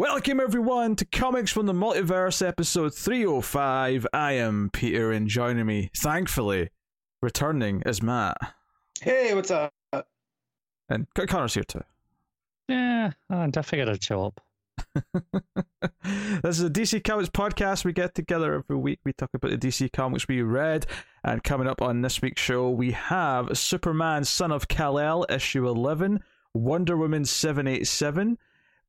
Welcome everyone to Comics from the Multiverse episode 305. I am Peter and joining me, thankfully, returning is Matt. Hey, what's up? And Con- Connor's here too. Yeah, I figured I'd show up. this is a DC Comics podcast. We get together every week. We talk about the DC comics we read. And coming up on this week's show, we have Superman Son of Kal-El, issue 11, Wonder Woman 787,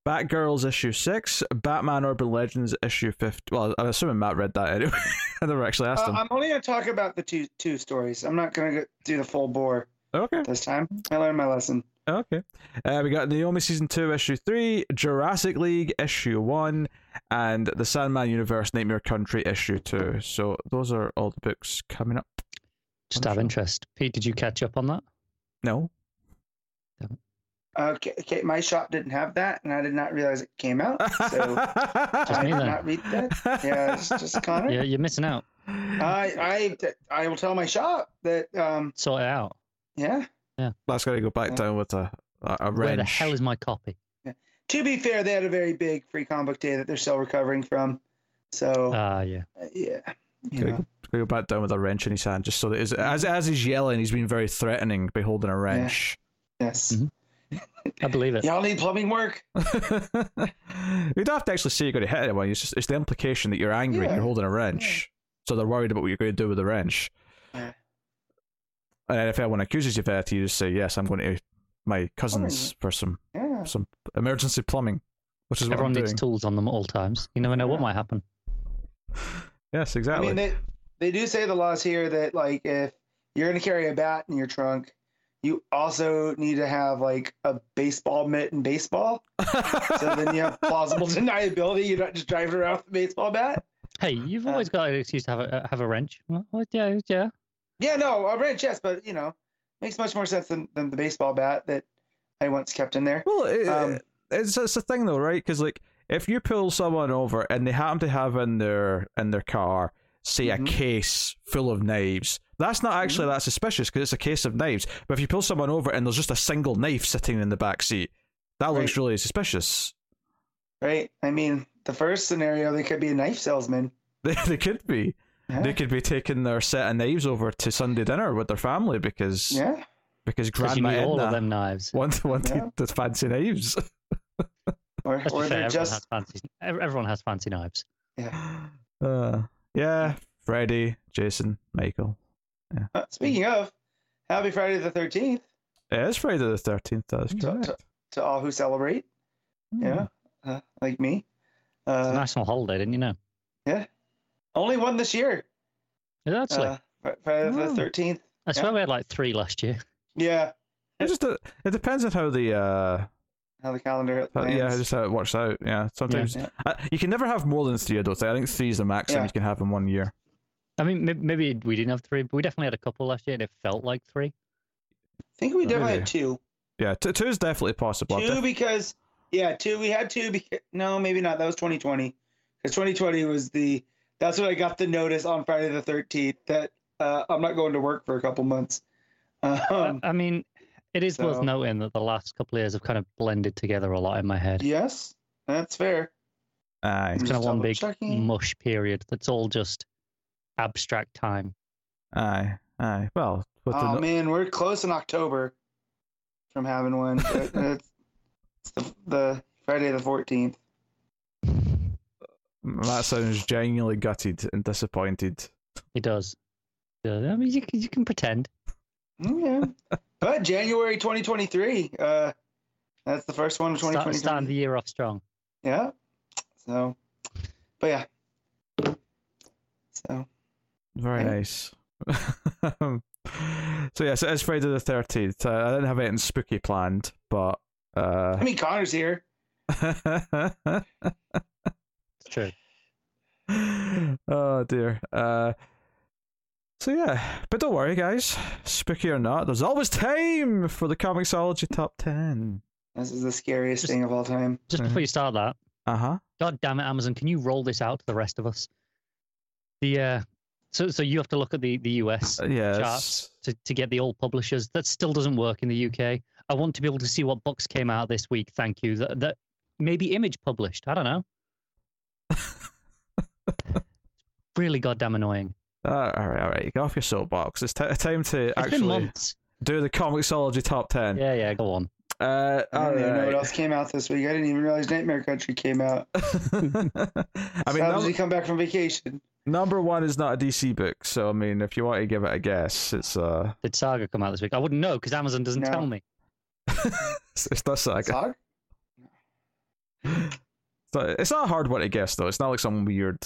Batgirls issue 6, Batman Urban Legends issue 50. Well, I'm assuming Matt read that anyway. I never actually asked Uh, him. I'm only going to talk about the two two stories. I'm not going to do the full bore Okay. this time. I learned my lesson. Okay. Uh, we got Naomi season two, issue three, Jurassic League issue one, and the Sandman Universe Nightmare Country issue two. So those are all the books coming up. Just out of interest. Pete, did you catch up on that? No. Okay, okay, my shop didn't have that, and I did not realize it came out. So Just I me did then. not read that. Yeah, it's just Connor. Yeah, you're missing out. I, I, I will tell my shop that. Um, Sort it out. yeah. That's got to go back Yeah. down with a a, a Where the hell is my copy? Yeah. To be fair, they had a very big free comic book day that they're still recovering from. So Ah, yeah. uh, yeah, you Gotta know. go, back down with a wrench in his hand, just so that his, as as he's yelling, he's been very threatening, by holding a wrench. yes. Mhm. I believe it. Y'all need plumbing work. you don't have to actually say you're going to hit anyone. It's just it's the implication that you're angry and Yeah. you're holding a wrench, so they're worried about what you're going to do with the wrench. Yeah. And if anyone accuses you of that, you just say, "Yes, I'm going to my cousins for some Yeah. some emergency plumbing," which is what Everyone I'm needs doing. tools on them at all times. You never know what might happen. Yes, I exactly. mean, they they do say the laws here that like if you're going to carry a bat in your trunk, you also need to have like a baseball mitt and baseball. So then you have plausible deniability. You're not just driving around with a baseball bat. Hey, you've Uh, always got an excuse to have a have a wrench. Well, well, yeah, yeah. Yeah, no, a wrench, yes, but you know, makes much more sense than, than the baseball bat that I once kept in there. Well, it, Um, it's it's a thing though, right? Because like, if you pull someone over and they happen to have in their in their car, say Mhm. a case full of knives, that's not actually that suspicious because it's a case of knives. But if you pull someone over and there's just a single knife sitting in the back seat, that looks really suspicious. Right? I mean, the first scenario, they could be a knife salesman. They, they could be. Yeah. They could be taking their set of knives over to Sunday dinner with their family because yeah. because Because you Grandma need all of them knives. wanted, wanted Yeah. the fancy knives. Or, or fair, they're everyone just has fancy. Everyone has fancy knives. yeah. Uh, yeah, Freddy, Jason, Michael. Uh, speaking of, happy Friday the Thirteenth It is Friday the thirteenth. That's to, correct. to, to all who celebrate. Yeah, uh, like me. It's a Uh, national holiday, didn't you know? yeah, only one this year. Yeah, Actually, Uh, Friday the Oh. Thirteenth. I swear we had like three last year. Yeah, It just uh, it depends on how the uh how the calendar how, lands. yeah just how it works out. Yeah, sometimes Yeah. Uh, you can never have more than three. I don't think. I think three is the maximum Yeah. you can have in one year. I mean, maybe we didn't have three, but we definitely had a couple last year, and it felt like three. I think we definitely had two. Yeah, two, two is definitely possible. Two def- because yeah, two. We had two because no, maybe not. That was 2020 because 2020 was the. That's when I got the notice on Friday the 13th that uh, I'm not going to work for a couple months. Um, I mean, it is worth noting that the last couple of years have kind of blended together a lot in my head. yes, that's fair. Aye, It's kind of one big double-checking. mush period that's all just abstract time. aye, aye. Well, Oh no- man, we're close in October from having one. It's it's the, the Friday the 14th. That sounds genuinely gutted and disappointed. It does. I mean, you, can- you can pretend. Mm, Yeah, but January 2023. Uh, that's the first one of Start, 2023. starting the year off strong. Yeah. So, but yeah. So, Very Yeah. nice. so yes, it is Friday the thirteenth. Uh, I didn't have anything spooky planned, but uh, I mean, Connor's here. It's true. oh dear. Uh, so yeah, but don't worry, guys. Spooky or not, there's always time for the Comixology Top Ten. This is the scariest Just- thing of all time. Just before you start that, Uh huh. God damn it, Amazon, can you roll this out to the rest of us? The uh, so so you have to look at the the US Yes. charts to, to get the old publishers. That still doesn't work in the UK. I want to be able to see what books came out this week. Thank you. That, that maybe Image published. I don't know. really goddamn annoying. Uh, all right, all right. You get off your soapbox. It's t- time to It's actually do the Comixology top ten. Yeah, yeah. Go on. Uh, I don't even know what right. else came out this week. I didn't even realize Nightmare Country came out. I mean, How did num- he come back from vacation? number one is not a DC book, so I mean, if you want to give it a guess, it's uh, Did Saga come out this week? I wouldn't know because Amazon doesn't No. tell me. it's, it's not saga. Saga? It's not, it's not a hard one to guess though. It's not like some weird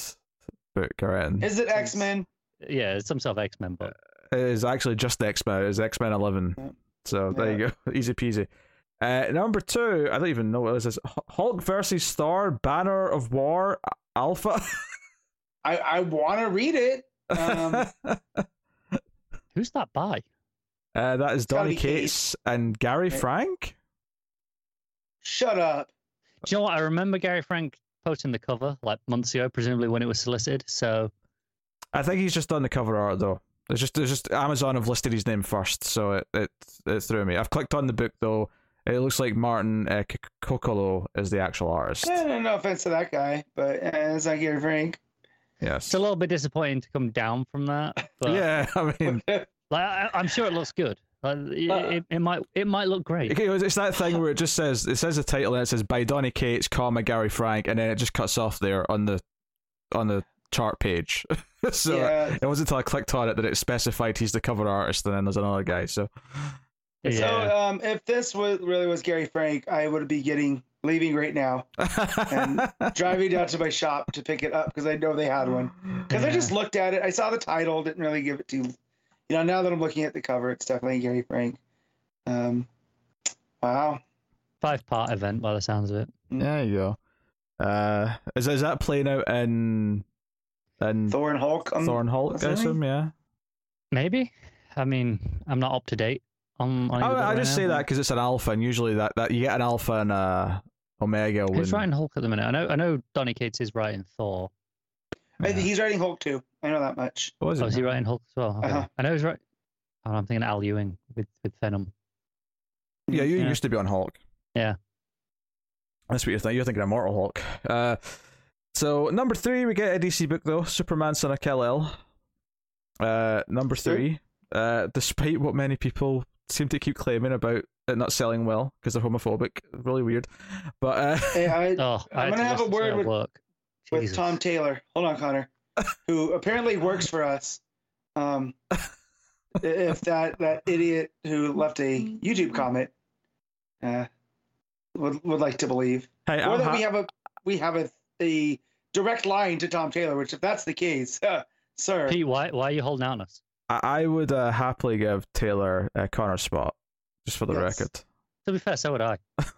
book or anything. Is it X Men? Yeah, it's some sort of X Men book. It is actually just X Men. It's X Men Eleven. Yeah. So there you go, easy peasy. Uh, number two, I don't even know what this is. Hulk versus Thor: Banner of War Alpha. I, I want to read it. Um, Who's that by? uh, that is Donny be Cates and Gary Right. Frank. shut up. Do you know what? I remember Gary Frank posting the cover like months ago, presumably when it was solicited. So I think he's just done the cover art though. It's just, it's just Amazon have listed his name first, so it, it it threw me. I've clicked on the book though. It looks like Martin uh, C- Coccolo is the actual artist. Eh, no, no offense to that guy, but eh, it's not Gary Frank. Yes. it's a little bit disappointing to come down from that. But yeah, I mean, like, I, I'm sure it looks good. Like, it, Uh, it, it might it might look great. Okay, it's it's that thing where it just says it says the title and it says by Donny Cates, comma Gary Frank, and then it just cuts off there on the on the chart page. so yeah. it wasn't until I clicked on it that it specified he's the cover artist, and then there's another guy. So Yeah. So um, if this was really was Gary Frank, I would be getting leaving right now, And driving down to my shop to pick it up because I know they had one. Because I just looked at it, I saw the title, didn't really give it to. You know, now that I'm looking at the cover, it's definitely Gary Frank. Um, wow. Five part event by the sounds of it. there you go. Uh, is is that playing out in in Thor and Hulk. Um, Thorn Hulk? I something? assume, yeah. Maybe. I mean, I'm not up to date on. on I, I right just now, say that because it's an alpha, and usually that, that you get an alpha and a omega. Who's when- writing Hulk at the minute? I know. I know Donny Cates is writing Thor. I Yeah. he's writing Hulk too. I know that much. What was Oh, it? is he writing Hulk as well? Okay. Uh-huh. I know he's right. Oh, I'm thinking Al Ewing with with Venom. Yeah, you Yeah. used to be on Hulk. Yeah. That's what you're thinking. You're thinking of Mortal Hulk. Uh, so number three, we get a DC book though, Superman Son of Kal El. Uh, number three, uh, despite what many people seem to keep claiming about it not selling well because they're homophobic, really weird. But uh, Hey, I, Oh, I'm I gonna have a word with- work. with Jesus. Tom Taylor. Hold on, Connor, who apparently works for us. Um, if that that idiot who left a YouTube comment uh, would would like to believe, hey, or I'm that ha- we have a we have a a direct line to Tom Taylor, which if that's the case, sir, Pete, why why are you holding out on us? I, I would uh, happily give Taylor a Connor spot, just for the Yes. To be fair, so would I.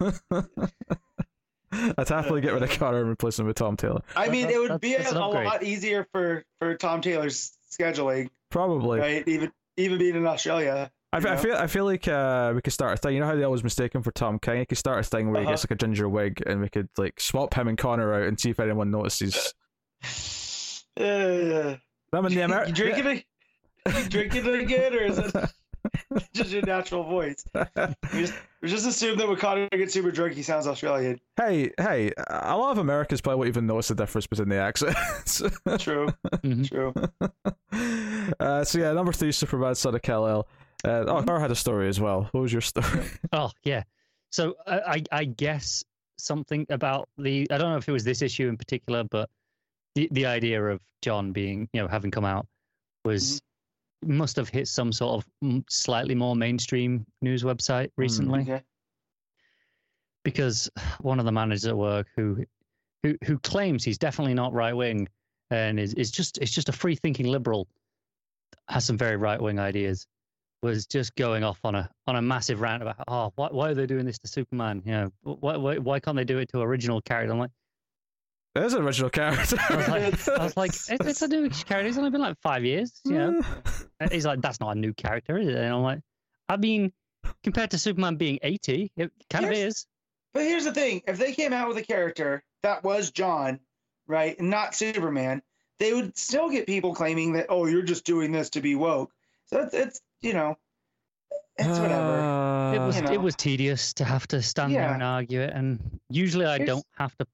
I'd happily get rid of Connor and replace him with Tom Taylor. I mean, it would That's- be a, that's an a lot easier for for Tom Taylor's scheduling, Probably. right? Even even being in Australia. I, I feel I feel like uh, we could start a thing. You know how they always mistake him for Tom King? We could start a thing where he Uh-huh. gets like a ginger wig, and we could like swap him and Connor out and see if anyone notices. Uh, I'm in the you American. drinking it? You drinking it again, or is it just your natural voice? We just, we just assume that when Connor gets super drunk, he sounds Australian. hey, hey! A lot of Americans probably won't even notice the difference between the accents. True, Mhm. true. uh, so yeah, number three, Superman, Son of Kal El. Uh, oh, Connor had a story as well. What was your story? Oh yeah. So I, I I guess something about the I don't know if it was this issue in particular, but the the idea of John being you know having come out was must have hit some sort of mm, slightly more mainstream news website recently Okay. because one of the managers at work who who who claims he's definitely not right wing and is, is just it's just a free thinking liberal has some very right wing ideas was just going off on a on a massive rant about oh why, why are they doing this to Superman? You know why, why why can't they do it to original character I'm like It is an original character. I was like, I was like it, it's a new character? It's only been like five years you know? And he's like that's not a new character is it? And I'm like I mean compared to Superman being 80 it kind of is. But here's the thing: if they came out with a character that was John, right, and not Superman, they would still get people claiming that, oh, you're just doing this to be woke. So it's, it's you know, it's whatever. Uh, it was you know. it was tedious to have to stand there and argue it, and usually I Here's- don't have to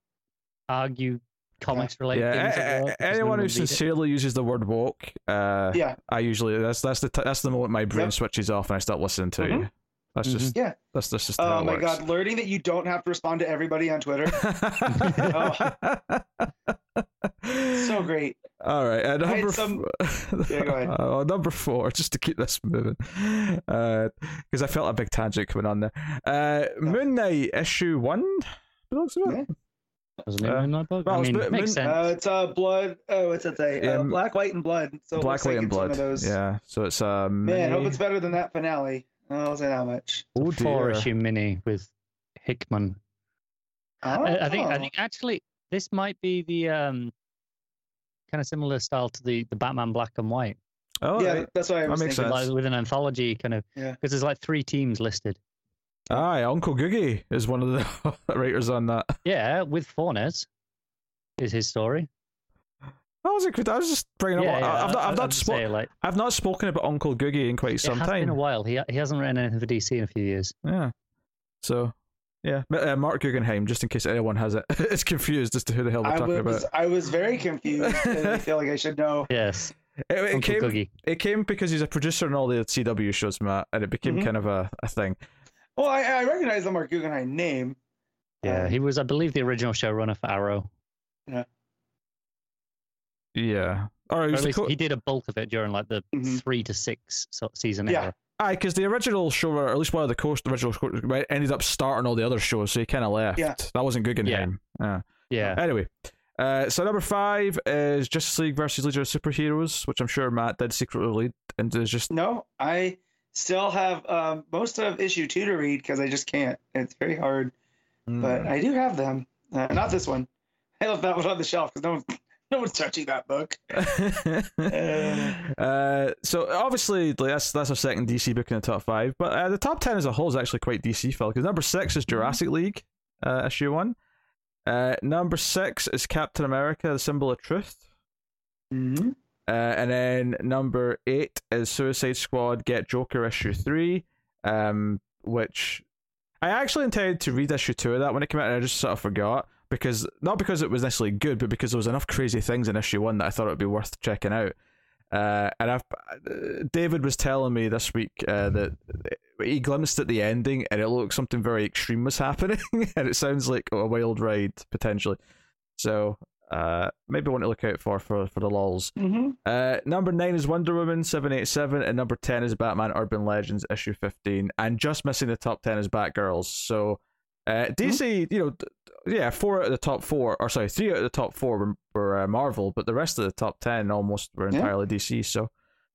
argue comics related yeah, things. a- at a- work because no anyone who will read it. sincerely uses the word woke, uh, Yeah. I usually that's that's the t- that's the moment my brain Yep. switches off and I stop listening to you. Mhm. That's just Yeah. that's that's just Oh my works. god, learning that you don't have to respond to everybody on Twitter. so great. All right, uh, number some- f- Yeah, go ahead. uh, number four, just to keep this moving, because I felt a big tangent coming on there. Uh, Moon Knight issue one. Looks good. Yeah. Wasn't it Uh, in book? well, I mean, it makes sense. Uh, it's uh, blood. Oh, what's that say? Uh, m- black, white, and blood. So Black, White, like and Blood. those. Yeah, so it's um. Man, hope it's better than that finale. I'll say that much. Oh Four dear. issue mini with Hickman. I, I think I Oh. think actually this might be the um kind of similar style to the the Batman Black and White, Oh, yeah, right. that's why I That was makes thinking. sense. like with an anthology kind of. Yeah. Because there's like three teams listed. Aye, Uncle Googie is one of the writers on that. Yeah, with Fornes is his story. That was a good. I was just bringing up. yeah, I've not, I- I've I'd not, say, like I've not spoken about Uncle Googie in quite it some has been a while. He he hasn't written anything for DC in a few years. Yeah. So, yeah, but, uh, Marc Guggenheim, just in case anyone has it. it, is confused as to who the hell they're I talking was, about. I was very confused. and I feel like I should know. Yes, It, it came. Googie. It came because he's a producer on all the CW shows, Matt, and it became Mhm. kind of a, a thing. Well, I, I recognize the Marc Guggenheim name. Yeah, Um, he was, I believe, the original showrunner for Arrow. Yeah. Or he Or at least co- he did a bulk of it during like the Mhm. three to six season Yeah. era. Aye, because the original show, or at least one of the coast original shows, ended up starting all the other shows, so he kind of left. Yeah. That wasn't Guggenheim. Yeah. Yeah, Anyway, uh, so number five is Justice League versus Legion of Superheroes, which I'm sure Matt did secretly lead into. Is just No, I still have um, most of issue two to read because I just can't. It's very hard, Hmm. but I do have them. Uh, not this one. I left that one on the shelf because no one's, no one's touching that book. uh, so obviously like, that's that's our second DC book in the top five, but uh, the top ten as a whole is actually quite DC filled because number six is Jurassic League, uh, issue one. Uh, number six is Captain America: The Symbol of Truth. Mm-hmm. Uh, and then number eight is Suicide Squad Get Joker issue three, um, which I actually intended to read issue two of that when it came out, and I just sort of forgot because not because it was necessarily good, but because there was enough crazy things in issue one that I thought it would be worth checking out. Uh, and I've, uh, David was telling me this week uh, that he glimpsed at the ending, and it looked something very extreme was happening, and it sounds like a wild ride potentially. So uh, maybe one to look out for for for the lols. Mm-hmm. Uh, number nine is Wonder Woman seven eight seven, and number ten is Batman Urban Legends issue fifteen, and just missing the top ten is Batgirls. So, uh, DC, you know, d- d- yeah, four out of the top four, or sorry, three out of the top four were, were uh, Marvel, but the rest of the top ten almost were Yeah. entirely DC. So,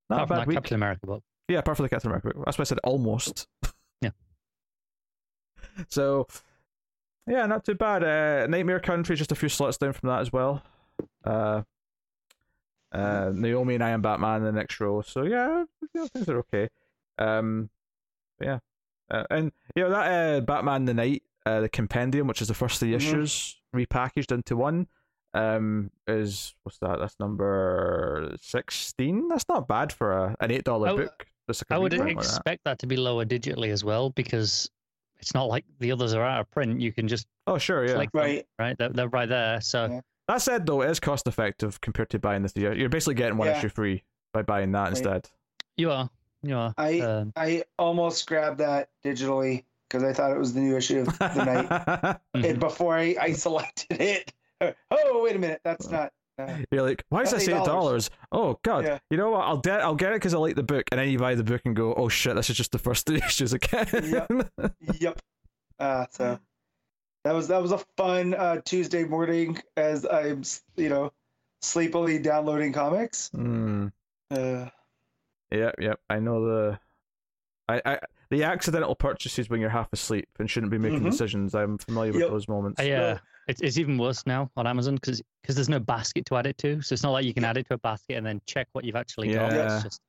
not apart a bad that week. Captain America book. Yeah, apart from the Captain America, that's why I said almost. Yeah. So, yeah, not too bad. Uh, Nightmare Country, just a few slots down from that as well. Uh, uh, Naomi and I am Batman in the next row. So yeah, you know, things are okay. Um, yeah, uh, and you know that uh, Batman the Knight, uh, the compendium, which is the first 3 Mhm. issues repackaged into one, um, is what's that? That's number sixteen. That's not bad for a, an eight dollar I w- book. Just like a I would reprint like that. expect that to be lower digitally as well because it's not like the others are out of print. You can just Oh sure, yeah. click them, Right. right? They're, they're right there. So Yeah. That said, though, it is cost effective compared to buying the theater. You're basically getting one Yeah. issue free by buying that instead. you are, you are. I- um, I almost grabbed that digitally because I thought it was the new issue of the Knight. And before I, I selected it, oh wait a minute, that's not. Uh, You're like, why is that say $8. Oh God! Yeah. You know what? I'll get I'll get it because I like the book, and then you buy the book and go, oh shit, this is just the first three issues again. yep. Uh, so that was that was a fun uh, Tuesday morning as I'm you know sleepily downloading comics. Hmm. Uh, Yep, yep. I know the, I, I the accidental purchases when you're half asleep and shouldn't be making Mhm. decisions. I'm familiar with Yep. those moments. I, No. uh, it's, it's even worse now on Amazon because because there's no basket to add it to. So it's not like you can add it to a basket and then check what you've actually got. Yeah. It's just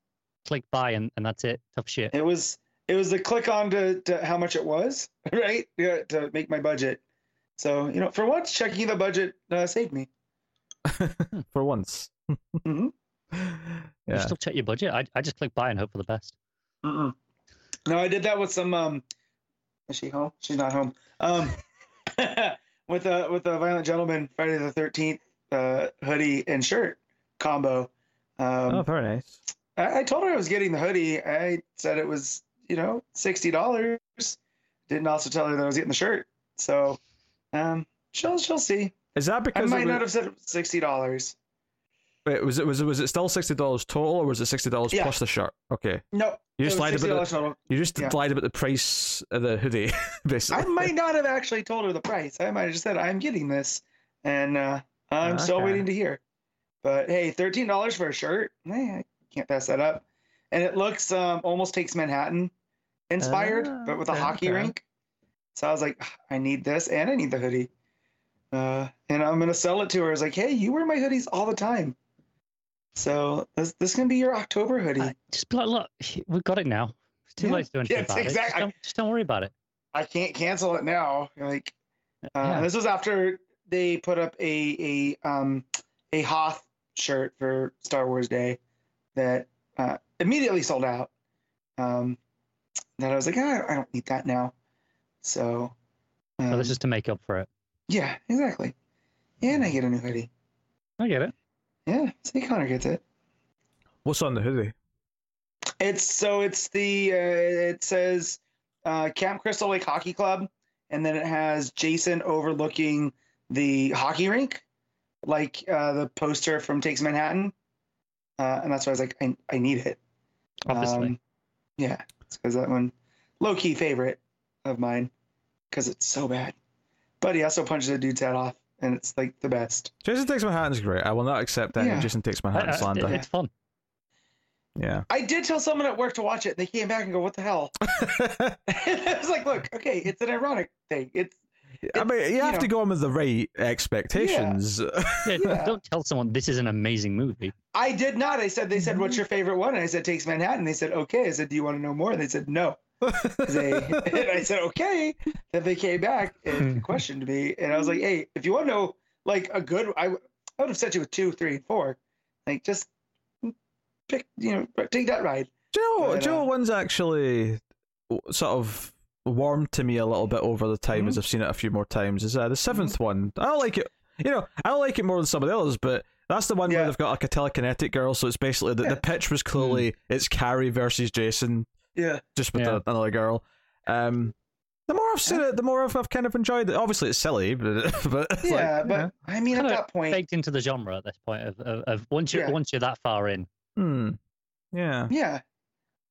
click buy and, and that's it. Tough shit. it was it was the click on to, to how much it was right yeah, to make my budget. So you know for once checking the budget uh, saved me. For once. Mhm. You still check your budget. I, I just click buy and hope for the best. Mm-mm. No, I did that with some. Um, is she home? She's not home. Um, with a with a Violent Gentlemen Friday the Thirteenth uh, hoodie and shirt combo. Um, oh, very nice. I, I told her I was getting the hoodie. I said it was you know sixty dollars. Didn't also tell her that I was getting the shirt. So, um, she'll she'll see. Is that because I might it not was, have said sixty dollars. Wait, was it was it was it still sixty dollars total, or was it sixty dollars Yeah. plus the shirt? Okay, No, you just lied about the, total. you just Yeah. lied about the price of the hoodie, basically. I might not have actually told her the price. I might have just said I'm getting this, and uh, I'm still waiting to hear. But hey, thirteen dollars for a shirt, eh, I can't pass that up. And it looks um, almost takes Manhattan inspired, Ah, but with a okay, hockey okay. rink. So I was like, "Ah, I need this, and I need the hoodie. Uh, and I'm gonna sell it to her. I was like, Hey, you wear my hoodies all the time, so this this can be your October hoodie. Uh, just be like, look, we've got it now. It's too Yeah. late to do anything Yeah, about it. Just don't, just don't worry about it. I can't cancel it now. Like, uh, Yeah. this was after they put up a a um a Hoth shirt for Star Wars Day that uh, immediately sold out. Um, that I was like, ah, I don't need that now. So, um, So this is to make up for it. yeah, exactly. And I get a new hoodie. I get it. Yeah, see, Connor gets it. What's on the hoodie? It's so it's the uh, it says uh, Camp Crystal Lake Hockey Club, and then it has Jason overlooking the hockey rink, like uh, the poster from Takes Manhattan, uh, and that's why I was like, I, I need it. Obviously. Um, yeah, because that one, low key favorite of mine, because it's so bad. But he also punches a dude's head off, and it's like the best. Jason takes Manhattan's great. I will not accept any Yeah. Jason takes I- Manhattan I- slander. it's fun. yeah. I did tell someone at work to watch it. They came back and go, "What the hell?" I was like, "Look, okay, it's an ironic thing. It's I mean, you you have know. to go on with the right expectations. Yeah, Yeah. Don't tell someone this is an amazing movie. I did not. I said, they said, what's mm-hmm. your favorite one? And I said, Takes Manhattan. They said, okay. I said, do you want to know more? And they said, no. They, and I said, okay. Then they came back and questioned me. And I was like, hey, if you want to know, like, a good, I would have sent you with two, three, and four. Like, just pick, you know, take that ride. Do you know, But, do you know uh, one's actually sort of warmed to me a little bit over the time Mm-hmm. as I've seen it a few more times? Is uh, the 7th one? I don't like it. You know, I don't like it more than some of the others, but that's the one where Yeah. they've got like a telekinetic girl. So it's basically the, Yeah. the pitch was clearly it's Carrie versus Jason, Yeah. just with Yeah. a- another girl. Um, the more I've seen it, the more I've, I've kind of enjoyed it. Obviously, it's silly, but, but it's like, Yeah. you but know. I mean, at Kinda that point, Baked into the genre at this point of, of, of once you're Yeah. once you're that far in. Hmm. Yeah. yeah.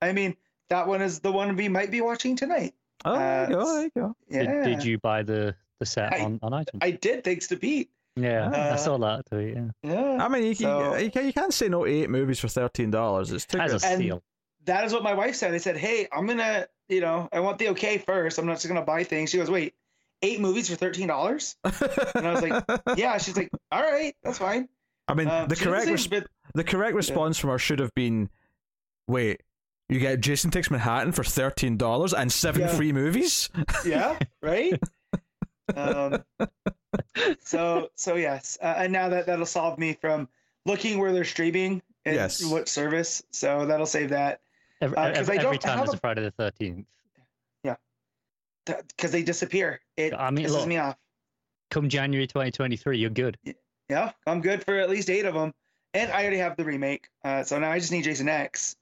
I mean, that one is the one we might be watching tonight. Oh, there you Uh, go. There you go. Yeah. Did, did you buy the the set I- on on iTunes? I did, thanks to Pete. yeah, Uh, I saw that tweet. Yeah, Yeah. I mean, you, So- you, you, can, you can't say no to eight movies for thirteen dollars. It's too as a good. And- steal. That is what my wife said. I said, "Hey, I'm gonna, you know, I want the okay first. I'm not just gonna buy things." She goes, "Wait, eight movies for thirteen dollars?" And I was like, "Yeah." She's like, "All right, that's fine." I mean, Um, the correct res- bit- the correct response from her should have been, "Wait, you get Jason Takes Manhattan for thirteen dollars and seven Yeah. free movies." yeah, right. um, so, so yes, uh, and now that that'll solve me from looking where they're streaming and Yes. what service. So that'll save that Every, uh, 'cause every, every time have there's a- a Friday the Thirteenth. Yeah, because they disappear. It I mean, pisses look. me off. Come January 2023, you're good. Yeah, I'm good for at least eight of them, and I already have the remake. Uh, so now I just need Jason X.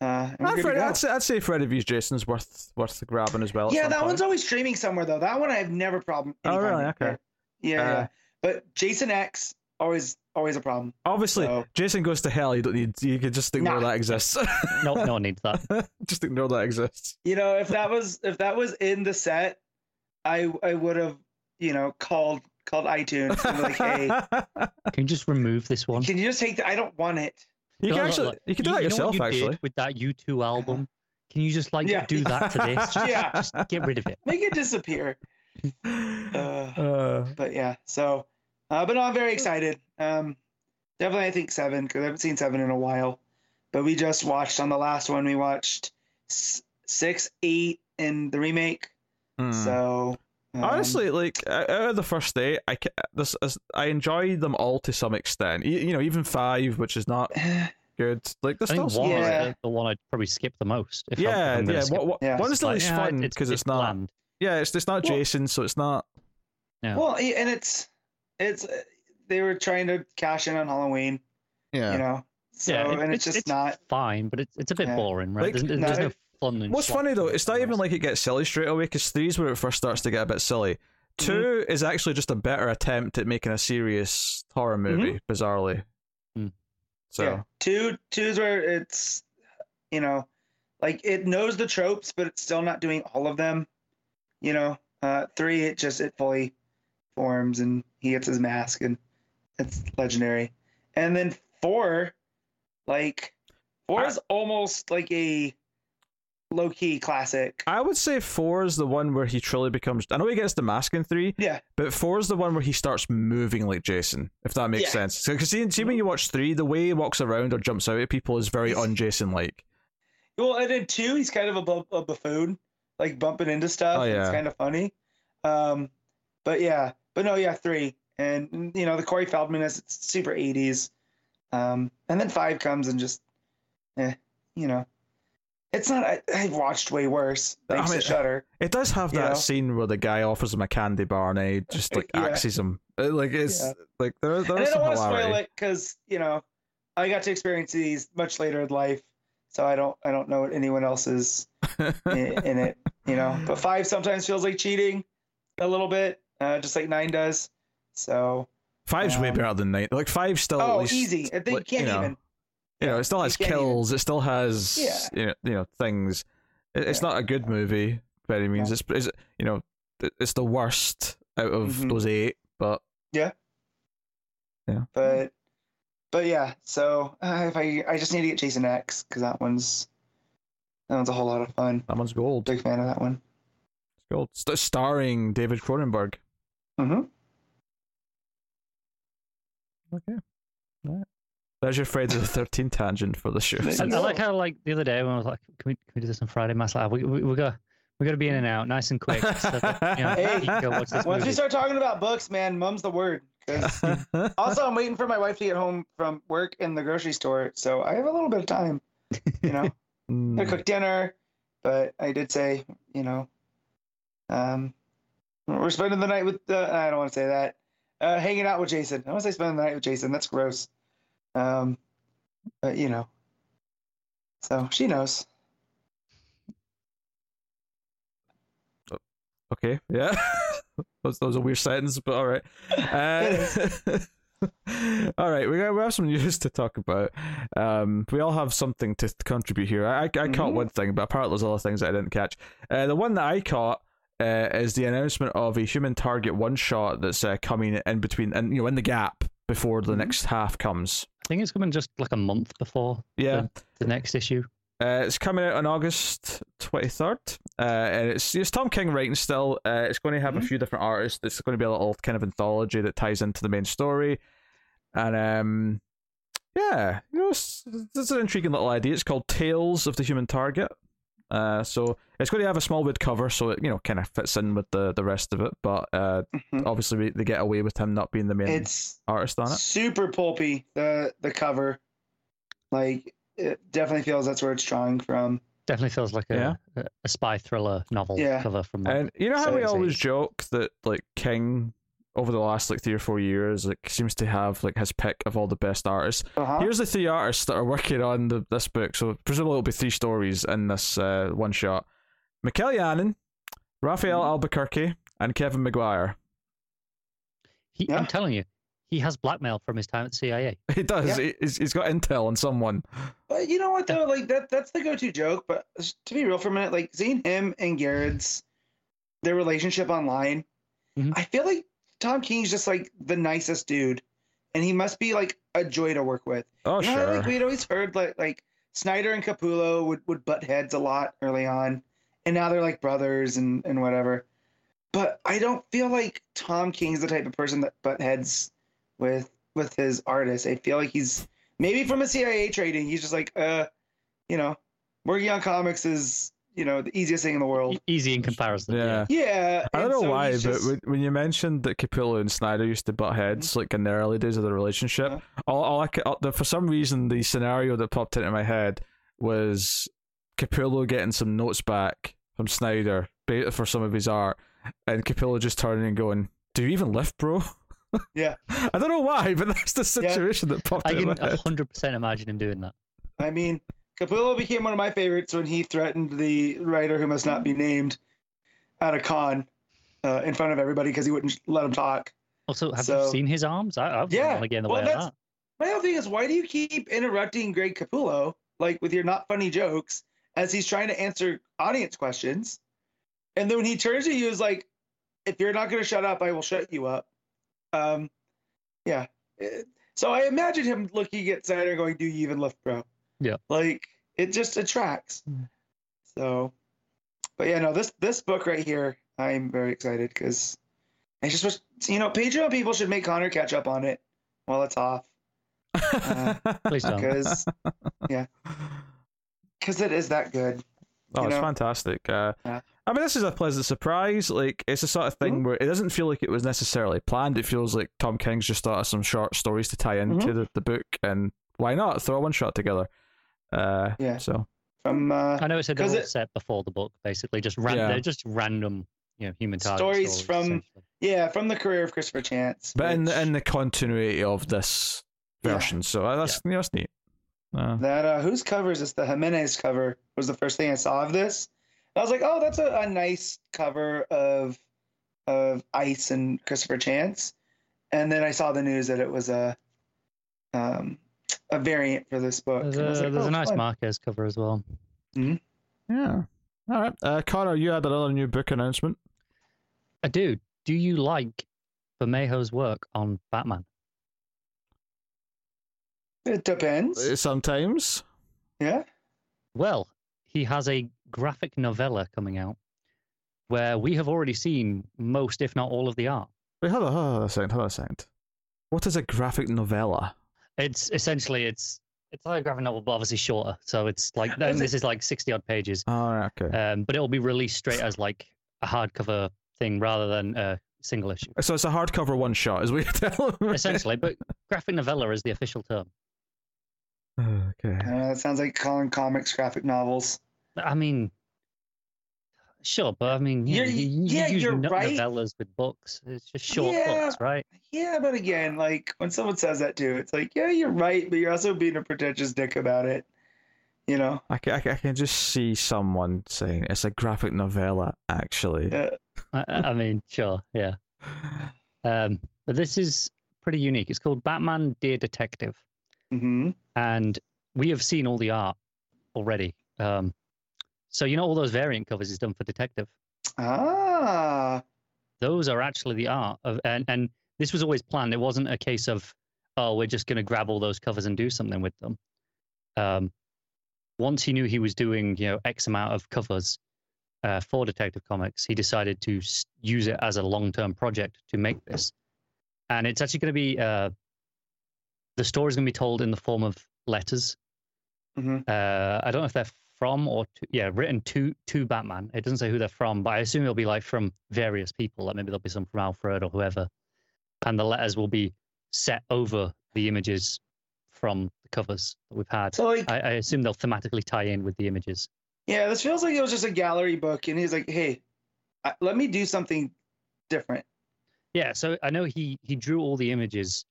Uh, I'd, good Fred, go. I'd, say, I'd say Freddy vs. Jason's worth worth grabbing as well. yeah, that point. one's always streaming somewhere though. That one I have never problem. Oh, really? Okay. Yeah, Uh, yeah. But Jason X always always a problem. Obviously, So- Jason goes to hell. You don't need. You can just ignore Nah. that exists. No, no one needs that. just ignore that exists. You know, if that was if that was in the set, I I would have you know called called iTunes and like, hey, Can you just remove this one? can you just take the? I don't want it. You can Look, look, actually. look. You can do that yourself. you Actually. with that U2 album. Can you just like Yeah. do that to this? Just, Yeah. just get rid of it. Make it disappear. Uh, Uh, but yeah, so uh, but no, I'm very excited. Um, definitely, I think seven because I haven't seen seven in a while. But we just watched on the last one. We watched six, eight, and the remake. hmm. So um, Honestly, like out of the first day, I ca- this is, I enjoy them all to some extent. E- You know, even five, which is not good. Like the stuff. one Yeah. is the, the one I'd probably skip the most. If I'm- Yeah, I'm yeah. skip What, what, Yeah. one It's still Like, is yeah, fun because it's, not. bland. Yeah, it's it's not Well- Jason, so it's not. Yeah. Well, and it's it's uh, they were trying to cash in on Halloween, Yeah. you know. So yeah, it- and it's, just not. fine, but it's it's a bit Yeah. boring, right? Like, there's, there's no, no fun. and What's funny though, it it's not even like it gets silly straight away because three's where it first starts to get a bit silly. 2 is actually just a better attempt at making a serious horror movie, bizarrely. Hmm. So Yeah, two two's where it's, you know, like it knows the tropes, but it's still not doing all of them. You know, uh, three it just it fully forms and he gets his mask and it's legendary. And then four, like four is almost like a low key classic. I would say four is the one where he truly becomes. I know he gets the mask in three, Yeah, but four is the one where he starts moving like Jason, if that makes Yeah. sense. Because see, see, when you watch three, the way he walks around or jumps out at people is very un Jason like. Well, and then two, he's kind of a, bu- a buffoon, like bumping into stuff. Oh, It's kind of funny. Um, but yeah, but no, yeah, three, and you know the Corey Feldman is super eighties, um, and then five comes and just, eh, you know, it's not. I, I've watched way worse. I Thanks mean, to Shudder. It does have You that know? scene where the guy offers him a candy bar and he just like Yeah. axes him. Uh, Like it's Yeah. like there, there And I don't want to spoil it because you know I got to experience these much later in life, so I don't I don't know what anyone else is in, in it, you know. But five sometimes feels like cheating a little bit, uh, just like nine does. So Five's way Um, better than nine. Like five still oh, least, easy. They like, can't you know, even. You know, it still has can't even- kills. It still has Yeah. you know, you know things. It, it's Yeah. not a good movie by any means. No. It's, it's you know it's the worst out of Mhm. those eight. But yeah, yeah, But but yeah. So uh, if I I just need to get Jason X because that one's that one's a whole lot of fun. that one's gold. Big fan of that one. It's gold. St- starring David Cronenberg. Hmm Okay. Right. There's your Friday the Thirteenth tangent for the show. I, I like how like the other day when I was like, can we can we do this on Friday? Mass like, we we we got we got to be in and out, nice and quick. So that, you know, Hey, you can go this Once we movie. start talking about books, man, mum's the word. also, I'm waiting for my wife to get home from work in the grocery store, so I have a little bit of time. You know, Mm. to cook dinner, but I did say, you know, um, we're spending the night with. Uh, I don't want to say that. Uh, hanging out with Jason. I want to say spending the night with Jason. That's gross. Um, but you know, so she knows. Okay, yeah. that, was, that was a weird sentence, but all right. Uh, all right, we got we have some news to talk about. Um, we all have something to contribute here. I I, I caught one thing, but apparently there's other things that I didn't catch. Uh, the one that I caught uh, is the announcement of a human target one shot that's uh, coming in between and you know in the gap before the Mhm. next half comes. I think it's coming just like a month before Yeah. the next issue. Uh, it's coming out on August 23rd. Uh, and it's, it's Tom King writing still. Uh, it's going to have a Mhm. few different artists. It's going to be a little kind of anthology that ties into the main story. And um, yeah, you know, it's, it's an intriguing little idea. It's called Tales of the Human Target. Uh, so it's going to have a Smallwood cover, so it you know kind of fits in with the, the rest of it. But uh, Mhm. obviously we, they get away with him not being the main It's artist on it. super pulpy. The the cover, like, it definitely feels that's where it's drawing from. Definitely feels like a Yeah. a, a spy thriller novel Yeah. cover from. like, And you know how So we always age. joke that like King over the last like three or four years like seems to have like his pick of all the best artists. Uh-huh. Here's the three artists that are working on the, this book. So presumably it'll be three stories in this uh, one shot. Mikel Janín, Rafael Mhm. Albuquerque, and Kevin Maguire. he, Yeah. I'm telling you, he has blackmail from his time at CIA. He does. Yeah. He, he's, he's got intel on someone. But you know what though, like that that's the go-to joke. But to be real for a minute, like seeing him and Gerads their relationship online, Mhm. I feel like Tom King's just like the nicest dude, and he must be like a joy to work with. Oh you know, sure. like we'd always heard like like Snyder and Capullo would would butt heads a lot early on, and now they're like brothers and and whatever. But I don't feel like Tom King's the type of person that butt heads with with his artists. I feel like he's maybe from a CIA trading. He's just like, uh, you know, working on comics is you know the easiest thing in the world. Easy in comparison. Yeah. Yeah, I don't know so why, he's but just- when, when you mentioned that Capullo and Snyder used to butt heads, mm-hmm. like in the early days of the relationship, Yeah. all, all I could, all, the, for some reason, the scenario that popped into my head was Capullo getting some notes back from Snyder ba- for some of his art, and Capullo just turning and going, "Do you even lift, bro?" Yeah. I don't know why, but that's the Yeah. situation that popped I into can my head. 100% imagine him doing that. I mean, Capullo became one of my favorites when he threatened the writer who must not be named at a con uh, in front of everybody because he wouldn't let him talk. Also, have So- you seen his arms? I, I wouldn't Yeah, want to get in the well, way of that's- that. My whole thing is, why do you keep interrupting Greg Capullo, like with your not funny jokes, as he's trying to answer audience questions? And then when he turns to you, is like, if you're not going to shut up, I will shut you up. Um, yeah. Eh, So I imagine him looking at Snyder going, "Do you even lift, bro?" Yeah. Like it just attracts. Mm. So, but yeah, no, this this book right here, I'm very excited because I just wish you know Patreon people should make Connor catch up on it while it's off Uh, Please don't. because yeah, because it is that good. Oh, it's know? fantastic. Uh, Yeah. I mean, this is a pleasant surprise. Like, it's the sort of thing Mhm. where it doesn't feel like it was necessarily planned. It feels like Tom King's just thought of some short stories to tie Mm-hmm. into the, the book, and why not throw one shot together? Uh, Yeah. So, From uh, I know it's a they're 'Cause all it- set before the book, basically. Just ran- Yeah. They're just random, you know, human target Stories from- yeah, from the career of Christopher Chance. but in which- the, in the continuity of this Yeah. version, so uh, that's you know, that's neat. Uh, That uh, whose cover is this? The Jimenez cover was the first thing I saw of this. I was like, oh, that's a, a nice cover of of Ice and Christopher Chance. And then I saw the news that it was a um, a variant for this book. There's And I was a, like, there's oh, a nice fun. Marquez cover as well. yeah. All right, uh, Connor, you had another new book announcement. I do. Do you like Bermejo's work on Batman? It depends. Uh, Sometimes. Yeah. Well, he has a graphic novella coming out where we have already seen most, if not all, of the art. Wait, hold on, hold on a second, hold on a second. What is a graphic novella? It's essentially it's it's like a graphic novel, but obviously shorter. So it's like Is this is like sixty odd pages. All right, okay. Um, but it'll be released straight as like a hardcover thing rather than a single issue. So it's a hardcover one shot, is what you're. Essentially, but graphic novella is the official term. Okay. Uh, it sounds like calling comics graphic novels. I mean, sure, but I mean, you, You're- you, you yeah, you're right. novellas with books. It's just short Yeah. books, right? Yeah, but again, like when someone says that too, it's like, yeah, you're right, but you're also being a pretentious dick about it. You know? I can, I can I can just see someone saying it's a graphic novella, actually. Yeah. I, I mean, sure, yeah. Um, but this is pretty unique. It's called Batman Dear Detective. hmm and we have seen all the art already. Um, so you know all those variant covers he's done for Detective. Ah. Those are actually the art of, and and this was always planned. It wasn't a case of oh we're just going to grab all those covers and do something with them. Um, once he knew he was doing you know X amount of covers uh, for Detective Comics, he decided to use it as a long term project to make this, and it's actually going to be uh, the story is going to be told in the form of letters hmm uh, I don't know if they're from or to, yeah, written to to Batman. It doesn't say who they're from, but I assume it'll be like from various people. Like maybe there'll be some from Alfred or whoever, and the letters will be set over the images from the covers that we've had. So like, I, I assume they'll thematically tie in with the images. yeah, this feels like it was just a gallery book, and he's like, hey, let me do something different. Yeah, so I know he he drew all the images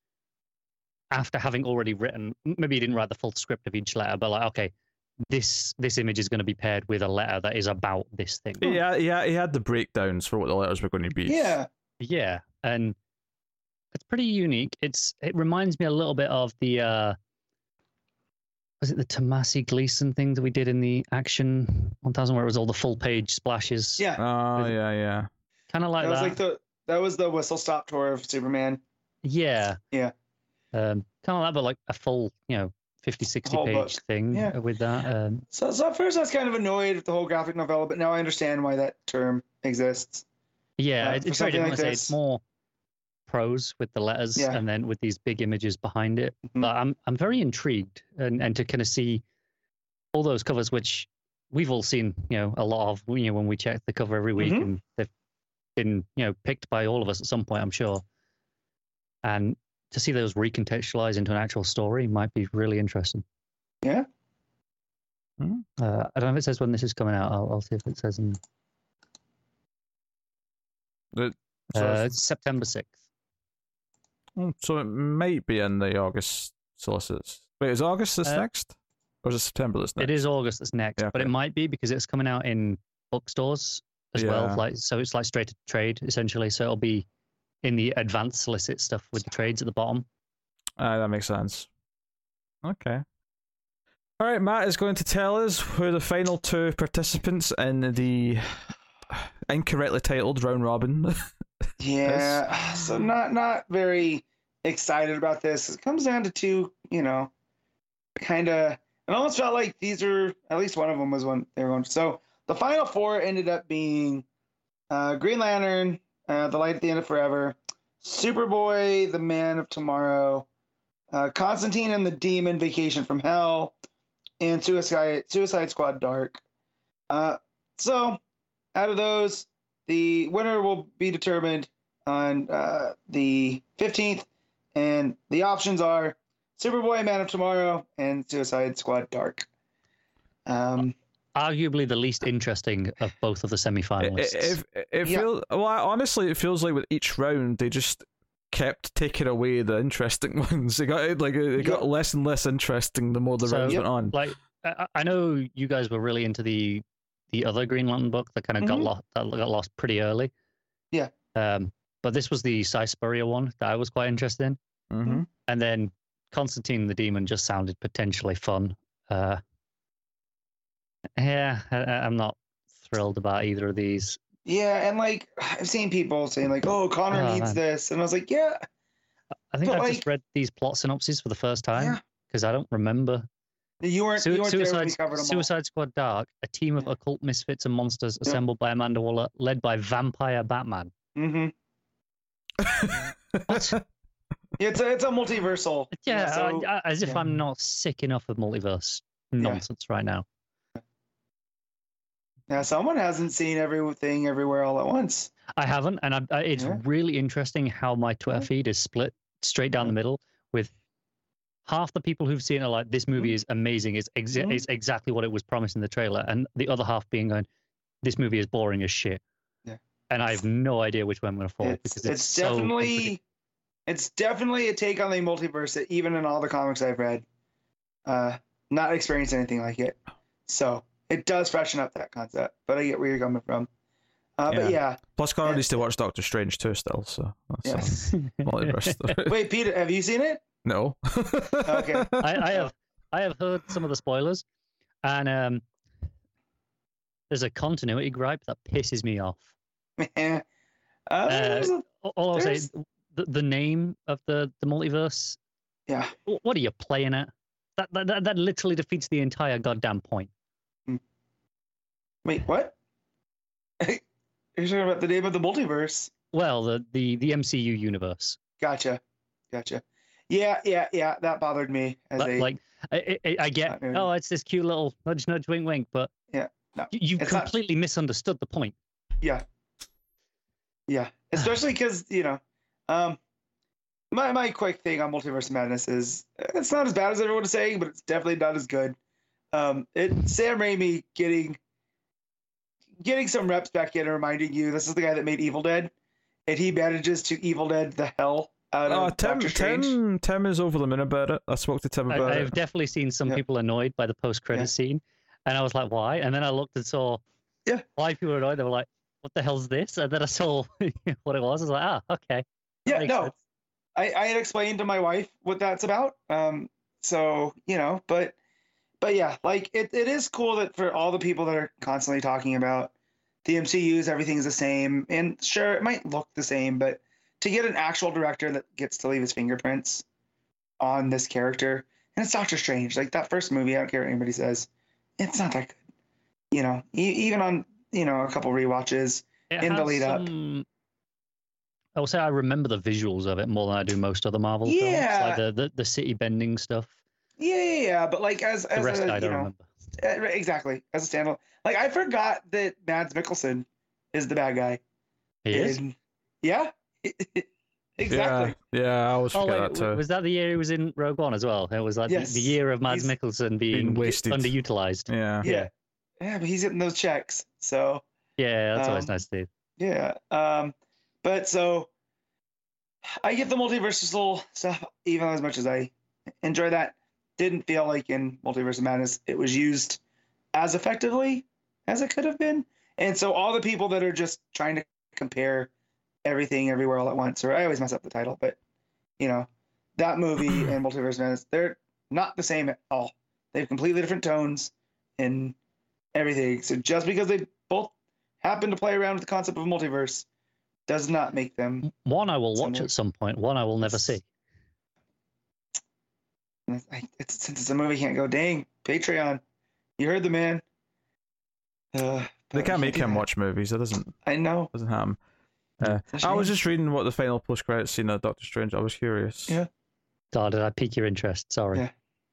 after having already written. Maybe he didn't write the full script of each letter, but like, okay, this this image is going to be paired with a letter that is about this thing. Yeah, yeah, he had the breakdowns for what the letters were going to be. Yeah. Yeah, and it's pretty unique. It's it reminds me a little bit of the uh was it the Tomasi Gleason thing that we did in the Action 1000 where it was all the full page splashes? Yeah. Oh, yeah, yeah. kind of like that that. was like the that was the whistle stop tour of Superman. yeah. Yeah. Um kind of like but like a full, you know, 50 60 page book. thing Yeah. with that. Um So, so at first I was kind of annoyed with the whole graphic novella, but now I understand why that term exists. yeah, Uh, it- it's very different. like say it's more prose with the letters Yeah. and then with these big images behind it. Mhm. But I'm I'm very intrigued and, and to kind of see all those covers which we've all seen you know a lot of you know when we check the cover every week Mhm. and they've been you know picked by all of us at some point i'm sure and to see those recontextualized into an actual story might be really interesting Yeah. Hmm. uh, i don't know if it says when this is coming out i'll, I'll see if it says in It- so, uh, it's- it's september 6th mm, so it might be in the August solicits. Wait, is August this Uh, next? Or is it September this next? it is august that's next Yeah, but it might be because it's coming out in bookstores as Yeah. well like so it's like straight to trade essentially so it'll be in the advanced solicit stuff with the trades at the bottom Ah, that makes sense. Okay. All right, Matt is going to tell us who the final two participants in the incorrectly titled round robin. Yeah. So not not very excited about this. It comes down to two, you know, kind of. It almost felt like these are at least one of them was one they were going. So the final four ended up being uh, Green Lantern, uh, The Light at the End of Forever, Superboy, The Man of Tomorrow, uh, Constantine and the Demon, Vacation from Hell, and Suicide Suicide Squad Dark. Uh, so out of those, the winner will be determined on uh, the 15th, and the options are Superboy, Man of Tomorrow, and Suicide Squad Dark. Um, arguably the least interesting of both of the it semi-finalists. it, it, it Yeah. feels well. Honestly, it feels like with each round they just kept taking away the interesting ones. It got like it got Yep. less and less interesting the more the So- rounds Yep. went on. like I, I know you guys were really into the the other Green Lantern book that kind of got Mhm. lost that got lost pretty early. Yeah. Um, but this was the Si Spurrier one that I was quite interested in, hmm and then Constantine the Demon just sounded potentially fun. Uh, yeah, I, I- I'm not thrilled about either of these. yeah, and like I've seen people saying like, "Oh, Connor Oh, needs man. this," and I was like, "Yeah, I think But, I've like- just read these plot synopses for the first time yeah." because I don't remember You weren't. Su- you weren't there when we Suicide, them. Suicide Squad Dark, a team of Yeah. occult misfits and monsters Yeah. assembled by Amanda Waller, led by Vampire Batman. Mm-hmm. What? It's a it's a multiversal. yeah, so- I- I- as if yeah. I'm not sick enough of multiverse nonsense right now. Now, someone hasn't seen everything everywhere all at once. I haven't, and I, I, it's Yeah. really interesting how my Twitter feed is split straight down the middle with half the people who've seen it like this movie is amazing, it's, exa- Mhm. it's exactly what it was promised in the trailer, and the other half being going, this movie is boring as shit. Yeah. And I have no idea which way I'm going to fall It's, because it's, it's, definitely contradictory. it's definitely a take on the multiverse that even in all the comics I've read, uh, not experienced anything like it. So it does freshen up that concept. But I get where you're coming from. Uh, But yeah, Plus, Connor Yeah. needs to watch Doctor Strange too. Still, so that's yeah. uh, multiverse stuff. Wait, Peter, have you seen it? no. Okay. I, I have I have heard some of the spoilers, and um, there's a continuity gripe that pisses me off. uh, there's a- All- All I'll say, There's- the, the name of the the multiverse. yeah. What are you playing at? That that that, that literally defeats the entire goddamn point. Wait, what? You're talking about the name of the multiverse. Well, the the the MCU universe. Gotcha. Gotcha. Yeah, yeah, yeah. That bothered me as Like, a like I, I, I get, oh, it's this cute little nudge, nudge, wink, wink, but Yeah, no, you, it's not- completely misunderstood the point. yeah, yeah. Especially because you know, um, my my quick thing on multiverse madness is it's not as bad as everyone is saying, but it's definitely not as good. Um, it Sam Raimi getting getting some reps back in and reminding you this is the guy that made Evil Dead, and he manages to Evil Dead the hell out Oh, of Tim, Doctor Strange. Tim, Tim is over the moon about it. I spoke to Tim I, about I've it. definitely seen some Yeah. people annoyed by the post credit Yeah. scene, and I was like, why? And then I looked and saw, Yeah. why people were annoyed. They were like, what the hell's this? And then I saw what it was. I was like, ah, okay. that Yeah, no, sense. I, I had explained to my wife what that's about. Um, so you know, but but yeah, like it, it is cool that for all the people that are constantly talking about the MCU's everything's the same, and sure it might look the same, but to get an actual director that gets to leave his fingerprints on this character, and it's Doctor Strange, like that first movie, I don't care what anybody says, it's not that good. You know, e- even on you know a couple rewatches, It in the lead up. some- I will say I remember the visuals of it more than I do most other Marvel films. Yeah. Like the, the, the city bending stuff. Yeah, yeah, yeah but like as The as rest a, I you don't know, remember. uh, exactly as a standalone. Like I forgot that Mads Mikkelsen is the bad guy. He is. in- yeah. exactly. Yeah, yeah, I always Oh, forget wait, that too. was that the year he was in Rogue One as well? It was like the- Yes. the year of Mads He's Mikkelsen being, wasted. underutilized. yeah. Yeah. Yeah, but he's getting those checks. So Yeah, that's always Um, nice to do. yeah. Um, but so I get the multiverse little stuff even as much as I enjoy that. Didn't feel like in Multiverse of Madness it was used as effectively as it could have been. And so all the people that are just trying to compare everything everywhere all at once, or I always mess up the title, but you know, that movie and Multiverse of Madness, they're not the same at all. They have completely different tones and everything. So just because they both happen to play around with the concept of multiverse does not make them One I will watch at some point. One I will never see. I, it's, since it's a movie can't go dang patreon you heard the man uh, They can't make him watch movies. It doesn't i know doesn't happen. Uh, It's a I was just reading what the final post credits scene of Doctor Strange. I was curious. Yeah. God, did I pique your interest? Sorry. Yeah.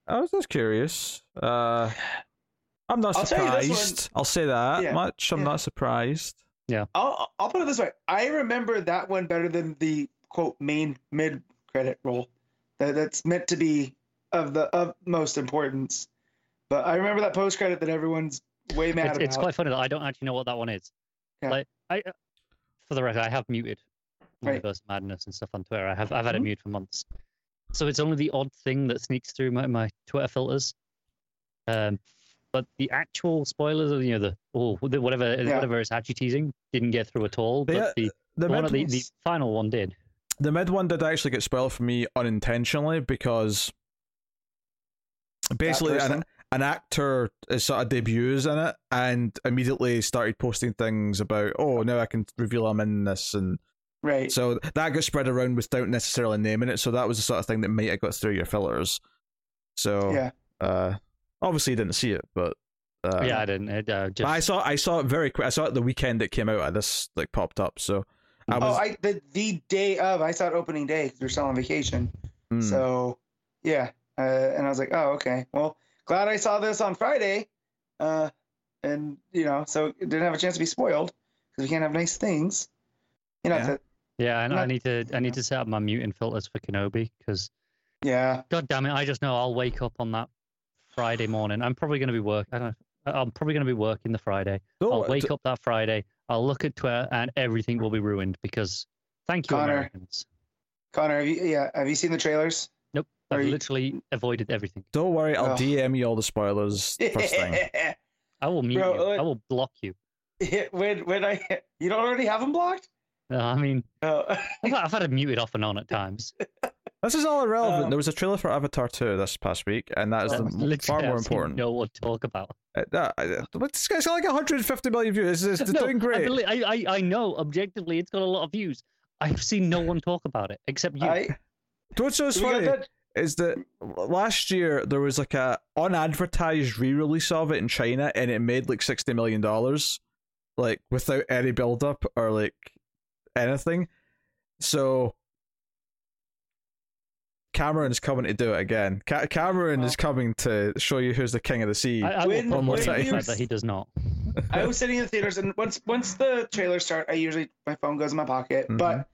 I was just curious. Uh, I'm not I'll tell one- surprised. I'll say that Yeah, much. I'm yeah. not surprised. I'll, I'll put it this way i remember that one better than the quote main mid credit roll that, that's meant to be of the of most importance but i remember that post credit that everyone's way mad It's, about it's quite funny that I don't actually know what that one is. Yeah. Like, I, for the record, I have muted Right. Multiverse Madness and stuff on Twitter. I have I've had it Mhm. muted for months, so it's only the odd thing that sneaks through my, my Twitter filters. Um, but the actual spoilers of you know the oh whatever Yeah. whatever it's actually teasing didn't get through at all. But Yeah, the The one of the, the final one did. the mid one did actually get spoiled for me unintentionally because basically an, an actor is sort of debuts in it and immediately started posting things about oh now I can reveal I'm in this and right. so that got spread around without necessarily naming it so that was the sort of thing that might have got through your fillers. So yeah. uh obviously you didn't see it but uh, yeah, I didn't. It, uh, but just, I saw I saw it very quick. I saw it the weekend it came out uh, this like popped up so I oh was i the, the day of i saw it opening day because we are still on vacation. Mm, So, yeah, uh, and I was like, oh, okay. Well, glad I saw this on Friday, uh, and you know, so it didn't have a chance to be spoiled because we can't have nice things. You know, Yeah. to- yeah, I, know, I need to I need to set up my muting filters for Kenobi because yeah, God damn it! I just know I'll wake up on that Friday morning. I'm probably going to be work. I don't. know. I'm probably going to be working the Friday. oh, I'll wake up that Friday. I'll look at Twitter and everything will be ruined because thank you, Connor. Americans. Connor, have you, yeah, have you seen the trailers? Nope, Are I've you- literally avoided everything. Don't worry, I'll Ugh. DM you all the spoilers first thing. I will mute Bro, you. I will block you. when when I you don't already have them blocked? No, I mean, Oh. I've, I've had it muted off and on at times. This is all irrelevant. Um, there was a trailer for Avatar 2 this past week, and that is the, far more important. No one talk about. Uh, that- uh, but this guy's got like 150 million views. It's, it's no, doing I, great. I, I I know objectively it's got a lot of views. I've seen no one talk about it except you. I, What's so we got funny that- is that last year there was like a unadvertised re-release of it in China, and it made like 60 million dollars, like without any build-up or like anything. So Cameron is coming to do it again. Ca- Cameron is coming to show you who's the king of the sea. I, I When- will when probably you- the fact that he does not. I was sitting in the theaters, and once once the trailers start, I usually my phone goes in my pocket. Mhm. But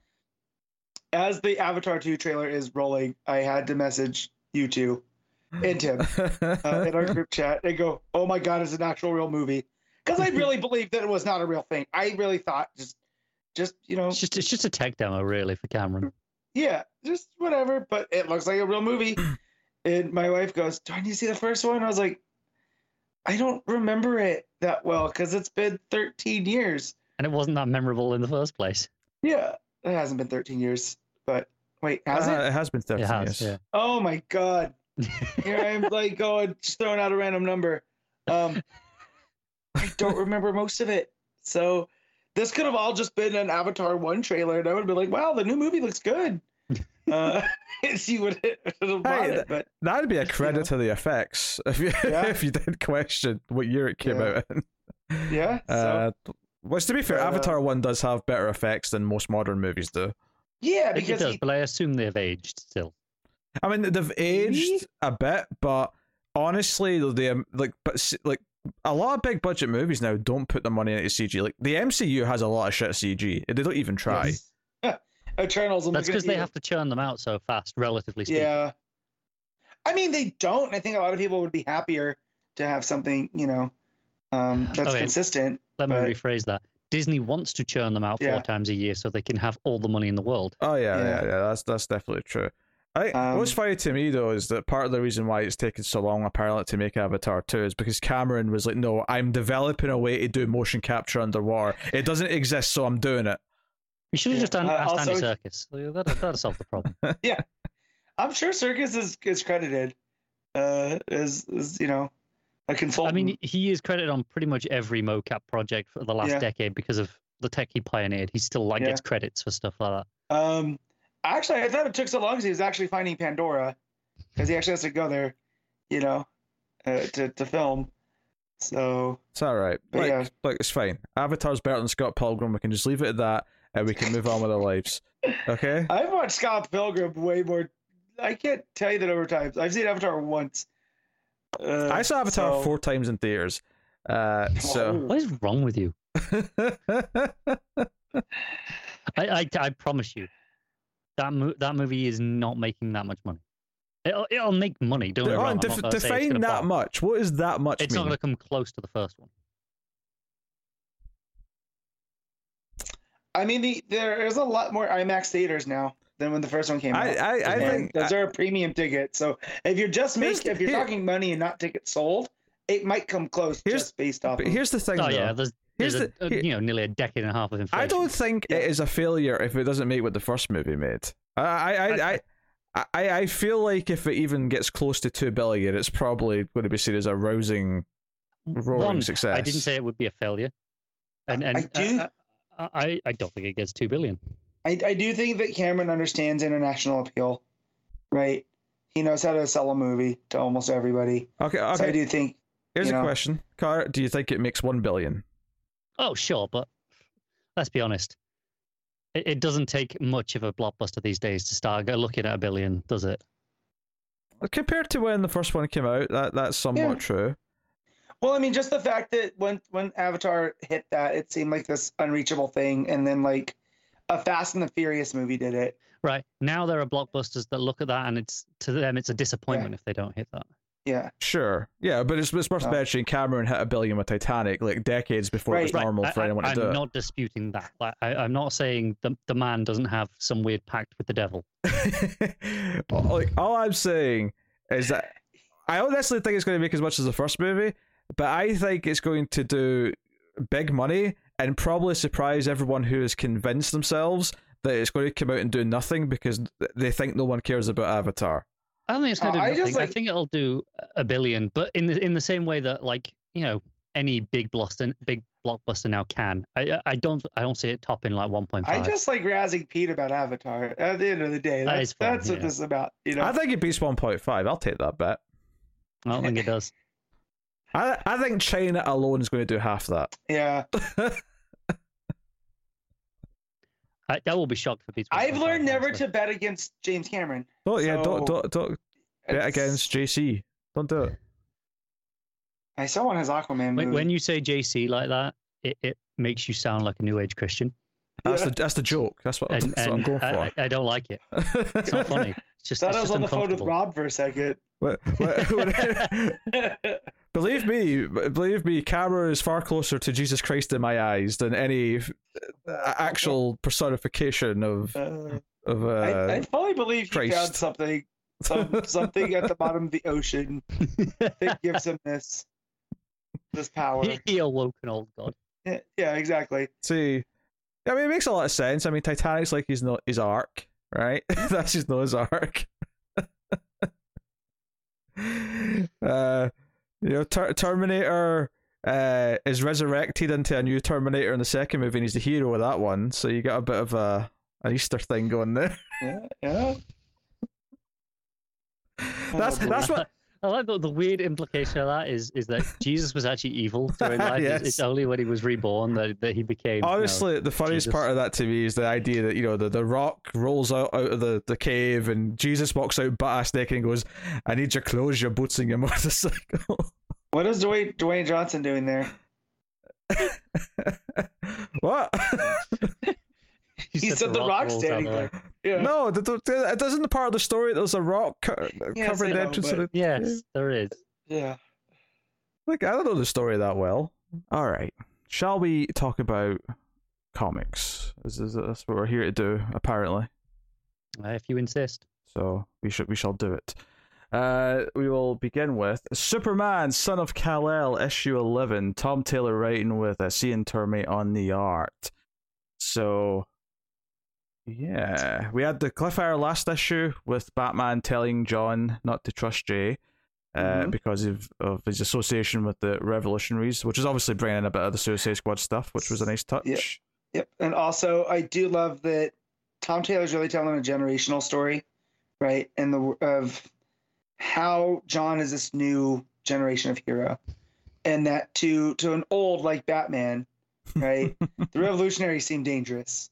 as the Avatar two trailer is rolling, I had to message you two and Tim uh, in our group chat and go, "Oh my god, it's an actual real movie." Because I really believed that it was not a real thing. I really thought just, just you know, It's just it's just a tech demo, really, for Cameron. yeah, just whatever. But it looks like a real movie. and my wife goes, "Do I need to see the first one?" I was like, "I don't remember it that well because it's been 13 years." And it wasn't that memorable in the first place. Yeah, it hasn't been 13 years, but wait, has Uh, it? it has been 13 It has, years. Oh my god! Here I'm like going, just throwing out a random number. Um, I don't remember most of it, so this could have all just been an Avatar one trailer, and I would have been like, "Wow, the new movie looks good." Uh, see what it would have bought Hey, it, but That'd be a credit know. to the effects if you Yeah. if you did question what year it came Yeah. out in. yeah. So Uh, which, to be fair, Uh, Avatar One does have better effects than most modern movies do. Yeah, It- it because does, he- but I assume they've aged still. I mean, they've aged Maybe? a bit, but honestly, the um, like, but like a lot of big budget movies now don't put the money into CG. Like the MCU has a lot of shit CG. They don't even try. Yes. Eternals. I'm That's because they have to churn them out so fast, relatively speaking. Yeah. I mean, they don't. I think a lot of people would be happier to have something, you know, um, that's Okay. consistent. Let me But- rephrase that. Disney wants to churn them out four Yeah. times a year so they can have all the money in the world. Oh yeah, yeah, Yeah. yeah. That's that's definitely true. I, Um, what's funny to me though is that part of the reason why it's taken so long apparently to make Avatar 2 is because Cameron was like, "No, I'm developing a way to do motion capture underwater. It doesn't exist, so I'm doing it." You should have Yeah. just done, Uh, asked Andy also- Serkis. That'd, that'd solve the problem. Yeah, I'm sure Serkis is, is credited uh, as, as, you know, a I consultant. I mean, he is credited on pretty much every mocap project for the last Yeah. decade because of the tech he pioneered. He still like Yeah. gets credits for stuff like that. um, actually, I thought it took so long because he was actually finding Pandora because he actually has to go there, you know, uh, to, to film. So, It's all right. But Like, yeah. look, it's fine. Avatar's better than Scott Pilgrim. We can just leave it at that, and we can move on with our lives. Okay. I've watched Scott Pilgrim way more. I can't tell you the number of times. I've seen Avatar once. Uh, I saw Avatar so- four times in theaters. Uh, so. What is wrong with you? I, I, I promise you, that mo- that movie is not making that much money. It'll, it'll make money. Don't get wrong. Def- not gonna say it's define that bomb. much. What is that much? It's not going to come close to the first one. I mean, the, there's a lot more IMAX theaters now than when the first one came I, out. I, I think those are a premium ticket. So if you're just making, if you're here- talking money and not tickets sold, it might come close Here's- just based off. But of, here's the thing, Oh though. yeah, there's, Here's there's the- a, a- here- you know nearly a decade and a half of inflation. I don't think it Yeah. is a failure if it doesn't make what the first movie made. I, I, I, I, I, I feel like if it even gets close to two billion, it's probably going to be seen as a rousing, roaring One, success. I didn't say it would be a failure, and and I do- I, I, I don't think it gets two billion. I, I do think that Cameron understands international appeal, right? He knows how to sell a movie to almost everybody. Okay, So I okay. do think Here's a know. question, Car. Do you think it makes one billion? Oh sure, but let's be honest. It, it doesn't take much of a blockbuster these days to start looking at a billion, does it? Compared to when the first one came out, that that's somewhat Yeah. true. Well, I mean, just the fact that when when Avatar hit that, it seemed like this unreachable thing, and then like a Fast and the Furious movie did it. Right now, there are blockbusters that look at that, and it's to them it's a disappointment if they don't hit that. Yeah, Sure, yeah, but it's, it's worth No. mentioning Cameron hit a billion with Titanic like decades before it was Right. normal I, for anyone to am do I'm not disputing that. Like, I, I'm not saying the the man doesn't have some weird pact with the devil. like all I'm saying is that I don't necessarily think it's going to make as much as the first movie, but I think it's going to do big money and probably surprise everyone who has convinced themselves that it's going to come out and do nothing because they think no one cares about Avatar. I don't think it's going to Uh, do I just, nothing. I like- think it'll do a billion, but in the in the same way that like you know any big blockbuster big blockbuster now can. I I- I don't I don't see it topping like 1.5. I just like razzing Pete about Avatar. At the end of the day, That that's, is fun, that's what this is about. You know, I think it beats 1.5. I'll take that bet. I don't think it does. I I think China alone is going to do half that. yeah. I, I will be shocked for Pete's. I've learned never honestly. to bet against James Cameron. Don't yeah, don't don't don't bet against JC. Don't do it. I saw one of his Aquaman When, movie. when you say JC like that, it, it makes you sound like a new age Christian, That's Yeah. the that's the joke. That's what, and, that's what I'm going for. I, I don't like it. It's not funny. It's just, thought it's I was on the phone with. Rob for a second. What- what- what- believe me, believe me, Cameron is far closer to Jesus Christ in my eyes than any uh, actual personification of Uh, of uh, I, I fully believe he found Christ. something, some, something at the bottom of the ocean that gives him this this power. he, he awoke an old god. Yeah, yeah, exactly. See, I mean, it makes a lot of sense. I mean, Titanic's like his no- his arc, right? That's his Noah's ark. uh, you know, Ter- Terminator uh, is resurrected into a new Terminator in the second movie, and he's the hero of that one. So you got a bit of a an Easter thing going there. Yeah, yeah. That's boy. that's what I like the, the weird implication of that is is that Jesus was actually evil during life. Yes. It's, it's only when he was reborn that, that he became. you know, Honestly, the funniest Jesus. part of that to me is the idea that you know the, the rock rolls out, out of the, the cave and Jesus walks out butt ass naked and goes, "I need your clothes, your boots, and your motorcycle." What is Dwayne Dwayne Johnson doing there? what? He said the rock's rolls out standing the there. Yeah. no, th- th- th- it isn't the part of the story. There's a rock co- Yes, covering I the know, entrance but- of the. Yes, there is. Yeah. Like I don't know the story that well. All right, shall we talk about comics? This is that's what we're here to do, apparently. Uh, if you insist. So we should we shall do it. Uh, we will begin with Superman, Son of Kal El, issue eleven. Tom Taylor writing with uh, Cian Tormey on the art. So, yeah, we had the cliffhanger last issue with Batman telling John not to trust Jay. Uh, Mhm. because of, of his association with the revolutionaries, which is obviously bringing in a bit of the Suicide Squad stuff, which was a nice touch. Yep. Yep. And also, I do love that Tom Taylor's really telling a generational story, right? And the of how John is this new generation of hero, and that to to an old like Batman, right? the revolutionaries seem dangerous.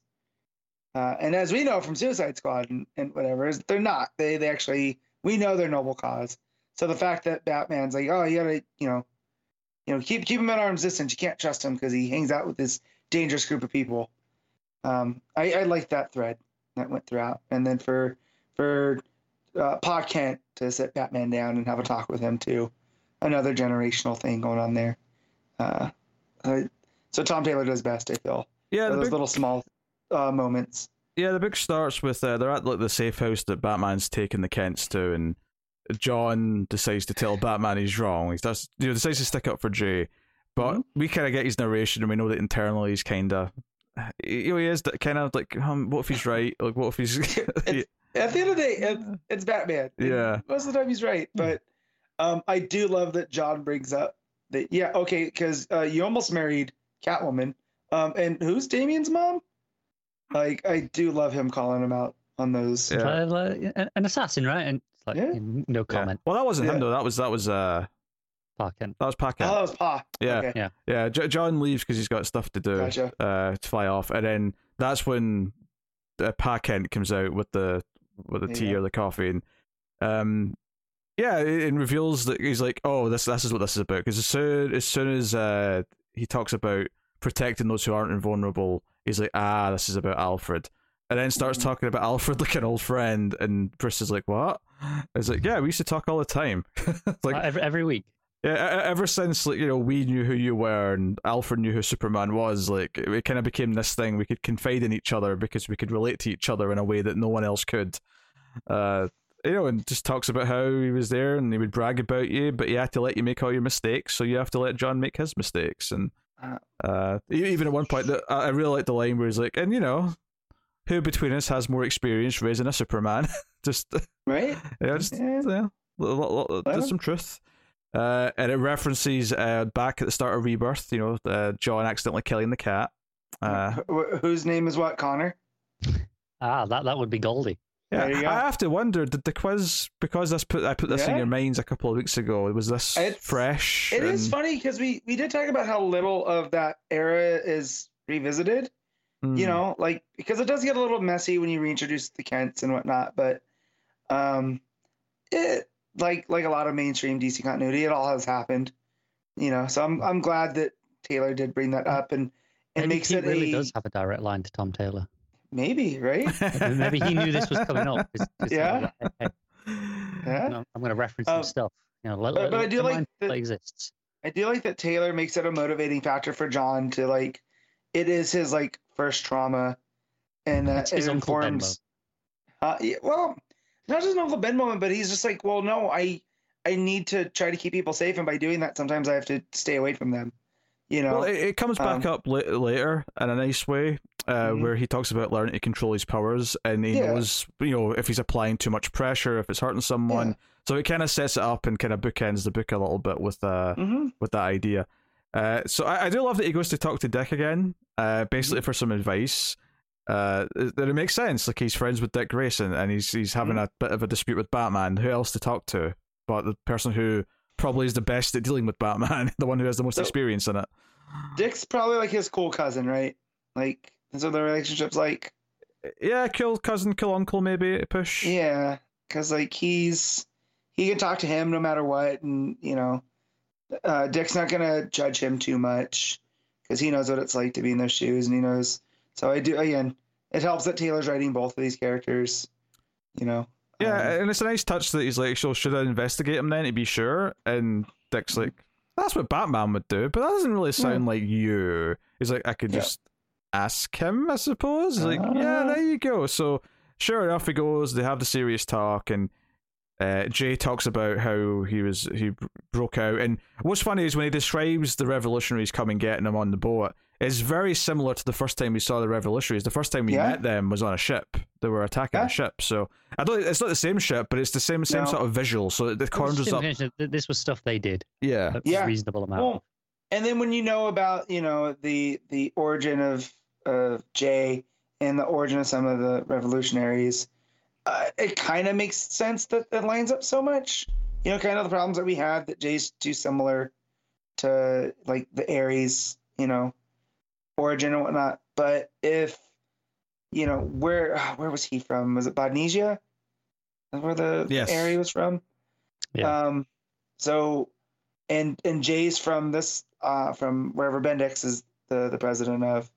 Uh, and as we know from Suicide Squad and, and whatever, is they're not. They they actually we know their noble cause. So the fact that Batman's like, oh, you gotta, you know, you know, keep keep him at arm's distance. You can't trust him because he hangs out with this dangerous group of people. Um, I, I like that thread that went throughout, and then for for uh, Pa Kent to sit Batman down and have a talk with him too, another generational thing going on there. Uh, uh, so Tom Taylor does best, I feel. Yeah, those big, little small uh, moments. Yeah, the book starts with uh, they're at like the safe house that Batman's taking the Kents to, and John decides to tell Batman he's wrong. He does, you know, decides to stick up for Jay, but Mhm. we kind of get his narration, and we know that internally he's kind of, you know, he is kind of like, um, what if he's right? Like, what if he's, At the end of the day, it's, it's Batman. Yeah. Most of the time he's right. But um, I do love that John brings up that, yeah, okay, because uh, you almost married Catwoman. Um, and who's Damian's mom? Like, I do love him calling him out on those. Yeah. Uh, like, an- an assassin, right? And it's like Yeah. n- no Yeah. comment. Well, that wasn't him though. That was that was uh Clark Kent. that was Oh, that was Pa. Yeah. Okay. Yeah, J- John leaves because he's got stuff to do. Gotcha. uh, to fly off, and then that's when uh, Pa Kent comes out with the with the tea or the coffee, and um, yeah, it, it reveals that he's like, oh, this this is what this is about. Because as soon as soon as uh, he talks about protecting those who aren't invulnerable, he's like, ah, this is about Alfred, and then starts Mhm. talking about Alfred like an old friend, and Bruce is like, what? It's like, yeah, we used to talk all the time. Like, Uh, every, every week. yeah, ever since like you know we knew who you were and Alfred knew who Superman was, like it, it kind of became this thing we could confide in each other because we could relate to each other in a way that no one else could. Uh, you know, and just talks about how he was there and he would brag about you, but he had to let you make all your mistakes, so you have to let John make his mistakes. And Uh. uh, e- even at one point, that I I really like the line where he's like, "And you know, who between us has more experience raising a Superman?" just Right? yeah, just Yeah. yeah, lo- lo- lo- Well. there's some truth. Uh, and it references uh, back at the start of Rebirth, you know, uh, John accidentally killing the cat. Uh, Wh- wh- whose name is what? Connor? Ah, that, that would be Goldie. Yeah, There you go. I have to wonder, did the quiz because this put I put this in your minds a couple of weeks ago? Was this It's- fresh? It is and- funny because we, we did talk about how little of that era is revisited. Hmm. you know like because it does get a little messy when you reintroduce the kents and whatnot but um it like like a lot of mainstream dc continuity it all has happened you know so i'm i'm glad that taylor did bring that up and and Maybe makes he it really a does have a direct line to Tom Taylor. Maybe right Maybe he knew this was coming up. 'cause- 'cause, Yeah. uh, yeah no, I'm going to reference Um, some stuff. You know, let, but- let- but I do like that- that exists. i do like that taylor makes it a motivating factor for john to like it is his like first trauma and that It's his it informs Uh, yeah, well, not just an Uncle Ben moment, but he's just like, well, no, I I need to try to keep people safe, and by doing that, sometimes I have to stay away from them. You know, Well, it, it comes back um, up la- later in a nice way, uh, Mhm. where he talks about learning to control his powers, and he Yeah. knows, you know, if he's applying too much pressure, if it's hurting someone. Yeah. So it kind of sets it up and kind of bookends the book a little bit with uh, hmm with that idea. Uh, so I, I do love that he goes to talk to Dick again, uh, Mm-hmm. basically for some advice. Uh, that it makes sense. Like he's friends with Dick Grayson, and he's he's having Mm-hmm. a bit of a dispute with Batman. Who else to talk to but the person who probably is the best at dealing with Batman, the one who has the most So- experience in it. Dick's probably like his cool cousin, right? Like that's what the relationship's like. Yeah, kill cousin, kill uncle, maybe push. Yeah, because like he's he can talk to him no matter what, and you know, uh, Dick's not gonna judge him too much because he knows what it's like to be in those shoes, and he knows. So I do again. It helps that Taylor's writing both of these characters. You know. Yeah, Um, and it's a nice touch that he's like, so should I investigate him then to be sure? And Dick's like, that's what Batman would do, but that doesn't really sound like you. He's like, I could Yeah. just ask him, I suppose. He's like, yeah, Ah. there you go. So sure enough, he goes. They have the serious talk, and uh, Jay talks about how he was he broke out. And what's funny is when he describes the revolutionaries coming getting him on the boat, it's very similar to the first time we saw the revolutionaries. The first time we Yeah. met them was on a ship. They were attacking Yeah. a ship. So I don't. It's not the same ship, but it's the same same No. sort of visual. So it Just up. This was stuff they did. Yeah, A Yeah. reasonable amount. Well, and then when you know about you know the the origin of of Jay and the origin of some of the revolutionaries, uh, it kind of makes sense that it lines up so much. You know, kind of the problems that we had that Jay's too similar to like the Ares, you know, origin and whatnot. But if you know where where was he from? Was it Bodnesia? That's where the Yes. area was from. Yeah. Um, so, and and Jay's from this uh from wherever Bendix is the the president of.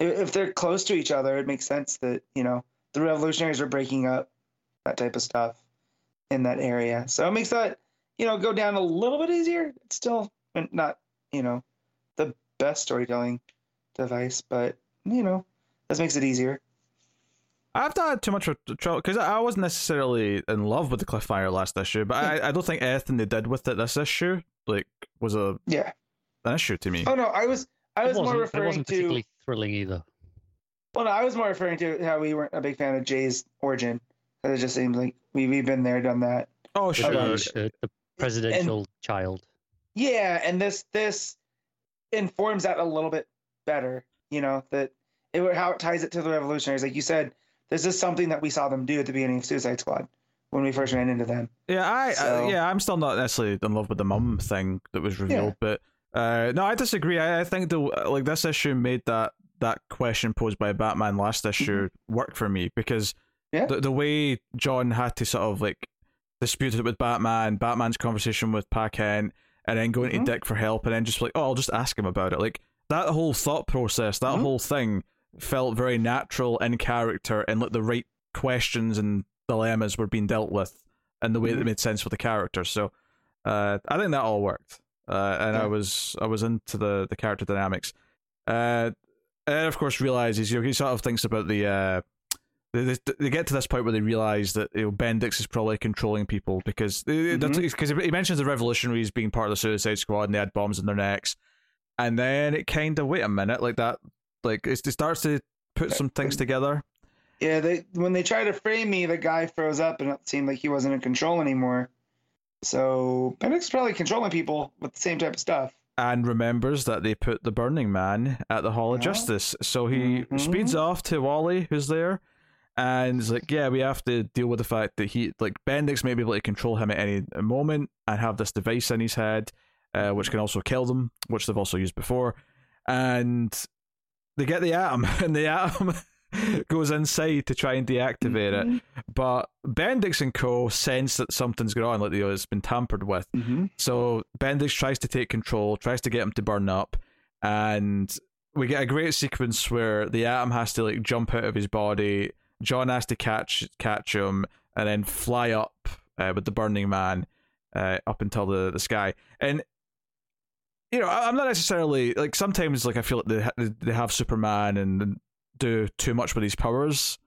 If, if they're close to each other, it makes sense that you know the revolutionaries are breaking up that type of stuff in that area. So it makes that you know go down a little bit easier. It's still not you know the best storytelling device, but you know this makes it easier. I've not had too much of trouble because I I wasn't necessarily in love with the cliffhanger last issue, but I, I don't think anything they did with it this issue like was a Yeah. an issue to me. Oh no, I was I it was more wasn't, it referring wasn't to. particularly thrilling either. Well, no, I was more referring to how we weren't a big fan of Jay's origin. 'Cause It just seems like we we've been there, done that. Oh The, sure, uh, the presidential child. Yeah, and this this informs that a little bit better. You know that it how it ties it to the revolutionaries. Like you said, this is something that we saw them do at the beginning of Suicide Squad when we first ran into them. yeah, I, So- I yeah, I'm still not necessarily in love with the mum thing that was revealed, but uh, no, I disagree. I, I think the like this issue made that that question posed by Batman last issue work for me because Yeah. the the way John had to sort of like dispute it with Batman, Batman's conversation with Pa Kent, and then going Mhm. to Dick for help, and then just like, oh, I'll just ask him about it. Like that whole thought process, that Mhm. whole thing felt very natural in character, and like the right questions and dilemmas were being dealt with, and the way that Mhm. made sense for the characters. So, uh, I think that all worked, uh, and I was I was into the the character dynamics. Uh, and of course realizes you know he sort of thinks about the uh they, they, get to this point where they realize that you know, Bendix is probably controlling people because because Mhm. he mentions the revolutionaries being part of the Suicide Squad and they had bombs in their necks, and then it kind of wait a minute like that like it starts to put some things together. Yeah, they when they try to frame me, the guy froze up, and it seemed like he wasn't in control anymore. So Bendix is probably controlling people with the same type of stuff. and remembers that they put the Burning Man at the Hall of Yeah. Justice. So he Mhm. speeds off to Wally, who's there, and is like, "Yeah, we have to deal with the fact that he, like, Bendix may be able to control him at any moment and have this device in his head, uh, which can also kill them, which they've also used before." And they get the atom, and the atom goes inside to try and deactivate it. Mhm. But Bendix and Co. sense that something's going on, like you know, it's been tampered with. Mm-hmm. So Bendix tries to take control, tries to get him to burn up, and we get a great sequence where the atom has to like jump out of his body. John has to catch catch him and then fly up uh, with the Burning Man uh, up until the, the sky. And you know, I- I'm not necessarily like sometimes like I feel like they ha- they have Superman and do too much with his powers,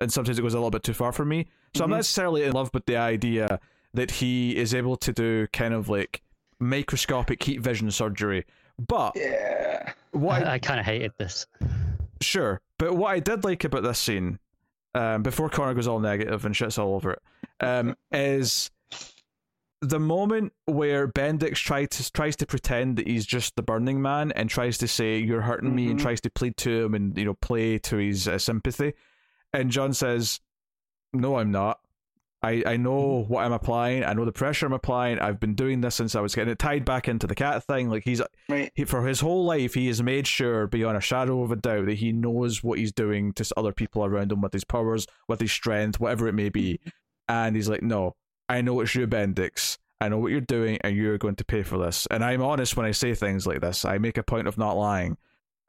and sometimes it goes a little bit too far for me. So I'm Mhm. not necessarily in love with the idea that he is able to do kind of like microscopic heat vision surgery. But Yeah. what I, I, I kind of hated this. sure, but what I did like about this scene, um, before Connor goes all negative and shits all over it, um, is the moment where Bendix tries to tries to pretend that he's just the Burning Man and tries to say you're hurting me and Mhm. tries to plead to him and you know play to his uh, sympathy, and John says, "No, I'm not. I, I know what I'm applying. I know the pressure I'm applying. I've been doing this since I was getting it tied back into the cat thing. Like he's Right. he, for his whole life, he has made sure beyond a shadow of a doubt that he knows what he's doing to other people around him with his powers, with his strength, whatever it may be. And he's like, no, I know it's you, Bendix. I know what you're doing, and you're going to pay for this. And I'm honest when I say things like this. I make a point of not lying.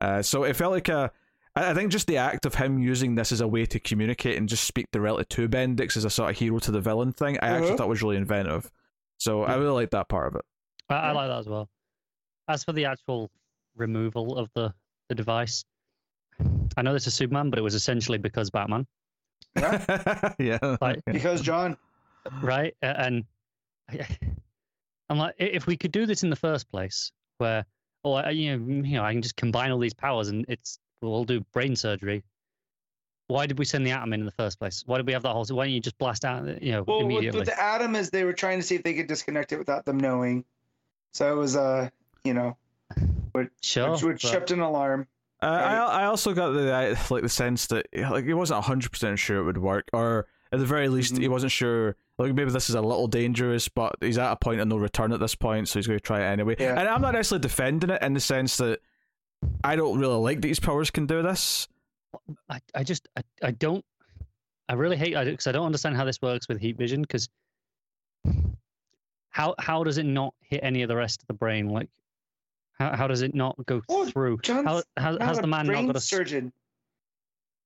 Uh, so it felt like a. I I think just the act of him using this as a way to communicate and just speak directly to Bendix as a sort of hero to the villain thing, I actually Uh-huh. thought was really inventive. So I really like that part of it. I, I like that as well. As for the actual removal of the, the device, I know this is Superman, but it was essentially because Batman, yeah. Like- Because John, right? And I'm like, if we could do this in the first place, where, or you know, you know, I can just combine all these powers and it's we'll do brain surgery. Why did we send the atom in in the first place? Why did we have that whole? Why don't you just blast out? You know, well, with, immediately. with the atom is they were trying to see if they could disconnect it without them knowing. So it was uh, you know, sure, which, which but- shipped an alarm. Uh, I I also got the uh, like the sense that like he wasn't hundred percent sure it would work, or at the very least Mhm. he wasn't sure. Like maybe this is a little dangerous, but he's at a point of no return at this point, so he's going to try it anyway. Yeah. And I'm not necessarily defending it in the sense that I don't really like that his powers can do this. I, I just I, I don't I really hate I because I don't understand how this works with heat vision because how how does it not hit any of the rest of the brain like how how does it not go Well, through John's how, how has the man not got a surgeon?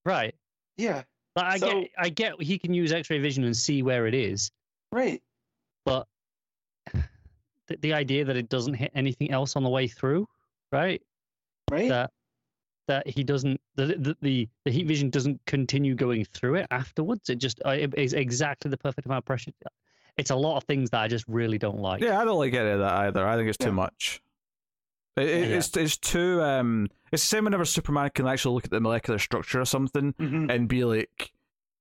right Yeah, like, I So- get I get he can use X-ray vision and see where it is right. but the, the idea that it doesn't hit anything else on the way through right Right. that that he doesn't the, the the the heat vision doesn't continue going through it afterwards. It just uh, it is exactly the perfect amount of pressure. It's a lot of things that I just really don't like. Yeah, I don't like any of that either. I think it's too much. It, it, Yeah. It's it's too um. It's the same whenever Superman can actually look at the molecular structure or something Mhm. and be like,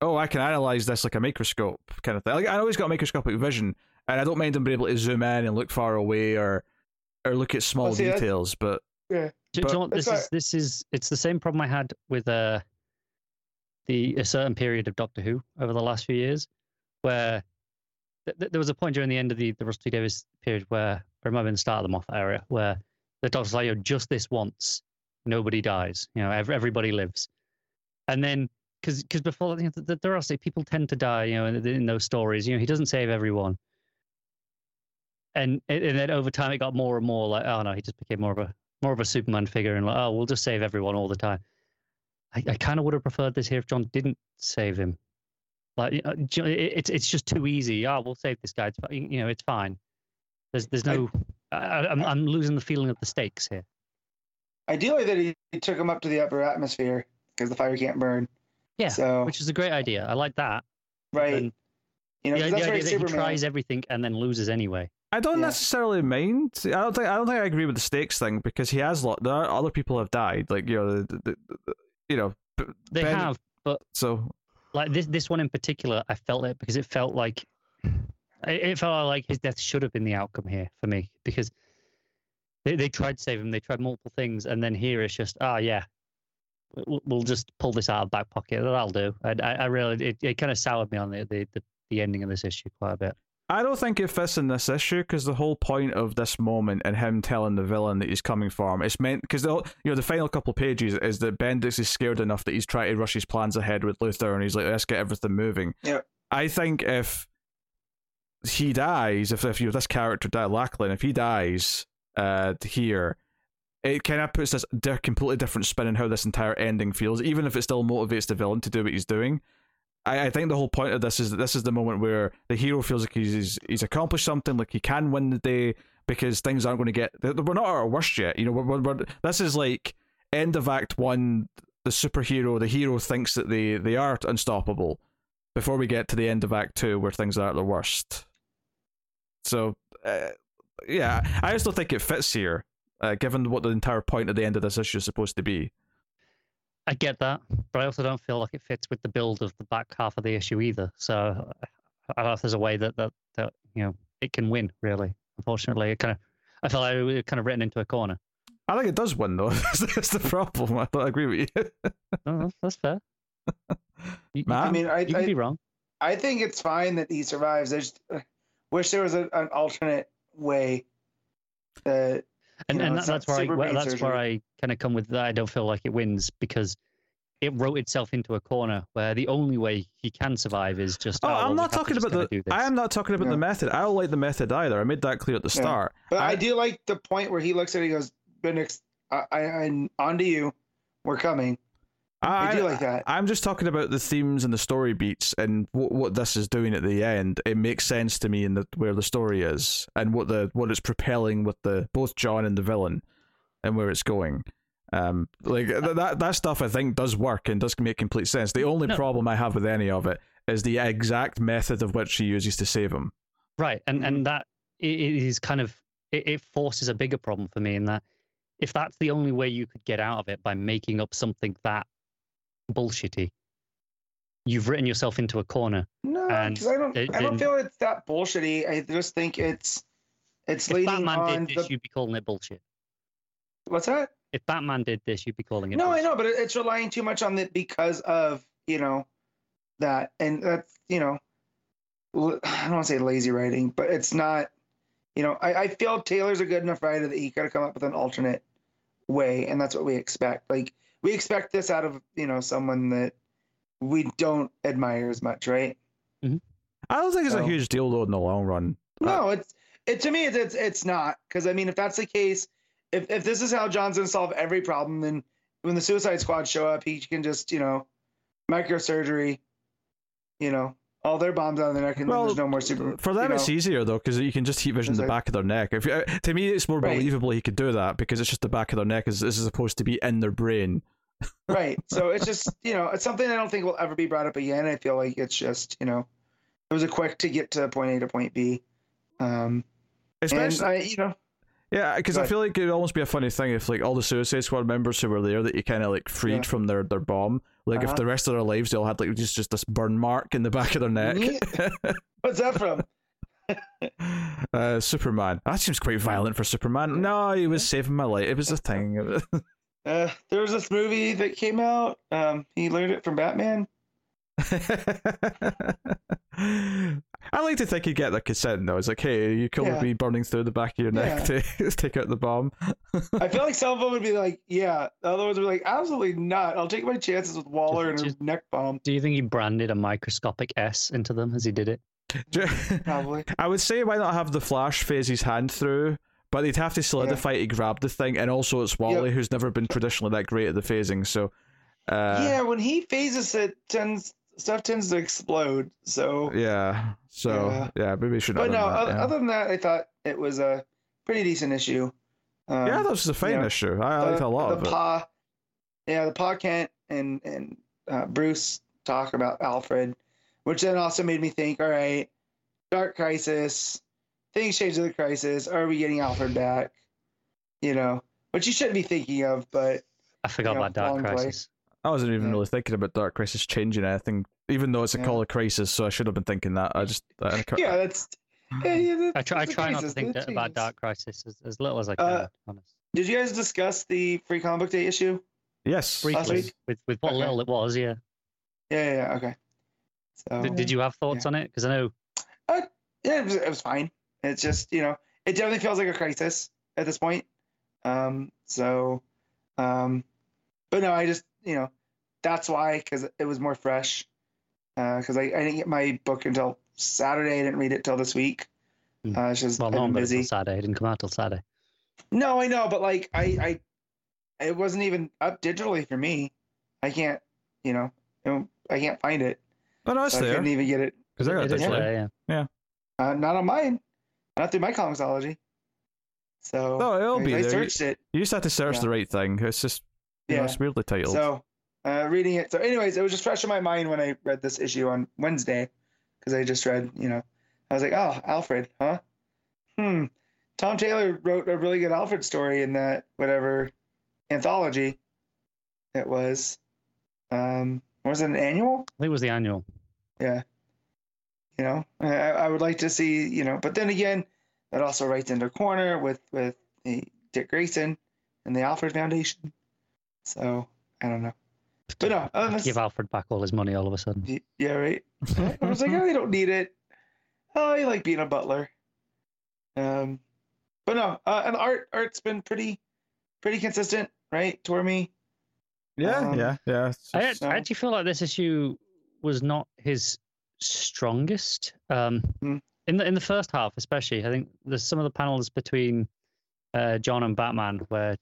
"Oh, I can analyze this like a microscope kind of thing." Like I know he's got microscopic vision, and I don't mind him being able to zoom in and look far away or or look at small Well, see, that's- details. But Do, do But- you know this That's is? This is it's the same problem I had with uh the a certain period of Doctor Who over the last few years, where th- th- there was a point during the end of the the Russell T Davies period where I remember in the start of the Moffat era where the Doctor's like, "Yo, just this once, nobody dies. You know, ev- everybody lives," and then. Because before, you know, th- th- there are say people tend to die, you know, in, in those stories. You know, he doesn't save everyone, and and then over time it got more and more like, oh no, he just became more of a more of a Superman figure, and like, oh, we'll just save everyone all the time. I, I kind of would have preferred this here if John didn't save him. Like, you know, j- it- it's it's just too easy. Oh, we'll save this guy. It's, you know, it's fine. There's there's no. I, I, I'm I'm losing the feeling of the stakes here. Ideally, that he, he took him up to the upper atmosphere because the fire can't burn. Yeah, So Which is a great idea. I like that. right, And you know, the, 'cause the that's very idea that he tries everything and then loses anyway. I don't Yeah. necessarily mind. I don't think I don't think I agree with the stakes thing because he has lot. There are other people have died. Like you know, the, the, the, the- you know. They Ben- have, but So like this this one in particular, I felt it because it felt like it it felt like his death should have been the outcome here for me because they they tried to save him, they tried multiple things, and then here it's just ah yeah, we'll, we'll just pull this out of back pocket. That'll do. I I, I really it, it kind of soured me on the, the the the ending of this issue quite a bit. I don't think it fits in this issue because the whole point of this moment and him telling the villain that he's coming for him, it's meant because you know the final couple of pages is that Bendix is scared enough that he's trying to rush his plans ahead with Luther and he's like, let's get everything moving. Yeah. I think if he dies, if if you know, this character Lachlan, if he dies uh, here, it kind of puts this di- completely different spin on how this entire ending feels, even if it still motivates the villain to do what he's doing. I, I think the whole point of this is that this is the moment where the hero feels like he's he's, he's accomplished something, like he can win the day because things aren't going to get. We're not at our worst yet, you know. We're, we're, this is like end of Act One. The superhero, the hero thinks that they they are unstoppable before we get to the end of Act Two, where things are at their worst. So, uh, yeah, I just don't think it fits here, uh, given what the entire point of the end of this issue is supposed to be. I get that, but I also don't feel like it fits with the build of the back half of the issue either. So I don't know if there's a way that that, that you know it can win. Really, unfortunately, it kind of I felt like it was kind of written into a corner. I think it does win though. That's the problem. I don't agree with you. No, that's, that's fair. You, you Matt? I mean, I, you can I be wrong. I think it's fine that he survives. I just uh, wish there was a, an alternate way. That and know, and that, that's where I super where, brain that's where. I kind of come with that. I don't feel like it wins because it wrote itself into a corner where the only way he can survive is just. Oh, oh, I'm we not talking about the. I am not talking about the method. I don't like the method either. I made that clear at the Yeah. start. But I, I- do like the point where he looks at it. He goes, "Bendix, I, I, I'm on to you. We're coming." I, do like that. I'm just talking about the themes and the story beats and what what this is doing at the end. It makes sense to me in the where the story is and what the what it's propelling with the both John and the villain and where it's going. Um, like th- that that stuff I think does work and does make complete sense. The only No. problem I have with any of it is the exact method of which she uses to save him. Right, and and that i- it is kind of it, it forces a bigger problem for me in that if that's the only way you could get out of it by making up something that bullshitty, you've written yourself into a corner. No, And I don't. it I don't feel it's that bullshitty. I just think it's it's If leading Batman on did this, the. you'd be calling it bullshit. What's that? If Batman did this, you'd be calling it. No, I know, but it's relying too much on it because of you know that, and that's you know, I don't want to say lazy writing, but it's not. You know, I, I feel Taylor's a good enough writer that he could have come up with an alternate way, and that's what we expect. Like we expect this out of you know someone that we don't admire as much, right? Mm-hmm. I don't think it's a huge deal though in the long run. Uh, no, it's it to me it's it's, it's not because I mean if that's the case, if if this is how John's gonna solve every problem, then when the Suicide Squad show up, he can just you know microsurgery, you know, all their bombs out of their neck, and Well, then there's no more super. For them, you it's easier though because you can just heat vision the it? back of their neck. If you, uh, to me, it's more Right. believable he could do that because it's just the back of their neck as, as opposed to be in their brain. Right. So it's just you know it's something I don't think will ever be brought up again. I feel like it's just you know it was a quick to get to point A to point B. Um, Especially, I, you know, yeah, because I feel like it'd almost be a funny thing if like all the Suicide Squad members who were there that you kind of like freed Yeah. from their, their bomb, like if Uh-huh. the rest of their lives they all had like just just this burn mark in the back of their neck. what's that from? uh, Superman. That seems quite violent for Superman. No, he was saving my life. It was a thing. Uh, there was this movie that came out. Um, he learned it from Batman. I like to think he'd get the consent though. It's like, hey, you cool with Yeah. me burning through the back of your neck to take out the bomb? I feel like some of them would be like, yeah. The other ones would be like, absolutely not. I'll take my chances with Waller and Just- her neck bomb. Do you think he branded a microscopic S into them as he did it? Probably. I would say why not have the Flash phase his hand through, but they'd have to solidify to grab the thing, and also it's Wally who's never been traditionally that great at the phasing. So, uh, yeah, when he phases it, tends stuff tends to explode. So, yeah. So Yeah. yeah, maybe we should. but no. that, other, yeah. other than that, I thought it was a pretty decent issue. Um, yeah, that was a fine you know, issue. I, I the, liked a lot the of it. Pa, yeah, the Pa Kent and and uh, Bruce talk about Alfred, which then also made me think, all right, Dark Crisis, things change in the Crisis. Are we getting Alfred back? You know, which you shouldn't be thinking of, but I forgot Yeah, about Dark long play. Crisis. I wasn't even Yeah. really thinking about Dark Crisis changing anything, even though it's a Yeah. call of crisis. So I should have been thinking that. I just I, yeah, that's. Yeah, yeah, I try, I try not to think that that about. Dark Crisis as, as little as I can. Uh, honest. Did you guys discuss the Free Comic Book Day issue? yes. last Briefly, week? with with what Okay. little it was, yeah. Yeah, yeah, yeah okay. So Did, did you have thoughts on it? Because I know Uh, yeah, it was, it was fine. It's just you know, it definitely feels like a crisis at this point. Um, so, um, but no, I just you know, that's why because it was more fresh. Because I, I didn't get my book until Saturday. I didn't read it till this week. Hmm. Uh, it's just well, I've no been one got it busy. till Saturday. It didn't come out till Saturday. No, I know, but like I, I, it wasn't even up digitally for me. I can't, you know, I can't find it. But no, it's So I there couldn't even get it. because I got It it is digitally. there, yeah. Uh, not on mine. Not through my comiXology. So No, it'll I, be I there. searched it. You just have to search Yeah. the right thing. It's just you know, Yeah. it's weirdly titled. So uh, reading it. So, anyways, it was just fresh in my mind when I read this issue on Wednesday, because I just read. You know, I was like, oh, Alfred, huh? Hmm. Tom Taylor wrote a really good Alfred story in that whatever anthology it was. Um, was it an annual? I think it was the annual. Yeah. You know, I, I would like to see, you know, but then again, that also writes into a corner with with the Dick Grayson and the Alfred Foundation. So I don't know. But no, uh, Give Alfred back all his money all of a sudden. yeah, right. I was like, oh, I don't need it. Oh, I like being a butler. Um, but no, uh, and art art's been pretty, pretty consistent, right? Tormey. Yeah, Um, yeah, yeah. it's I, just- act- I actually feel like this issue was not his strongest. Um, Hmm. In the in the first half, especially, I think there's some of the panels between uh, John and Batman where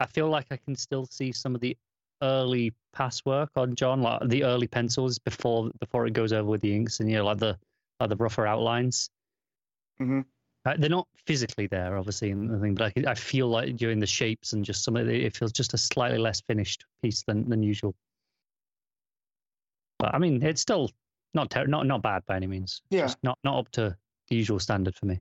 I feel like I can still see some of the early pass work on John, like the early pencils before before it goes over with the inks, and you know, like the like the rougher outlines. Mhm. Uh, they're not physically there, obviously, in the thing, but I, I feel like during the shapes and just some of it, it feels just a slightly less finished piece than than usual. But I mean, it's still not ter- not not bad by any means. Yeah. Just not not up to the usual standard for me.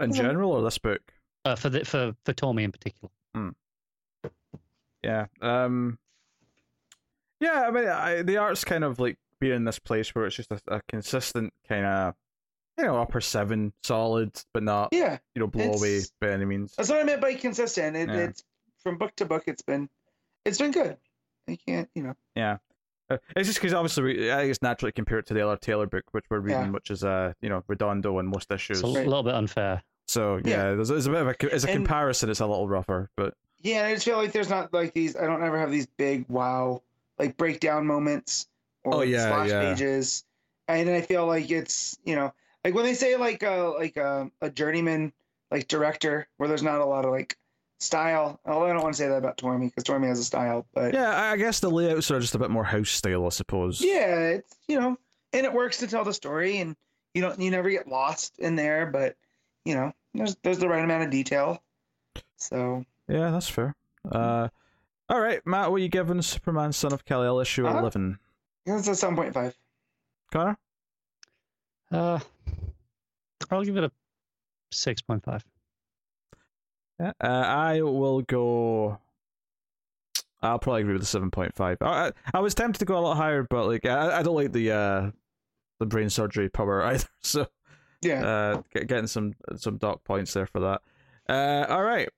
in general or this book? Uh, for the for for Tormey in particular. Yeah. Um. Yeah, I mean, I, the art's kind of like being in this place where it's just a, a consistent kind of, you know, upper seven, solid, but not Yeah, you know blow away by any means. that's what I meant by consistent. It, Yeah. It's from book to book. It's been, it's been good. I can't, you know. Yeah. Uh, It's just because obviously we, I guess naturally compare it to the other Taylor book, which we're reading, Yeah. which is uh you know Redondo and most issues. It's a Right. little bit unfair. So yeah, Yeah. there's, there's a bit of a co- as a And- comparison, it's a little rougher, but Yeah, I just feel like there's not like these. I don't ever have these big wow, like breakdown moments or Oh, yeah, splash yeah. pages, and I feel like it's you know like when they say like a like a, a journeyman like director where there's not a lot of like style. Although I don't want to say that about Tormey because Tormey has a style, but yeah, I I guess the layouts are just a bit more house style, I suppose. yeah, it's you know, and it works to tell the story, and you don't you never get lost in there, but you know, there's there's the right amount of detail. So Yeah, that's fair. Uh, all right, Matt, what are you giving Superman, Son of Kal El, issue Uh-huh. eleven? that's a seven point five. Connor, Uh, I'll give it a six point five. Yeah, uh, I will go. I'll probably agree with the seven point five. I, I I was tempted to go a lot higher, but like I, I don't like the uh the brain surgery power either. So Yeah. uh, get, getting some some dock points there for that. Uh, all right.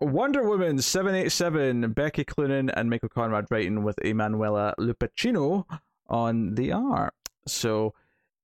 Wonder Woman 787, Becky Cloonan and Michael Conrad writing with Emanuela Lupacchino on the art. So,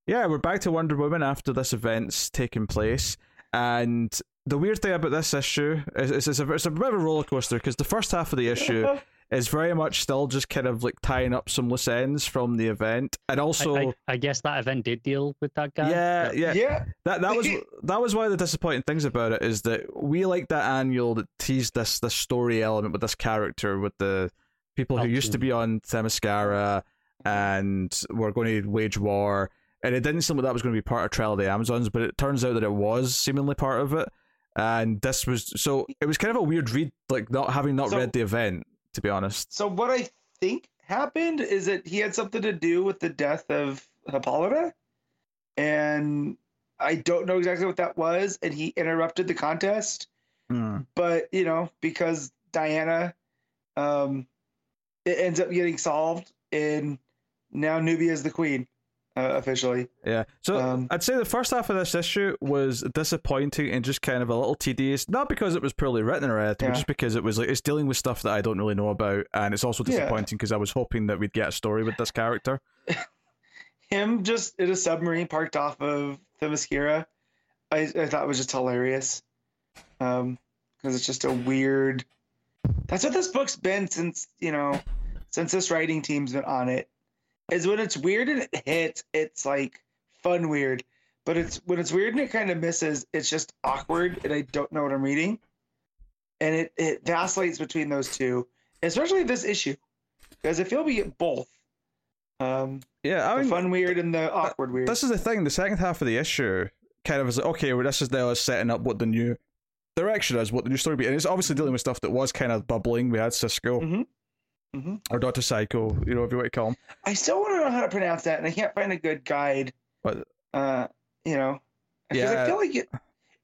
yeah, we're back to Wonder Woman after this event's taken place. And the weird thing about this issue is, is it's, a, it's a bit of a roller coaster because the first half of the issue is very much still just kind of like tying up some loose ends from the event. And also, I, I, I guess that event did deal with that guy. yeah, but- yeah, yeah. that that was that was one of the disappointing things about it is that we like that annual that teased this this story element with this character with the people who used to be on Themyscira and were going to wage war, and it didn't seem like that was going to be part of Trial of the Amazons, but it turns out that it was seemingly part of it, and this was so it was kind of a weird read, like not having not So- read the event to be honest. So what I think happened is that he had something to do with the death of Hippolyta, and I don't know exactly what that was, and he interrupted the contest. Hmm. But you know, because Diana, um, it ends up getting solved, and now Nubia is the queen, uh, officially. Yeah. So Um, I'd say the first half of this issue was disappointing and just kind of a little tedious. Not because it was poorly written or anything, Yeah. just because it was like it's dealing with stuff that I don't really know about, and it's also disappointing because I was hoping that we'd get a story with this character. Him just in a submarine parked off of Themyscira, I, I thought was just hilarious. Um, because it's just a weird. That's what this book's been since you know, since this writing team's been on it. Is when it's weird and it hits, it's like fun weird. But it's when it's weird and it kind of misses, it's just awkward and I don't know what I'm reading. And it it vacillates between those two, especially this issue, because I feel we get both. Um, Yeah, I the mean, fun weird and the awkward weird. this is the thing. The second half of the issue kind of is like, okay, well, this is now setting up what the new direction is, what the new story be, and it's obviously dealing with stuff that was kind of bubbling. We had Cisco Mhm. Mhm. or Doctor Psycho, you know, if you want to call him. I still want to know how to pronounce that, and I can't find a good guide. But Uh, you know, because Yeah. I feel like it,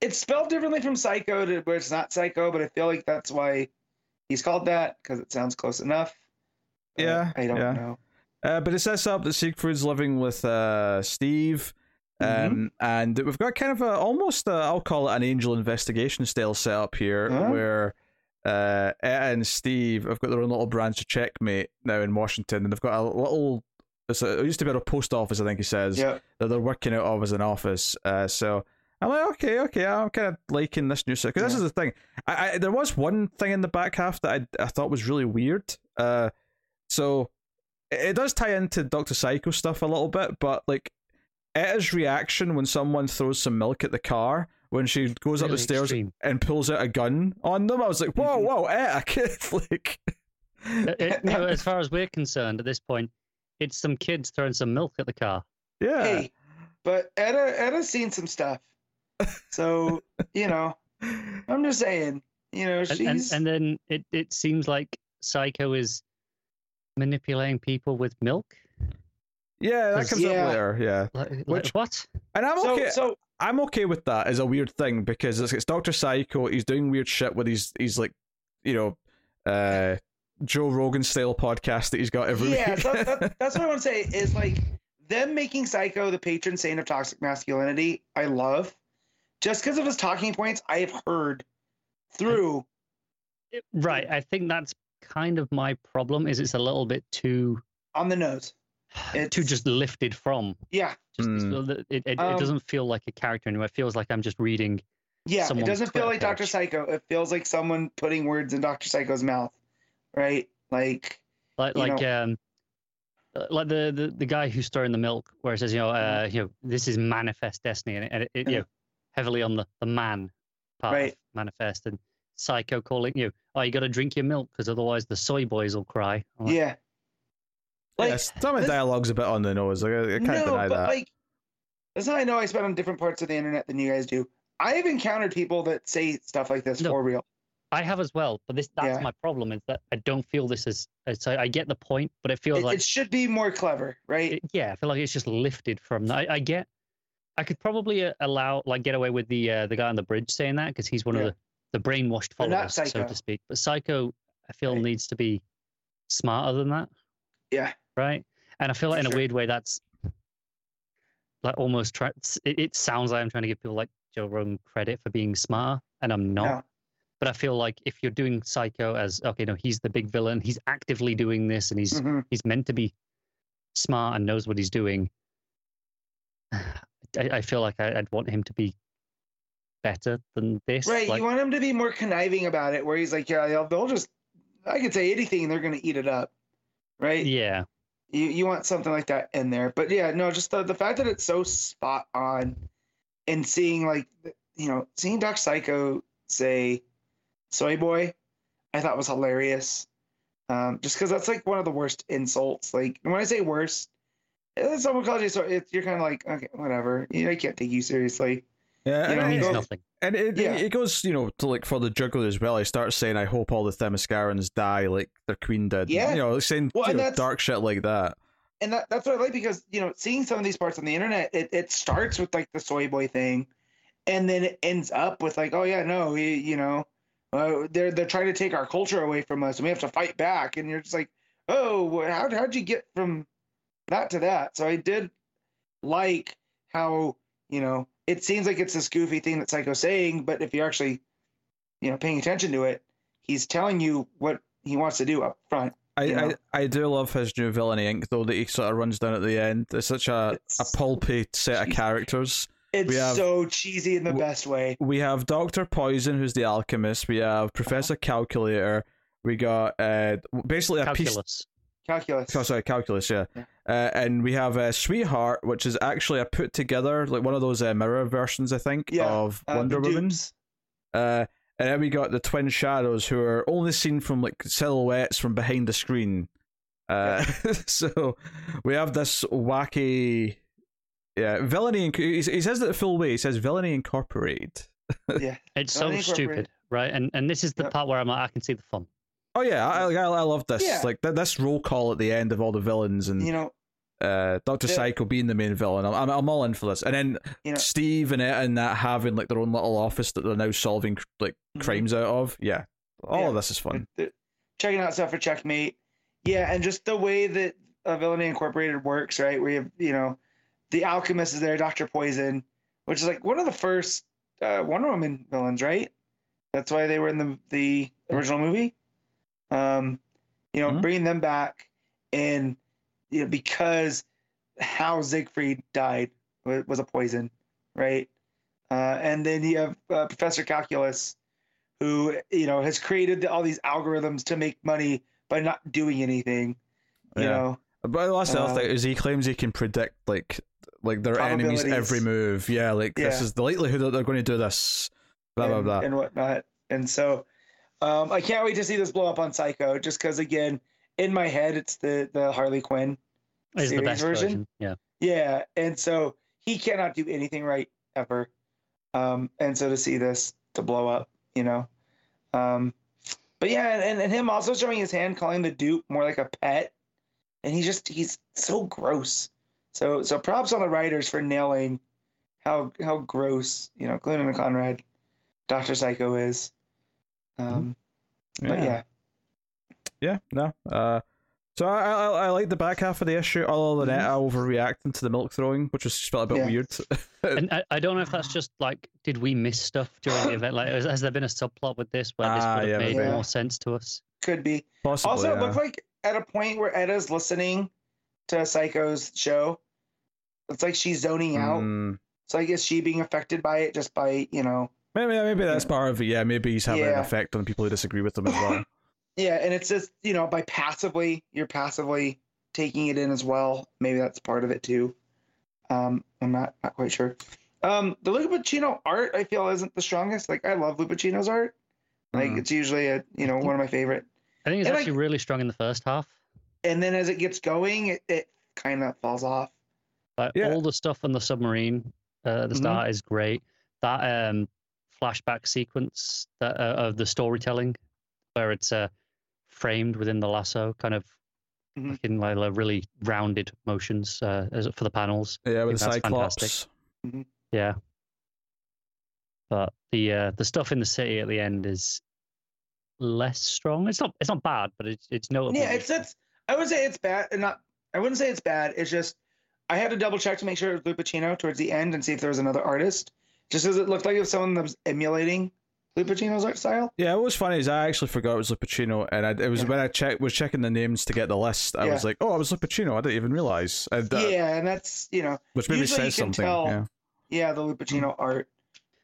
it's spelled differently from Psycho to where it's not Psycho, but I feel like that's why he's called that because it sounds close enough. Yeah, I don't yeah. know. Uh, but it sets up that Siegfried's living with uh, Steve, um, and we've got kind of a almost i I'll call it an angel investigation style setup here, Huh? where uh, Etta and Steve have got their own little branch of Checkmate now in Washington, and they've got a little. It's a, it used to be a post office, I think he says, Yeah. that they're working out of as an office. Uh, so I'm like, okay, okay, I'm kind of liking this new set because this is the thing. I, I there was one thing in the back half that I I thought was really weird. Uh, so it, it does tie into Doctor Psycho stuff a little bit, but like Etta's reaction when someone throws some milk at the car when she goes up the stairs extreme. and pulls out a gun on them, I was like, whoa, Mhm. whoa, Etta, like. Uh, it- as far as we're concerned at this point, it's some kids throwing some milk at the car. Yeah. Hey, but Etta Etta's seen some stuff. So, you know, I'm just saying, you know, And, she's and, and then it, it seems like Psycho is manipulating people with milk. yeah, that comes Yeah. up later. Yeah. Like, like, Which- what? And I'm so okay. so I'm okay with that as a weird thing because it's, it's Doctor Psycho. He's doing weird shit with his he's like, you know, uh, Joe Rogan style podcast that he's got every yeah, week. so that, that's what I want to say is like them making Psycho the patron saint of toxic masculinity. I love just because of his talking points. I have heard through. Right. I think that's kind of my problem. Is it's a little bit too on the nose. Too It's- just lifted from. Yeah, Just so that it, it, Um, it doesn't feel like a character anymore. It feels like I'm just reading. yeah. It doesn't feel Twitter like Doctor. Psycho. It feels like someone putting words in Doctor Psycho's mouth, right? Like like like know- um uh, like the, the the guy who's stirring the milk where it says you know uh you know this is manifest destiny and it, and it, it you Yeah. know heavily on the the man part of manifest and psycho calling you oh you got to drink your milk because otherwise the soy boys will cry like, yeah, like yes, some of the this- dialogue's a bit on the nose. Like, I, I can't no, deny but that. like that's how I know I spend on different parts of the internet than you guys do. I have encountered people that say stuff like this No. for real. I have as well but this that's Yeah. my problem is that I don't feel this is as I, I get the point but it feels It, like it should be more clever, right? it, yeah I feel like it's just lifted from that I, I get I could probably uh, allow like get away with the uh, the guy on the bridge saying that because he's one Yeah. of the the brainwashed followers so to speak but Psycho I feel Right. needs to be smarter than that yeah, right? And I feel like in a weird way that's like almost try. It, it sounds like I'm trying to give people like Joe Rogan credit for being smart, and I'm not. No. But I feel like if you're doing Psycho as okay, no, he's the big villain. He's actively doing this, and he's Mhm. he's meant to be smart and knows what he's doing. I, I feel like I, I'd want him to be better than this. right. Like, you want him to be more conniving about it, where he's like, yeah, they'll, they'll just, I could say anything, and they're gonna eat it up, right? yeah, You you want something like that in there, but yeah, no, just the the fact that it's so spot on, and seeing like, you know, seeing Doc Psycho say, "Soy boy," I thought was hilarious. Um, just because that's like one of the worst insults. Like when I say worst, someone calls you so, you're kind of like, okay, whatever. You know, I can't take you seriously. Yeah, and, it it- means go- nothing. and it, Yeah. it goes, you know, to like for the juggler as well. He starts saying, "I hope all the Themyscirans die like their queen did." Yeah. you know, saying Well, you know, dark shit like that. and that, that's what I like because you know seeing some of these parts on the internet, it, it starts with like the soy boy thing, and then it ends up with like, oh yeah, no, we, you know, uh, they're they're trying to take our culture away from us, and we have to fight back, and you're just like, oh, how how'd you get from that to that? So I did like how you know it seems like it's this goofy thing that Psycho's saying, but if you're actually, you know, paying attention to it, he's telling you what he wants to do up front. I, you know. I, I do love his new villainy Inc. though that he sort of runs down at the end. It's such a, a pulpy set of characters. It's We have- so cheesy in the w- best way. We have Doctor Poison, who's the alchemist. We have Professor Calculator. We got uh, basically a piece. Calculus. Calculus. Oh, sorry, calculus. Yeah, Yeah. Uh, and we have uh, Sweetheart, which is actually a put together like one of those uh, mirror versions, I think, Yeah, of Uh, Wonder Woman. Uh, and then we got the twin shadows, who are only seen from like silhouettes from behind the screen. Uh, so we have this wacky, yeah, villainy. Inc- he he says that the full way. He says villainy incorporated. Yeah. It's so incorporate- stupid, right? And and this is the Yep. part where I'm like, I can see the fun. Oh yeah, I, I, I love this. Yeah. Like th- this roll call at the end of all the villains and You know, uh, Doctor Psycho being the main villain. I'm, I'm I'm all in for this. And then you know, Steve and it and that having like their own little office that they're now solving like Mhm. crimes out of. Yeah, all Yeah. of this is fun. checking out stuff for Checkmate. Yeah, and just the way that uh, Villainy Incorporated works, right? Where you have, you know, the Alchemist is there, Doctor Poison, which is like one of the first uh, Wonder Woman villains, right? That's why they were in the the original movie. Um, you know, Mhm. bringing them back, and you know, because how Siegfried died was a poison, right? Uh, and then you have uh, Professor Calculus, who you know has created all these algorithms to make money by not doing anything. You Yeah. know, But that's the other Uh, thing is he claims he can predict like like their enemies' every move. Yeah, like this is the likelihood that they're going to do this. Blah blah blah. and whatnot. And so um, I can't wait to see this blow up on Psycho, just because again, in my head, it's the the Harley Quinn. Is the series best version? version. Yeah. Yeah, and so he cannot do anything right ever. Um, and so to see this to blow up, you know. Um, but yeah, and, and him also showing his hand, calling the dupe more like a pet, and he just he's so gross. So so props on the writers for nailing how how gross you know Glenn and Conrad, Doctor Psycho is. Um, but yeah, Yeah, no. Uh, so I, I I like the back half of the issue, other than Mhm. Etta overreacting to the milk throwing, which was just felt a bit Yeah. weird. And I, I don't know if that's just like, did we miss stuff during the event? Like, has, has there been a subplot with this where this Ah, would have yeah, made maybe. more sense to us? could be. Possibly. Also, it yeah. looked like at a point where Etta's listening to Psycho's show, it's like she's zoning out. Mm. So I guess she being affected by it just by, you know, Maybe maybe that's part of it. Yeah, maybe he's having an effect on people who disagree with him as well. yeah, and it's just, you know, by passively, you're passively taking it in as well. Maybe that's part of it too. Um, I'm not, not quite sure. Um, the Lupacchino art, I feel, isn't the strongest. Like, I love Lupacchino's art. Like, Mm. it's usually a, you know, one of my favorite. I think it's And I- actually really strong in the first half. And then as it gets going, it, it kind of falls off. Like Yeah. all the stuff on the submarine uh, at the Mhm. start is great. That um, flashback sequence that, uh, of the storytelling, where it's uh, framed within the lasso, kind of Mhm. like in like, really rounded motions uh, as for the panels. Yeah, with the Cyclops. fantastic. Yeah. But the uh, the stuff in the city at the end is less strong. It's not it's not bad, but it's it's notable. Yeah, it's it's. I would say it's bad, not. I wouldn't say it's bad. It's just I had to double check to make sure it was Lupacchino towards the end and see if there was another artist. Just as it looked like it was someone that was emulating Lupacchino's art style. Yeah, what was funny is I actually forgot it was Lupacchino, and I, it was Yeah. when I check was checking the names to get the list. I was like, "Oh, it was Lupacchino." I didn't even realize. And, uh, yeah, and that's you know which maybe usually you says can something. tell- Yeah. yeah the Lupacchino art.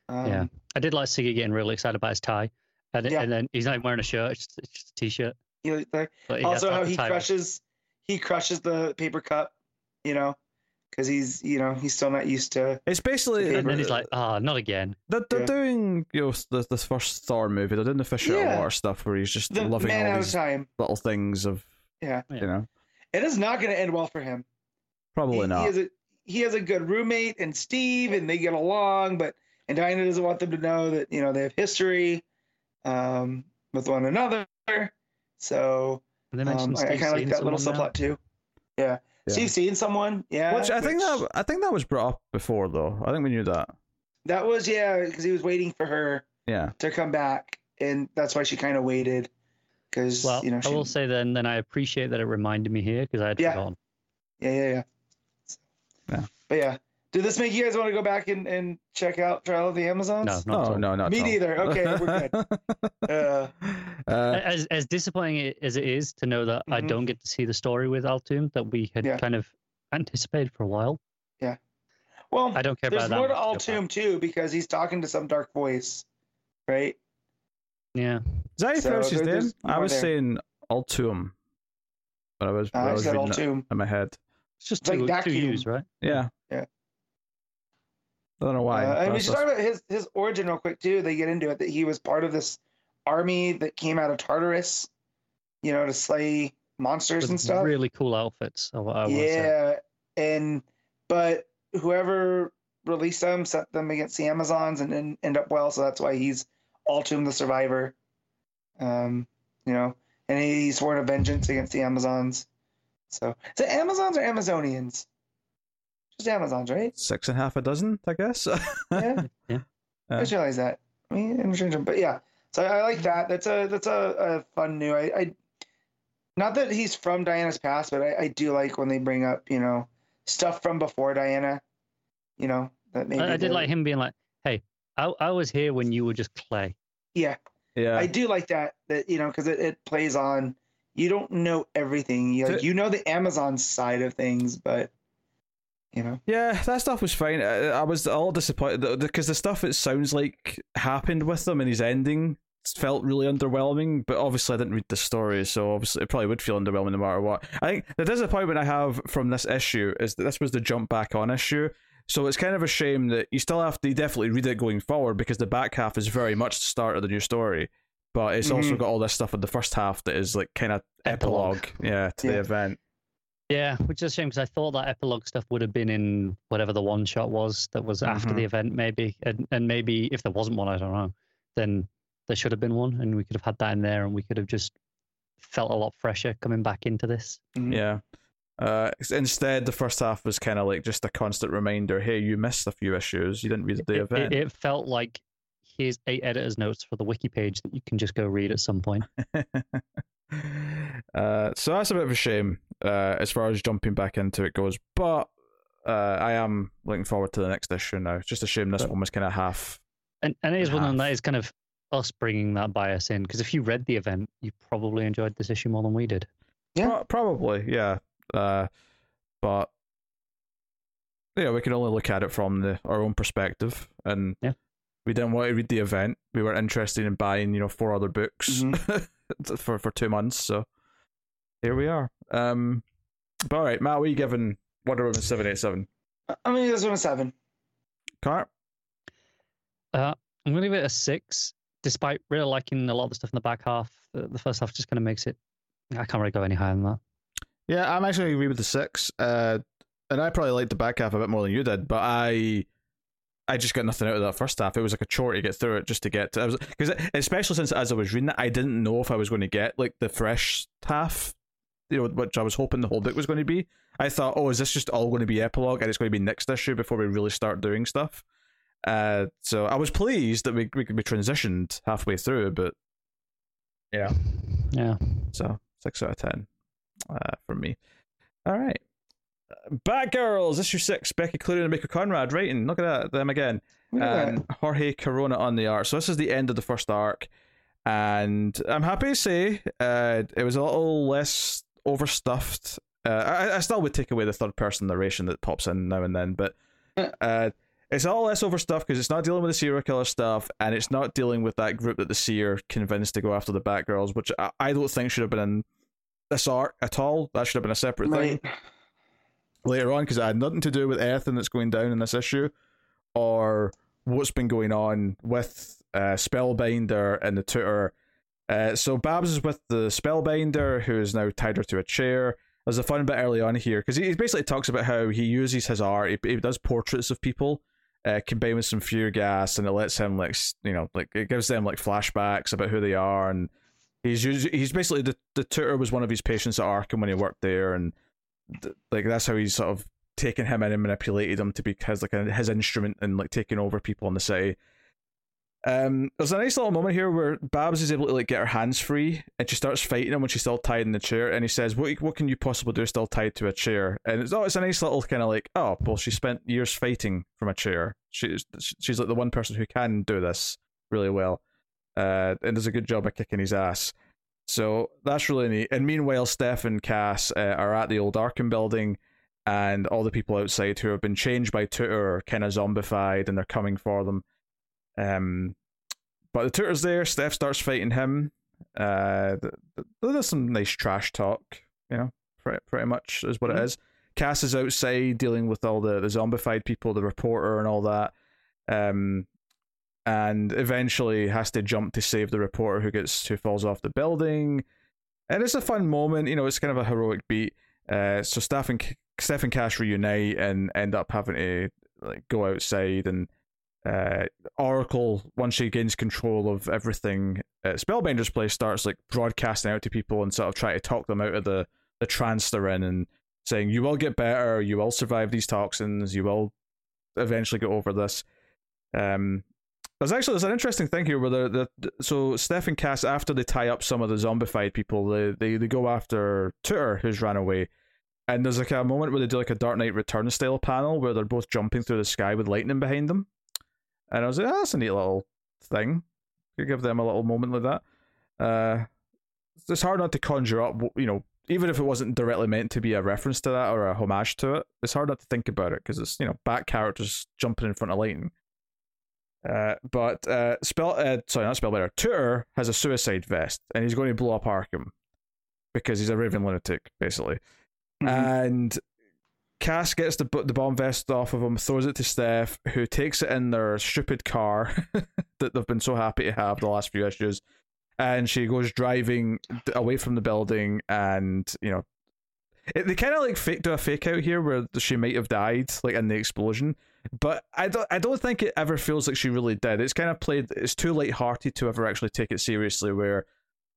Um, Yeah. I did like Siggy getting really excited about his tie, and, Yeah. and then he's not even wearing a shirt; it's just, it's just a t-shirt. you know, he also how he crushes he crushes the paper cup, you know, because he's you know he's still not used to. especially basically and then he's like, "Ah, not again." They're, they're Yeah. doing you know the the first Thor movie. They're doing the fish out of water stuff where he's just The loving man all these time. little things of Yeah, you know it is not going to end well for him. probably he, not. He has a he has a good roommate and Steve, and they get along. But and Diana doesn't want them to know that you know they have history um, with one another. So And they um, I, I kind of like that little someone now. subplot too. Yeah. Yeah. Steve seeing someone. Yeah, which I think that I think that was brought up before though. I think we knew that. that was yeah because he was waiting for her Yeah. to come back, and that's why she kind of waited. Because Well, you know She... I she, will say then, then I appreciate that it reminded me here because I had Yeah. forgotten. yeah yeah yeah. Yeah. But yeah, did this make you guys want to go back and, and check out Trial of the Amazons? No, not No, no, not Me at all. neither. Okay, we're good. Uh, uh, As as disappointing as it is to know that I Mhm. don't get to see the story with Altum that we had Yeah. kind of anticipated for a while, Yeah. well, I don't care there's about that. There's more to much go back. Altoon too because he's talking to some dark voice, right? Yeah, is that how you so pronounce his there- name? I was there. saying Altum, But I was, Uh, I I was said reading it in my head. it's just It's like two, two. U's, right? Yeah. Yeah. I don't know why. Uh, and we That's- should talk about his his origin real quick too. They get into it that he was part of this army that came out of Tartarus, you know, to slay monsters With and stuff. Really cool outfits. I, I say. yeah, and but whoever released them set them against the Amazons and didn't end up well, so that's why he's Altoon the survivor. Um, you know, and he sworn a vengeance against the Amazons. So is it Amazons or Amazonians? Just Amazons, right? Six and a half a dozen, I guess. Yeah. Yeah. I just realized that. I mean, interchangeable, but yeah. So I, I like that. That's a that's a, a fun new. I, I not that he's from Diana's past, but I, I do like when they bring up you know stuff from before Diana. You know that maybe I, I did like him being like, "Hey, I, I was here when you were just clay." Yeah, Yeah. I do like that that you know because it, it plays on. You don't know everything. You like, To- you know the Amazon side of things, but you know. Yeah, that stuff was fine. I, I was all disappointed because the stuff it sounds like happened with them and his ending felt really underwhelming. But obviously, I didn't read the story, so obviously it probably would feel underwhelming no matter what. I think the disappointment I have from this issue is that this was the jump back on issue. So it's kind of a shame that you still have to definitely read it going forward because the back half is very much the start of the new story. But it's also Mhm. got all this stuff in the first half that is like kind of Epilogue. epilogue, yeah, to the event. Yeah, which is a shame because I thought that epilogue stuff would have been in whatever the one shot was that was after Mhm. the event, maybe. And and maybe if there wasn't one, I don't know, then there should have been one, and we could have had that in there, and we could have just felt a lot fresher coming back into this. Mhm. Yeah. Uh, instead, the first half was kind of like just a constant reminder. Hey, you missed a few issues. You didn't read the It, event. it, it felt like here's eight editor's notes for the wiki page that you can just go read at some point. uh, so that's a bit of a shame uh, as far as jumping back into it goes. But uh, I am looking forward to the next issue now. It's just a shame this But- one was kind of half. And and it is one of them that is kind of us bringing that bias in because if you read the event, you probably enjoyed this issue more than we did. Yeah. Pro- probably, yeah. Uh, but yeah, we can only look at it from the our own perspective, and Yeah. we didn't want to read the event. We were interested in buying, you know, four other books Mm-hmm. for for two months. So here we are. Um, but all right, Matt, what are you giving Wonder Woman seven eight seven? I'm gonna give this one a seven. Cart. Uh, I'm going to give it a six, despite really liking a lot of the stuff in the back half. The, first half just kind of makes it. I can't really go any higher than that. Yeah, I'm actually agree with the six. Uh, and I probably liked the back half a bit more than you did, but I. I just got nothing out of that first half. It was like a chore to get through it just to get to. Because especially since as I was reading it, I didn't know if I was going to get like the fresh half, you know, which I was hoping the whole book was going to be. I thought, oh, is this just all going to be epilogue and it's going to be next issue before we really start doing stuff? Uh, so I was pleased that we we could be transitioned halfway through, but yeah, Yeah. so six out of ten uh, from me. All right. Batgirls, issue six, Becky Cloonan and Mika Conrad writing. Look at that, them again. Look that. Jorge Corona on the art. So this is the end of the first arc. And I'm happy to say uh, it was a little less overstuffed. Uh, I, I still would take away the third person narration that pops in now and then, but uh, it's all less overstuffed because it's not dealing with the serial killer stuff and it's not dealing with that group that the seer convinced to go after the Batgirls, which I, I don't think should have been in this arc at all. That should have been a separate thing later on because it had nothing to do with anything that's going down in this issue or what's been going on with uh, Spellbinder and the tutor. Uh, so Babs is with the Spellbinder who is now tied her to a chair. There's a fun bit early on here because he, he basically talks about how he uses his art. He, he does portraits of people, uh, combined with some fear gas, and it lets him like you know like it gives them like flashbacks about who they are, and he's he's basically the the tutor was one of his patients at Arkham when he worked there, and th- like that's how he's sort of taken him in and manipulated him to be his like a, his instrument and like taking over people in the city. Um, there's a nice little moment here where Babs is able to like get her hands free, and she starts fighting him when she's still tied in the chair. And he says, "What what can you possibly do still tied to a chair?" And it's oh, it's a nice little kind of like, oh, well, she spent years fighting from a chair. She's she's like the one person who can do this really well, uh, and does a good job of kicking his ass. So that's really neat. And meanwhile, Steph and Cass uh, are at the old Arkham building, and all the people outside who have been changed by Tutor are kind of zombified, and they're coming for them. Um, but the Tutor's there. Steph starts fighting him. Uh, th- th- there's some nice trash talk, you know, pretty, pretty much is what it Mhm. is. Cass is outside dealing with all the, the zombified people, the reporter, and all that. Um, and eventually has to jump to save the reporter who gets who falls off the building. And it's a fun moment, you know. It's kind of a heroic beat. Uh, so Steph and Steph and Cass reunite and end up having to like go outside and uh, Oracle, once she gains control of everything at Spellbinder's place, starts like broadcasting out to people and sort of try to talk them out of the, the trance they're in and saying, You will get better, you will survive these toxins, you will eventually get over this. Um, there's actually there's an interesting thing here where the, the so Steph and Cass after they tie up some of the zombified people, they they, they go after Tutor who's ran away. And there's like a moment where they do like a Dark Knight Return style panel where they're both jumping through the sky with lightning behind them. And I was like, oh, that's a neat little thing. Could give them a little moment like that. Uh, it's hard not to conjure up, you know, even if it wasn't directly meant to be a reference to that or a homage to it. It's hard not to think about it because it's you know back characters jumping in front of lightning. Uh, but uh, spell uh, sorry, not Spellbinder. Tutor has a suicide vest, and he's going to blow up Arkham because he's a raving lunatic, basically. Mhm. And Cass gets the the bomb vest off of him, throws it to Steph, who takes it in their stupid car that they've been so happy to have the last few issues, and she goes driving away from the building, and you know, it, they kind of like fake do a fake out here where she might have died, like in the explosion. But I don't, I don't think it ever feels like she really did. It's kind of played. It's too light-hearted to ever actually take it seriously. Where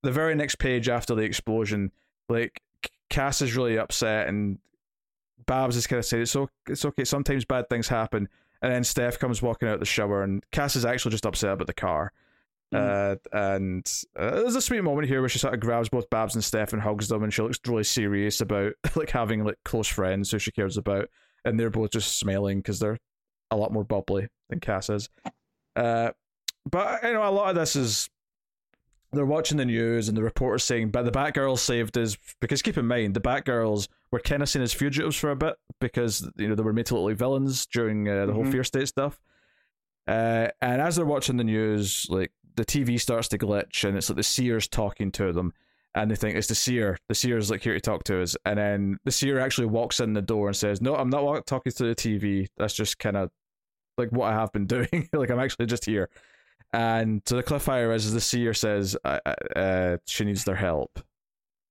the very next page after the explosion, like Cass is really upset, and Babs is kind of saying it's okay. It's okay. Sometimes bad things happen, and then Steph comes walking out the shower, and Cass is actually just upset about the car. Uh, and uh, there's a sweet moment here where she sort of grabs both Babs and Steph and hugs them, and she looks really serious about like having like close friends who she cares about, and they're both just smiling because they're a lot more bubbly than Cass is. Uh, but you know, a lot of this is they're watching the news and the reporters saying, "But the Batgirls saved us." Because keep in mind, the Batgirls were kind of seen as fugitives for a bit because you know they were made to look like villains during uh, the whole Mhm. Fear State stuff. Uh, and as they're watching the news, like the TV starts to glitch, and it's like the Seer's talking to them, and they think it's the Seer. The Seer's like here to talk to us, and then the Seer actually walks in the door and says, "No, I'm not talking to the TV. That's just kind of like what I have been doing. like I'm actually just here." And so the cliffhanger is, is the Seer says, uh, uh, "She needs their help,"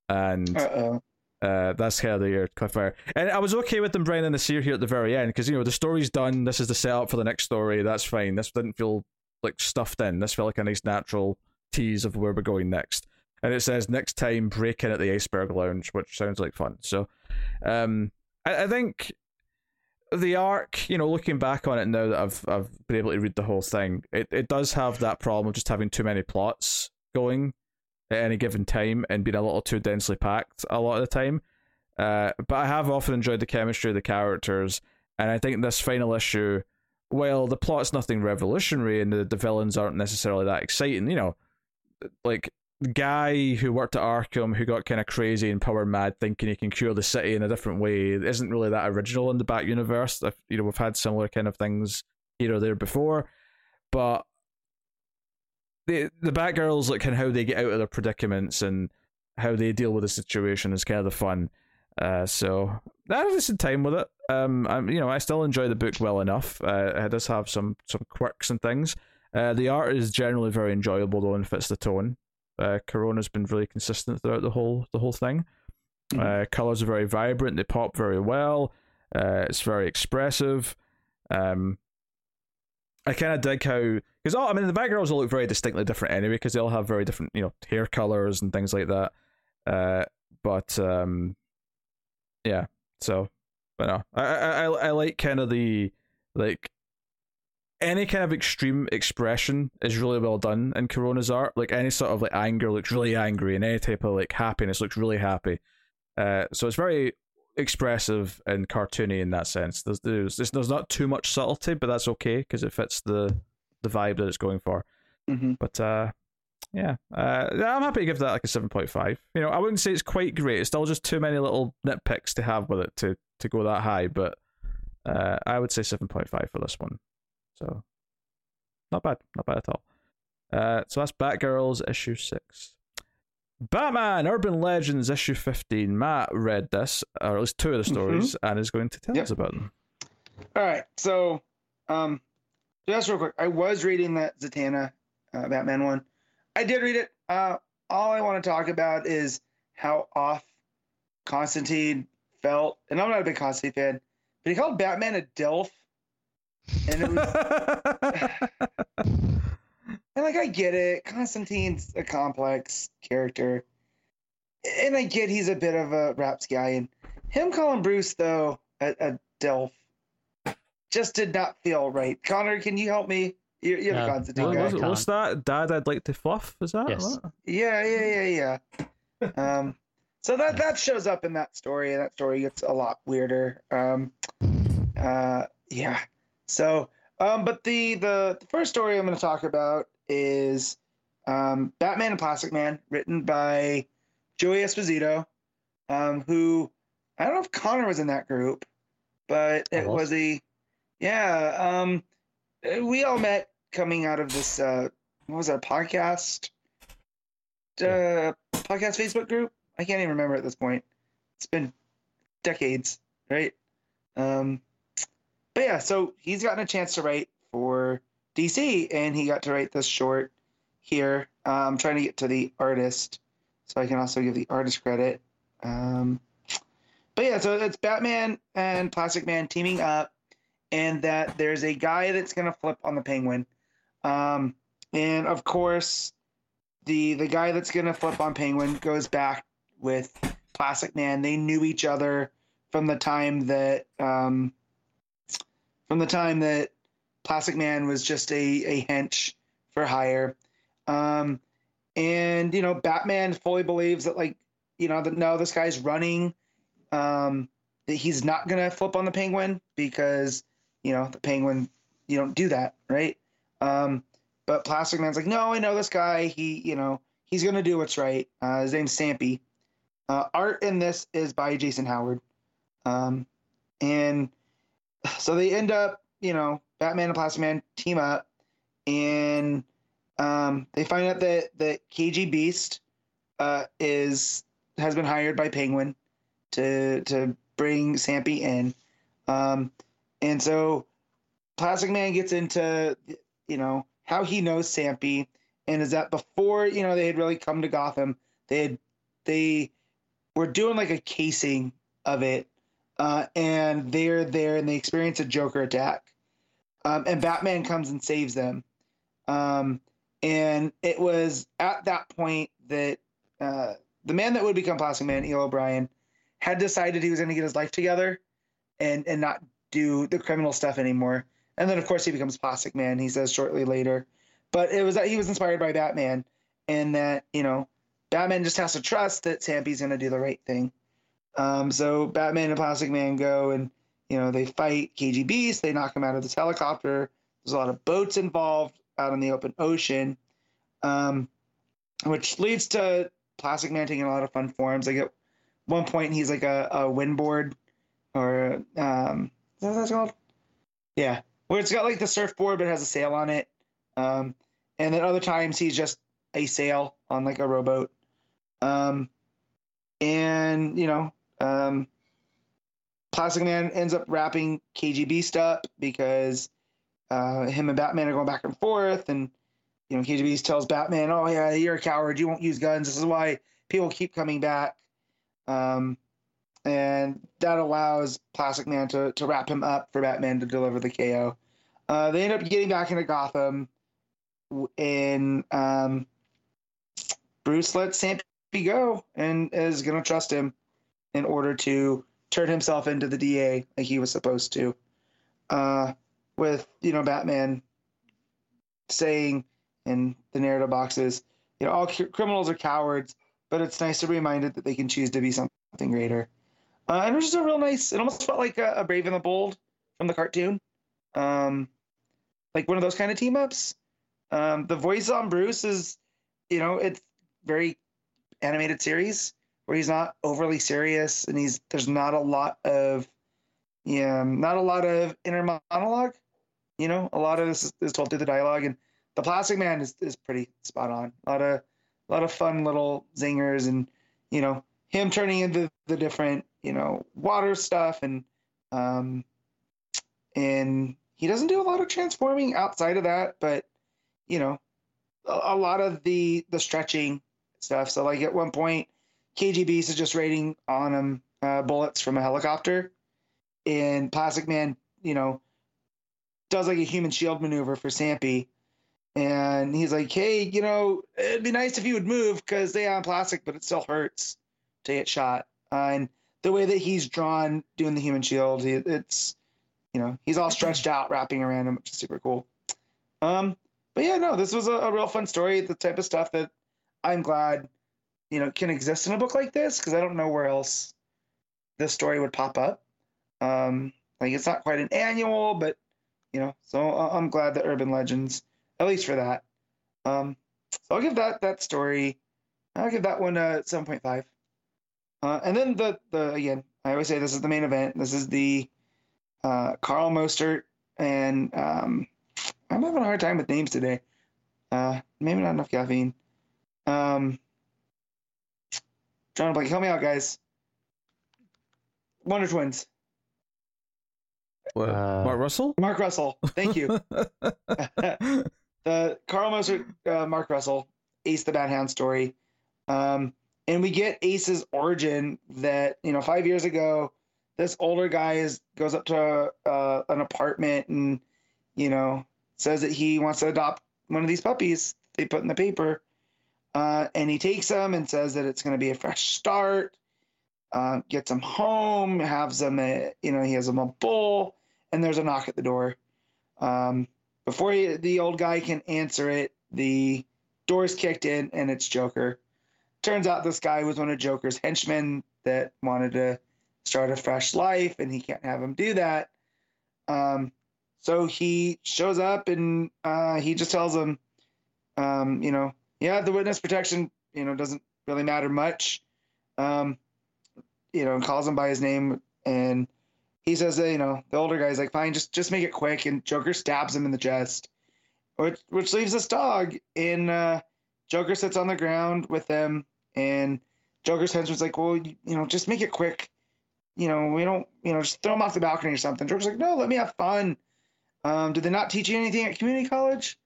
and Uh oh. uh, that's kind of the uh, cliffhanger. And I was okay with them bringing in the seer here at the very end because you know the story's done. This is the setup for the next story. That's fine. This didn't feel like stuffed in. This felt like a nice natural tease of where we're going next. And it says next time break in at the Iceberg Lounge, which sounds like fun. So, um, I, I think the arc, you know, looking back on it now that I've I've been able to read the whole thing, it, it does have that problem of just having too many plots going at any given time and being a little too densely packed a lot of the time. Uh, but I have often enjoyed the chemistry of the characters, and I think this final issue, well, the plot's nothing revolutionary and the, the villains aren't necessarily that exciting, you know, like guy who worked at Arkham who got kind of crazy and power mad thinking he can cure the city in a different way isn't really that original in the Bat universe. You know, we've had similar kind of things here or there before, but the the Batgirls like of how they get out of their predicaments and how they deal with the situation is kind of the fun. Uh, so I had decent time with it. Um, I'm you know I still enjoy the book well enough. Uh, it does have some some quirks and things. Uh, the art is generally very enjoyable though and fits the tone. Uh, Corona's been really consistent throughout the whole the whole thing. Mhm. Uh, colors are very vibrant. They pop very well. Uh, it's very expressive. Um, I kind of dig how because all I mean the Batgirls all look very distinctly different anyway because they all have very different you know hair colors and things like that. Uh, but um, yeah. So, but no, I I I, I like kind of the like any kind of extreme expression is really well done in Corona's art. Like any sort of like anger looks really angry, and any type of like happiness looks really happy. Uh, so it's very expressive and cartoony in that sense. There's there's there's, there's not too much subtlety, but that's okay because it fits the the vibe that it's going for. hmm But uh, yeah, uh, I'm happy to give that like a seven point five. You know, I wouldn't say it's quite great. It's still just too many little nitpicks to have with it to to go that high. But uh, I would say seven point five for this one. So not bad, not bad at all. Uh, so that's Batgirls issue six. Batman Urban Legends issue fifteen. Matt read this, or at least two of the Mhm. stories, and is going to tell Yep. us about them. All right. So, um, just real quick, I was reading that Zatanna uh, Batman one. I did read it. Uh, all I want to talk about is how off Constantine felt, and I'm not a big Constantine fan, but he called Batman a DILF, and it was and like I get it. Constantine's a complex character, and I get he's a bit of a raps guy. And him calling Bruce though a, a DILF just did not feel right. Connor, can you help me? You, you're the No, Constantine What guy. was? What's that? Dad, I'd like to fluff. Is that? Yes. what? Yeah, yeah, yeah, yeah. um, so that that shows up in that story, and that story gets a lot weirder. Um, uh, yeah. So, um, but the the the first story I'm going to talk about is um, Batman and Plastic Man, written by Joey Esposito, um, who I don't know if Connor was in that group, but it was. was a yeah. Um, we all met coming out of this uh, what was that podcast? Uh, podcast Facebook group. I can't even remember at this point. It's been decades, right? Um, but yeah, so he's gotten a chance to write for DC, and he got to write this short here. Uh, I'm trying to get to the artist, so I can also give the artist credit. Um, but yeah, so it's Batman and Plastic Man teaming up, and that there's a guy that's gonna flip on the Penguin, um, and of course, the the guy that's gonna flip on Penguin goes back with Plastic Man. They knew each other from the time that um, from the time that Plastic Man was just a a hench for hire. Um, and you know, Batman fully believes that like you know that no, this guy's running. Um, that he's not gonna flip on the Penguin because you know the Penguin. You don't do that, right? Um, but Plastic Man's like, no, I know this guy. He, you know, he's gonna do what's right. Uh, his name's Stampy. Uh, art in this is by Jason Howard. Um, and so they end up, you know, Batman and Plastic Man team up, and um, they find out that that KG Beast uh, is has been hired by Penguin to to bring Sampy in, um, and so Plastic Man gets into you know how he knows Sampy, and is that before you know they had really come to Gotham, they had they were doing like a casing of it, uh, and they're there and they experience a Joker attack, um, and Batman comes and saves them, um, and it was at that point that uh, the man that would become Plastic Man, Eel O'Brien, had decided he was going to get his life together, and and not do the criminal stuff anymore. And then of course he becomes Plastic Man. He says shortly later, but it was that he was inspired by Batman, and that you know Batman just has to trust that Sampy's going to do the right thing. Um, so Batman and Plastic Man go and you know they fight KG Beast. They knock him out of this helicopter. There's a lot of boats involved out in the open ocean, um, which leads to Plastic Man taking a lot of fun forms. Like at one point he's like a, a windboard, or um, is that what that's called? Yeah, where it's got like the surfboard but it has a sail on it. Um, and then other times he's just a sail on like a rowboat. Um, and you know, um, Plastic Man ends up wrapping KG Beast up because uh, him and Batman are going back and forth, and you know, KG Beast tells Batman, "Oh yeah, you're a coward. You won't use guns. This is why people keep coming back." Um, and that allows Plastic Man to to wrap him up for Batman to deliver the KO. Uh, they end up getting back into Gotham, and um, Bruce lets Sampy go and is going to trust him in order to turn himself into the DA like he was supposed to. Uh, with you know Batman saying in the narrative boxes, you know, all c- criminals are cowards, but it's nice to be reminded that they can choose to be something greater. Uh, and it was just a real nice. It almost felt like a, a Brave and the Bold from the cartoon, um, like one of those kind of team ups. Um, the voice on Bruce is, you know, it's very animated series where he's not overly serious and he's there's not a lot of, yeah, not a lot of inner monologue. You know, a lot of this is, is told through the dialogue, and the Plastic Man is, is pretty spot on. A lot of a lot of fun little zingers, and you know, him turning into the different you know water stuff, and um, and he doesn't do a lot of transforming outside of that, but you know, a, a lot of the the stretching stuff. So like at one point, KGB is just raining on him uh, bullets from a helicopter, and Plastic Man, you know, does like a human shield maneuver for Sampy. And he's like, hey, you know, it'd be nice if you would move because they are plastic, but it still hurts to get shot. Uh, and the way that he's drawn doing the human shield, it's, you know, he's all stretched out, wrapping around him, which is super cool. Um, but yeah, no, this was a, a real fun story. The type of stuff that I'm glad, you know, can exist in a book like this because I don't know where else this story would pop up. Um, like it's not quite an annual, but you know, so I'm glad that Urban Legends, at least for that. Um, so I'll give that that story. I'll give that one a seven point five. Uh, and then the the again, I always say this is the main event. This is the uh, Karl Mostert and um, I'm having a hard time with names today. Uh, maybe not enough caffeine. Um, John Blake, help me out, guys. Wonder Twins. What, Uh, Mark Russell? Mark Russell. Thank you. the Karl Mostert, uh, Mark Russell, Ace the Bat-Hound story. Um, and we get Ace's origin that, you know, five years ago, this older guy is goes up to uh, an apartment and, you know, says that he wants to adopt one of these puppies they put in the paper. Uh, and he takes them and says that it's going to be a fresh start. Uh, gets them home, has them, a, you know, he has them a bowl, and there's a knock at the door. Um, before he, the old guy can answer it, the door's kicked in and it's Joker. Turns out this guy was one of Joker's henchmen that wanted to start a fresh life, and he can't have him do that. Um, so he shows up and uh, he just tells him, um, you know, yeah, the witness protection, you know, doesn't really matter much. Um, you know, calls him by his name, and he says that you know the older guy's like, fine, just just make it quick, and Joker stabs him in the chest, which which leaves this dog, and uh, Joker sits on the ground with them, and Joker's henchman's like, well, you, you know, just make it quick, you know, we don't, you know, just throw him off the balcony or something. Joker's like, no, let me have fun. Um, did they not teach you anything at community college?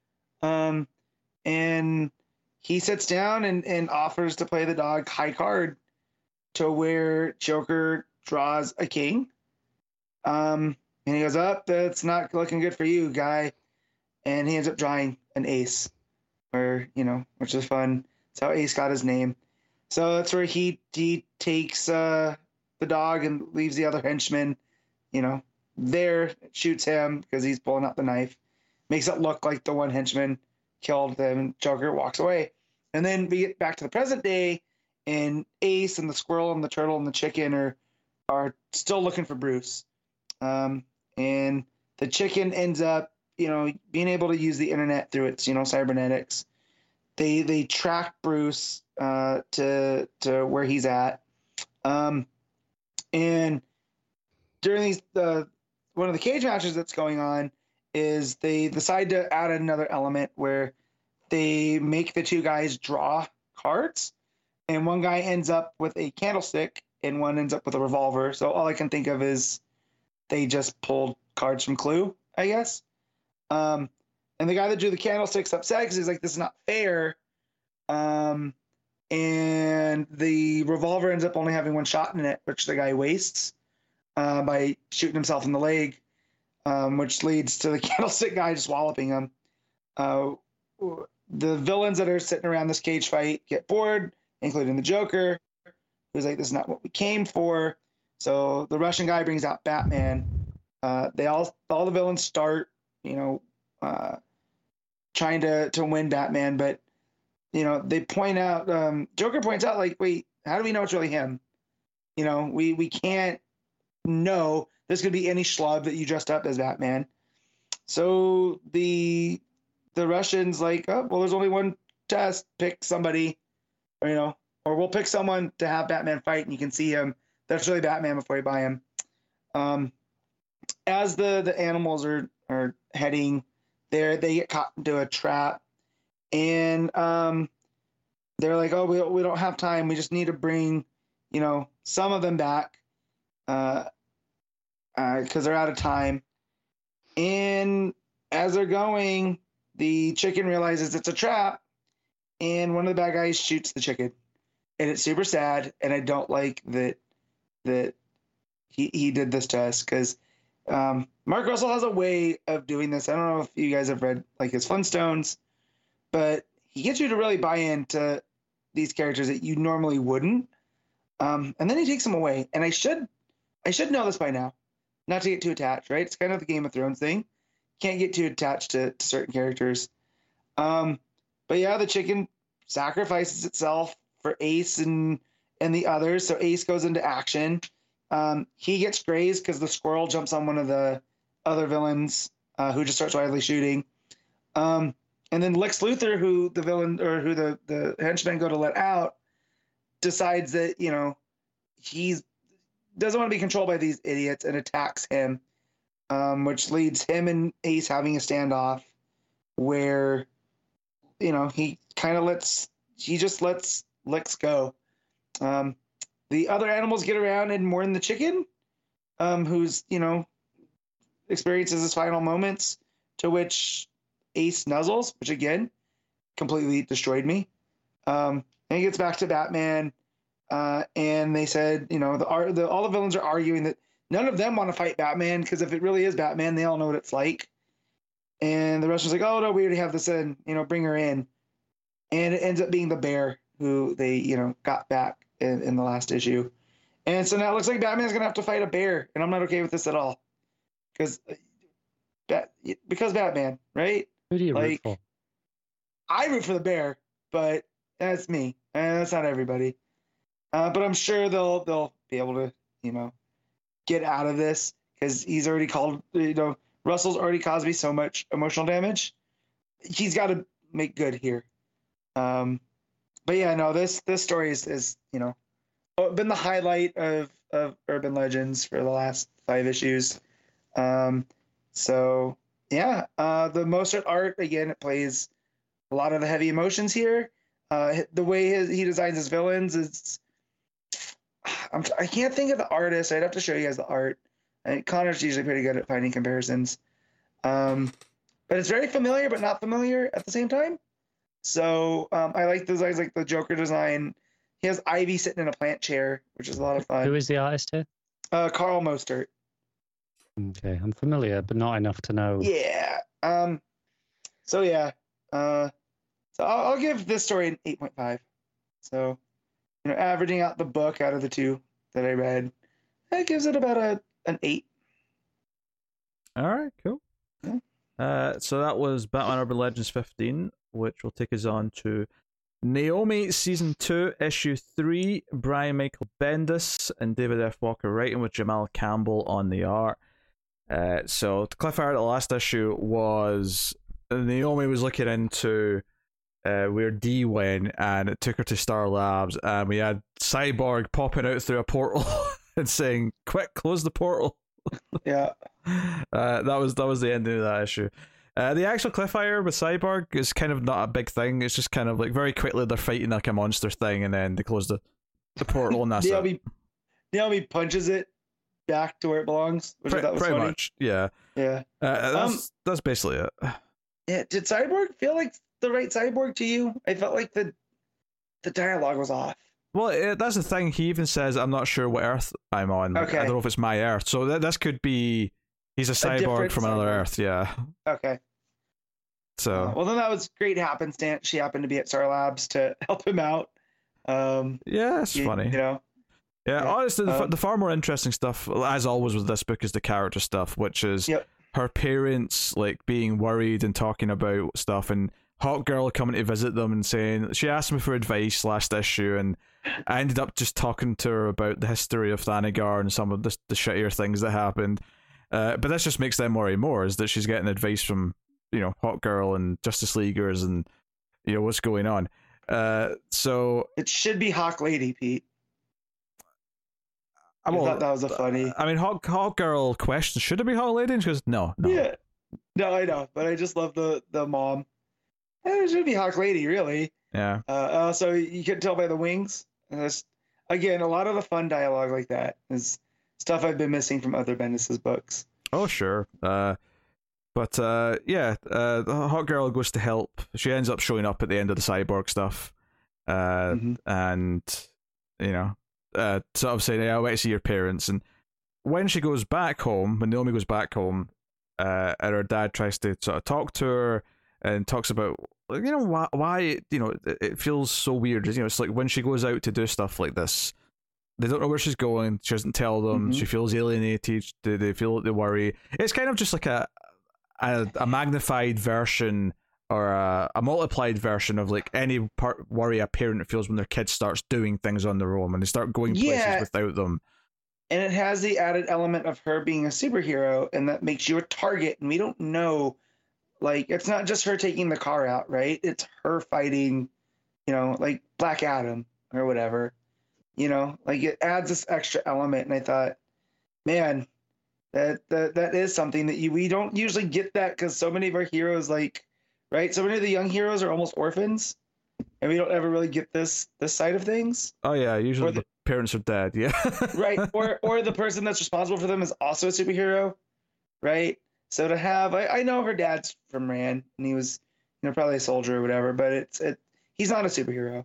Um, and he sits down and, and offers to play the dog high card to where Joker draws a king. Um, and he goes, Up, oh, that's not looking good for you, guy. And he ends up drawing an ace, or, you know, which is fun. That's how Ace got his name. So that's where he he takes uh, the dog and leaves the other henchman, you know, there, shoots him because he's pulling out the knife, makes it look like the one henchman killed them, Joker walks away. And then we get back to the present day, and Ace and the squirrel and the turtle and the chicken are are still looking for Bruce. Um, and the chicken ends up, you know, being able to use the internet through its, you know, cybernetics. They they track Bruce uh, to to where he's at, um, and during these the one of the cage matches that's going on is they decide to add another element where they make the two guys draw cards, and one guy ends up with a candlestick and one ends up with a revolver. So all I can think of is they just pulled cards from Clue, I guess. Um, and the guy that drew the candlestick's upset because he's like, "This is not fair." Um, and the revolver ends up only having one shot in it, which the guy wastes uh, by shooting himself in the leg, um, which leads to the candlestick guy just walloping him. Uh, the villains that are sitting around this cage fight get bored, including the Joker, who's like, "This is not what we came for." So the Russian guy brings out Batman. Uh, they all all the villains start, you know, uh, trying to to win Batman, but you know they point out um, Joker points out like, wait, how do we know it's really him? You know, we we can't know this could be any schlub that you dressed up as Batman. So the the Russians like, oh well, there's only one test. Pick somebody, or, you know, or we'll pick someone to have Batman fight, and you can see him. That's really Batman before you buy him. Um, as the the animals are are heading there, they get caught into a trap, and um, they're like, oh, we we don't have time. We just need to bring, you know, some of them back, because uh, they're out of time. And as they're going, the chicken realizes it's a trap, and one of the bad guys shoots the chicken, and it's super sad. And I don't like that that he he did this to us because um, Mark Russell has a way of doing this. I don't know if you guys have read like his Flintstones, but he gets you to really buy into these characters that you normally wouldn't. Um, and then he takes them away. And I should I should know this by now, not to get too attached, right? It's kind of the Game of Thrones thing. Can't get too attached to, to certain characters. Um, but yeah, the chicken sacrifices itself for Ace and and the others. So Ace goes into action. Um, he gets grazed because the squirrel jumps on one of the other villains uh, who just starts wildly shooting. Um, and then Lex Luthor, who the villain or who the the henchmen go to let out, decides that you know he's doesn't want to be controlled by these idiots and attacks him, um, which leads him and Ace having a standoff where you know he kind of lets he just lets Lex go. Um, the other animals get around and mourn the chicken, um, who's you know experiences his final moments, to which Ace nuzzles, which again completely destroyed me. Um, and he gets back to Batman, uh, and they said, you know, the, the all the villains are arguing that none of them want to fight Batman because if it really is Batman, they all know what it's like. And the Russians like, oh no, we already have this in, you know, bring her in. And it ends up being the bear who they, you know, got back in, in the last issue. And so now it looks like Batman's gonna have to fight a bear, and I'm not okay with this at all. Because Bat, because Batman, right? Who do you root for? I root for the bear, but that's me, and that's not everybody. Uh, but I'm sure they'll they'll be able to, you know, get out of this because he's already called, you know, Russell's already caused me so much emotional damage. He's got to make good here. Um, but yeah, no, this this story is is you know been the highlight of of Urban Legends for the last five issues. Um, so yeah, uh, the Mostert art again it plays a lot of the heavy emotions here. Uh, the way his, he designs his villains is I'm, I can't think of the artist. I'd have to show you guys the art. And Connor's usually pretty good at finding comparisons. Um, but it's very familiar, but not familiar at the same time. So um, I like designs like the Joker design. He has Ivy sitting in a plant chair, which is a lot of fun. Who is the artist here? Uh, Karl Mostert. Okay, I'm familiar, but not enough to know. Yeah. Um. So yeah. Uh. So I'll, I'll give this story an eight point five. So, you know, averaging out the book out of the two that I read, that gives it about a an eight. All right, cool. Yeah. Uh, so that was Batman Urban Legends 15, which will take us on to Naomi Season 2, Issue 3, Brian Michael Bendis and David F. Walker writing with Jamal Campbell on the art. Uh, so the cliffhanger the last issue was Naomi was looking into uh, where D went and it took her to Star Labs and we had Cyborg popping out through a portal and saying, Quick, close the portal Yeah. uh, that was that was the ending of that issue. Uh, the actual cliffhanger with Cyborg is kind of not a big thing. It's just kind of like very quickly they're fighting like a monster thing, and then they close the, the portal, and that's it. Naomi, Naomi punches it back to where it belongs, which Pre- was pretty funny. much, yeah. Yeah. Uh, that's Um, that's basically it. Yeah. Did Cyborg feel like the right Cyborg to you? I felt like the the dialogue was off. Well, it, that's the thing. He even says, "I'm not sure what Earth I'm on. Like, I don't know if it's my Earth." So th- this could be he's a cyborg different from another cyborg. Earth. Yeah. Okay. So Uh, well, then that was great happenstance. She happened to be at Star Labs to help him out. Um, yeah, it's you, funny. You know. Yeah, Yeah. honestly, the, Um, the far more interesting stuff, as always with this book, is the character stuff, which is Yep. her parents like being worried and talking about stuff, and Hawk Girl coming to visit them and saying she asked me for advice last issue, and I ended up just talking to her about the history of Thanagar and some of the, the shittier things that happened. Uh, but this just makes them worry more, is that she's getting advice from you know Hawk Girl and Justice Leaguers and you know what's going on. Uh, so It should be Hawk Lady, Pete. I well, thought that was a funny. I mean, Hawk, Hawk Girl question should it be Hawk Lady? And she goes, no, no. Yeah. No, I know, but I just love the the mom. It should be Hawk Lady, really. Yeah. Uh, also, you can tell by the wings. And that's, again, a lot of the fun dialogue like that is stuff I've been missing from other Bendis's books. Oh, sure. Uh, but uh, yeah, uh, the Hawk Girl goes to help. She ends up showing up at the end of the cyborg stuff. Uh, Mhm. and, you know, uh, sort of saying, yeah, I want to see your parents. And when she goes back home, when Naomi goes back home, uh, and her dad tries to sort of talk to her and talks about, you know, why, why you know, it, it feels so weird. You know, it's like when she goes out to do stuff like this, they don't know where she's going. She doesn't tell them. Mhm. She feels alienated. They, they feel they worry. It's kind of just like a a, a magnified version or a, a multiplied version of like any part worry a parent feels when their kid starts doing things on their own and they start going places Yeah. without them. And it has the added element of her being a superhero, and that makes you a target. And we don't know like it's not just her taking the car out, right? It's her fighting, you know, like Black Adam or whatever. You know, like it adds this extra element, and I thought, man, that that that is something that you we don't usually get that because so many of our heroes, like, right? So many of the young heroes are almost orphans, and we don't ever really get this this side of things. Oh yeah, usually the- the parents are dead. Yeah. right or or the person that's responsible for them is also a superhero right so to have i, I know her dad's from Rann and he was you know probably a soldier or whatever but it's it he's not a superhero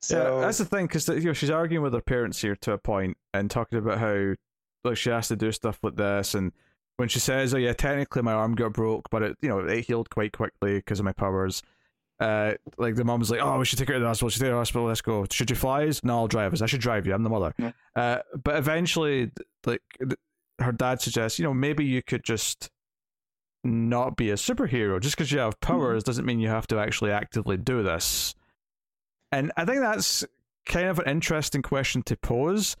so yeah, that's the thing because you know she's arguing with her parents here to a point and talking about how like she has to do stuff like this and when she says, "Oh yeah, technically my arm got broke, but it you know it healed quite quickly because of my powers." Uh, like the mom's like, "Oh, we should take her to the hospital. She take her to the hospital. Let's go. Should you fly us? No, I'll drive us. I should drive you. I'm the mother." Yeah. Uh, but eventually, like her dad suggests, you know, maybe you could just not be a superhero. Just because you have powers doesn't mean you have to actually actively do this. And I think that's kind of an interesting question to pose.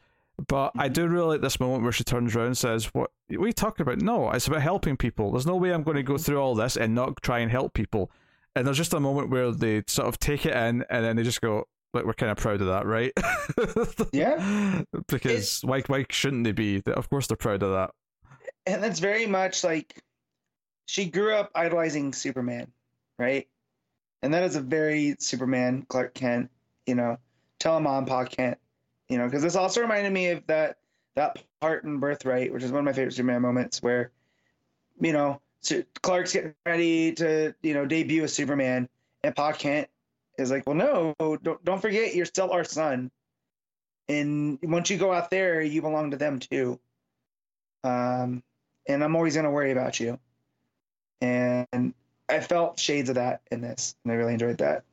But I Mhm. do really like this moment where she turns around and says, "What, we talking about? No, it's about helping people. There's no way I'm going to go through all this and not try and help people." And there's just a moment where they sort of take it in, and then they just go, "Like we're kind of proud of that, right?" Yeah. because why why shouldn't they be? Of course they're proud of that. and that's very much like she grew up idolizing superman right? And that is a very superman clark kent you know tell mom pa kent you know because this also reminded me of that that part in birthright which is one of my favorite superman moments where you know Su- clark's getting ready to you know debut as superman and pa kent is like well no don't, don't forget you're still our son. And once you go out there you belong to them too. Um, and I'm always to worry about you. And I felt shades of that in this, and I really enjoyed that.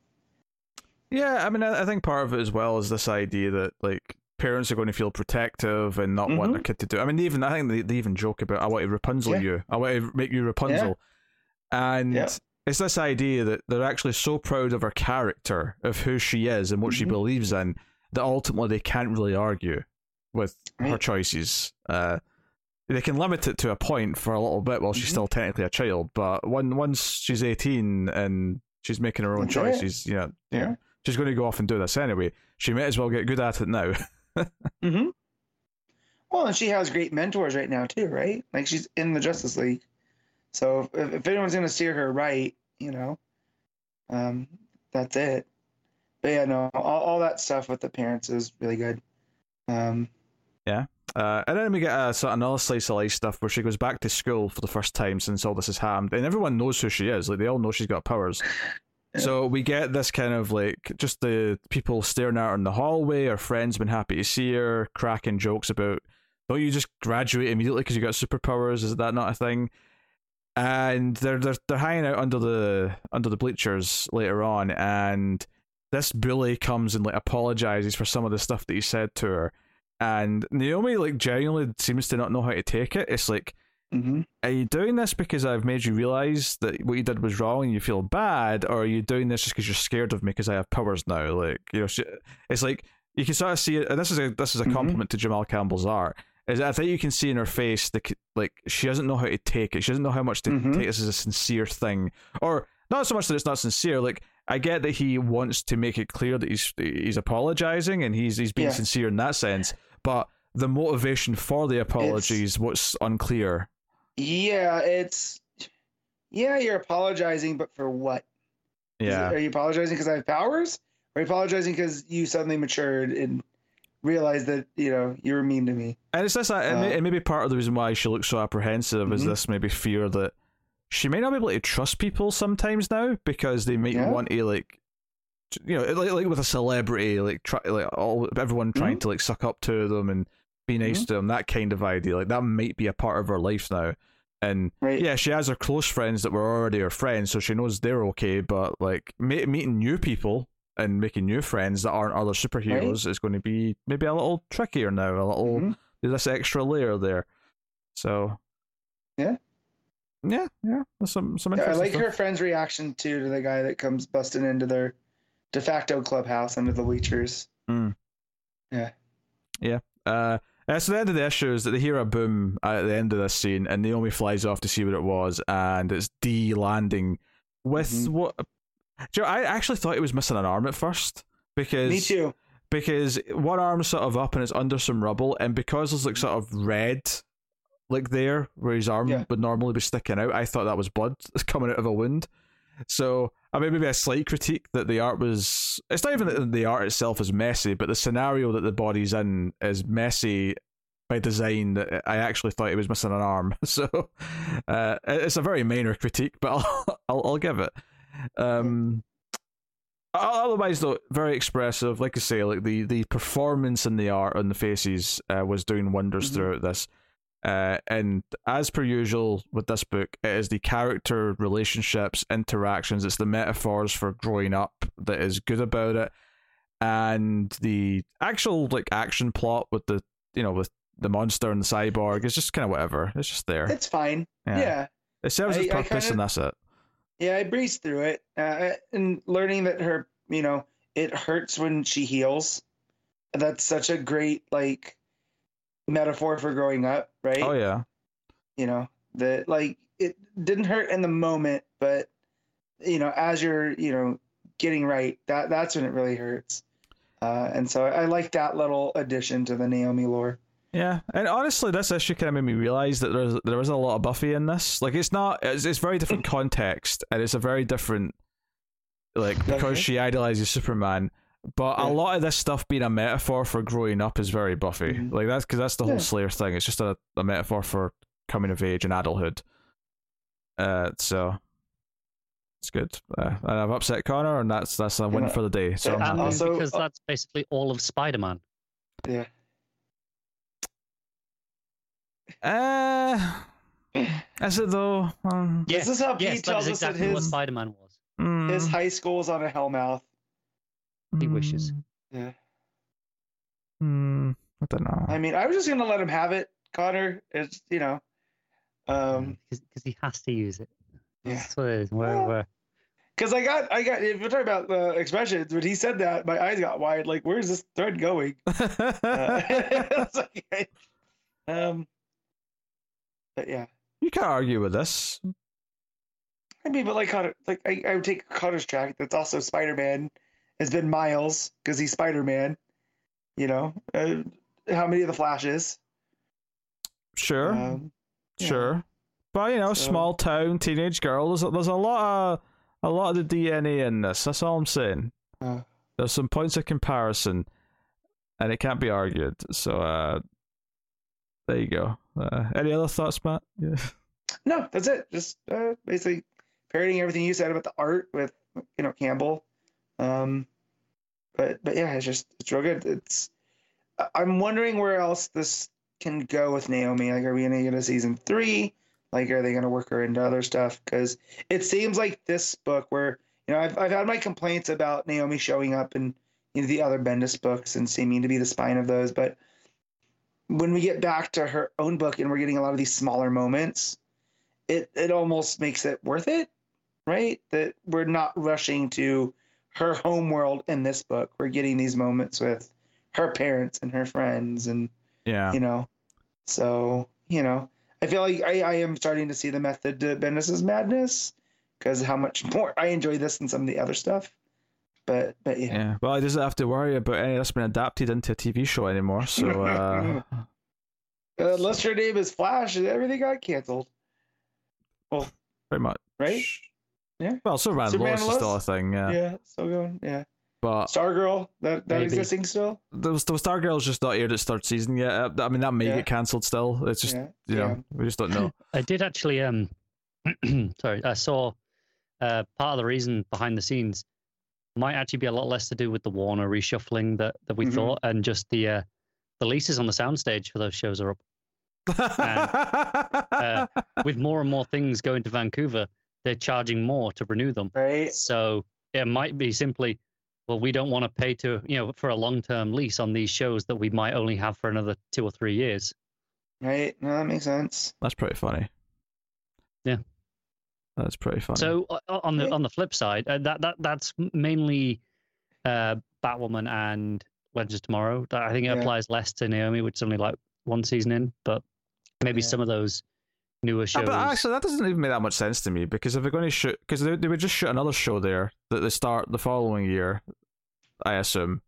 Yeah, I mean, I, I think part of it as well is this idea that like parents are going to feel protective and not want Mhm. their kid to do. I mean, even I think they, they even joke about I want to Rapunzel Yeah. you, I want to make you Rapunzel, and Yeah. it's this idea that they're actually so proud of her character, of who she is and what she Mhm. believes in, that ultimately they can't really argue with her choices. Uh, they can limit it to a point for a little bit while she's Mhm. still technically a child, but when once she's eighteen and she's making her own That's it. choices, you know, you know, Yeah. she's going to go off and do this anyway. She may as well get good at it now. Mm-hmm. Well, and she has great mentors right now too, right? Like she's in the Justice League, so if, if anyone's going to steer her right, you know, um, that's it. But yeah, no, all, all that stuff with the parents is really good. Um, Uh, and then we get a, sort of another slice of life stuff where she goes back to school for the first time since all this has happened, and everyone knows who she is. Like they all know she's got powers. Yeah. So we get this kind of like just the people staring at her in the hallway. Her friends been happy to see her, cracking jokes about, "Don't you just graduate immediately because you got superpowers? Is that not a thing?" And they're they're they're hanging out under the under the bleachers later on, and this bully comes and like apologizes for some of the stuff that he said to her. And Naomi like genuinely seems to not know how to take it. It's like, mhm. are you doing this because I've made you realize that what you did was wrong and you feel bad, or are you doing this just because you're scared of me because I have powers now? Like, you know, she, it's like you can sort of see it, and this is a this is a Mhm. compliment to Jamal Campbell's art. Is I think you can see in her face the like she doesn't know how to take it. She doesn't know how much to Mhm. take this as a sincere thing, or not so much that it's not sincere. Like I get that he wants to make it clear that he's he's apologizing and he's he's being Yeah. sincere in that sense, but the motivation for the apologies what's unclear. Yeah, it's yeah, you're apologizing, but for what? Is it- Yeah. are you apologizing because I have powers? Or are you apologizing because you suddenly matured and realized that, you know, you were mean to me? And it's this, uh, it, may, it may be part of the reason why she looks so apprehensive is Mhm. this maybe fear that she may not be able to trust people sometimes now because they might Yeah. want to like, you know, like, like with a celebrity, like try like all everyone trying Mhm. to like suck up to them and be nice Mm-hmm. to them, that kind of idea. Like that might be a part of her life now. And Right. yeah, she has her close friends that were already her friends, so she knows they're okay. But like me- meeting new people and making new friends that aren't other superheroes is going to be maybe a little trickier now. A little Mhm. there's this extra layer there. So Yeah. Yeah, yeah. Some some Yeah, I like stuff. her friend's reaction too to the guy that comes busting into their de facto clubhouse under the bleachers. Uh, Uh, so the end of the issue is that they hear a boom at the end of this scene, and Naomi flies off to see what it was, and it's D landing with Mhm. what? You know, I actually thought he was missing an arm at first because Me too. because one arm's sort of up and it's under some rubble, and because there's like sort of red, like there where his arm Yeah. would normally be sticking out, I thought that was blood coming out of a wound. So I mean, maybe a slight critique that the art was. It's not even that the art itself is messy, but the scenario that the body's in is messy by design. That I actually thought he was missing an arm. So uh, it's a very minor critique, but I'll I'll, I'll give it. Um, otherwise though very expressive like i say like the the performance in the art on the faces uh, was doing wonders Mhm. throughout this uh, and as per usual with this book it is the character relationships interactions it's the metaphors for growing up that is good about it and the actual like action plot with the you know with the monster and the cyborg is just kind of whatever it's just there It's fine. Yeah. it serves its purpose kinda- and that's it Yeah, I breezed through it. Uh, and learning that her, you know, it hurts when she heals. That's such a great, like, metaphor for growing up, right? oh yeah You know, that, like, it didn't hurt in the moment, but, you know, as you're, you know, getting right, that that's when it really hurts. Uh, and so I, I like that little addition to the Naomi lore. Yeah, and honestly, this issue kind of made me realize that there's there is a lot of Buffy in this. Like, it's not it's, it's very different context, and it's a very different like because Okay. she idolizes Superman. But a lot of this stuff being a metaphor for growing up is very Buffy. Mhm. Like that's because that's the whole Yeah. Slayer thing. It's just a, a metaphor for coming of age and adulthood. Uh, so it's good. Uh, and I've upset Connor, and that's that's a win Yeah. for the day. So Yeah, And also- because that's basically all of Spider-Man. Yeah. Uh, is it though? Um, Yes, This is how yes, Pete that tells is us that exactly what his, Spider-Man was. mm, his high school's on a hellmouth. He wishes. mm, Yeah. mm, I don't know. I mean, I was just gonna let him have it, Connor. It's you know, um, because he has to use it. Yeah. That's what it is. Where, Well, where, because I got, I got. If we're talking about the expressions, when he said that, my eyes got wide. Like, where's this thread going? Uh, it's okay. Um, but yeah, you can't argue with this. I mean, but like Connor, like I, I would take Connor's track. That's also Spider Man. Has been Miles because he's Spider Man. You know, uh, how many of the Flashes? Sure, Um, yeah. sure, but you know, So- small town teenage girl. There's a, there's a lot of a lot of the DNA in this. That's all I'm saying. Uh, There's some points of comparison, and it can't be argued. So, uh, there you go. Uh, any other thoughts, Matt? Yeah. No, that's it. Just uh, basically parodying everything you said about the art with you know Campbell. Um, but but yeah, it's just it's real good. It's I'm wondering where else this can go with Naomi. Like, are we gonna get a season three? Like, are they gonna work her into other stuff? Because it seems like this book, where you know I've I've had my complaints about Naomi showing up in you know the other Bendis books and seeming to be the spine of those, but when we get back to her own book and we're getting a lot of these smaller moments it it almost makes it worth it, right? That we're not rushing to her home world in this book. We're getting these moments with her parents and her friends, and Yeah. you know, so you know, I feel like I, I am starting to see the method to Bendis's madness because how much more I enjoy this than some of the other stuff. But but yeah, Yeah. Well, he doesn't have to worry about any that's been adapted into a TV show anymore. So, uh, Uh, unless your name is Flash, everything got canceled, Well, pretty much. right? Yeah. Well, Superman, Superman Lois is still a thing, yeah. Yeah, still going. Yeah, But Stargirl that that Maybe. existing still. the, the Stargirl's just not aired its third season yet. Uh, I mean, that may Yeah. get cancelled still. It's just, yeah, you know, yeah. we just don't know. I did actually. Um, sorry, I saw uh, part of the reason behind the scenes might actually be a lot less to do with the Warner reshuffling that that we Mhm. thought, and just the uh, the leases on the soundstage for those shows are up. uh, With more and more things going to Vancouver, they're charging more to renew them. right. So it might be simply, well, we don't want to pay to you know for a long term lease on these shows that we might only have for another two or three years. Right. No, that makes sense. That's pretty funny. Yeah. That's pretty funny. So uh, on the on the flip side, uh, that that that's mainly uh, Batwoman and Legends of Tomorrow. I think it Yeah. applies less to Naomi, which is only like one season in, but maybe Yeah. some of those newer shows. but actually, that doesn't even make that much sense to me because if they're going to shoot, because they, they would just shoot another show there that they start the following year, I assume.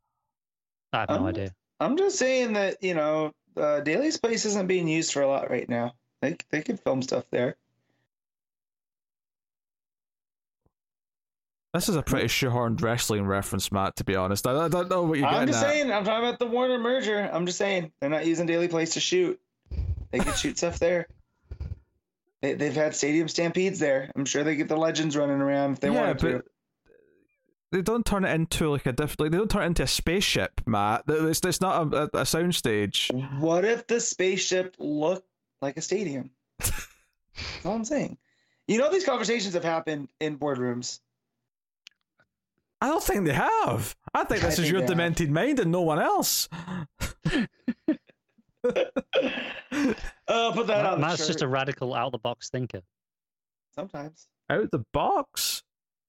I have no Um, idea. I'm just saying that you know, uh, Daily's place isn't being used for a lot right now. They they could film stuff there. This is a pretty shoehorned wrestling reference, Matt. To be honest, I, I don't know what you're I'm just at. saying. I'm talking about the Warner merger. I'm just saying they're not using Daily Place to shoot. They could shoot stuff there. They, they've had stadium stampedes there. I'm sure they get the legends running around if they yeah, but to. they don't turn it into like a diff- like they don't turn it into a spaceship, Matt. It's, it's not a, a, a soundstage. What if the spaceship looked like a stadium? That's all I'm saying. You know, these conversations have happened in boardrooms. I don't think they have. I think I this is think your they have. demented mind and no one else. Uh, put that on Matt's just a radical out of the box thinker. Sometimes. Out the box.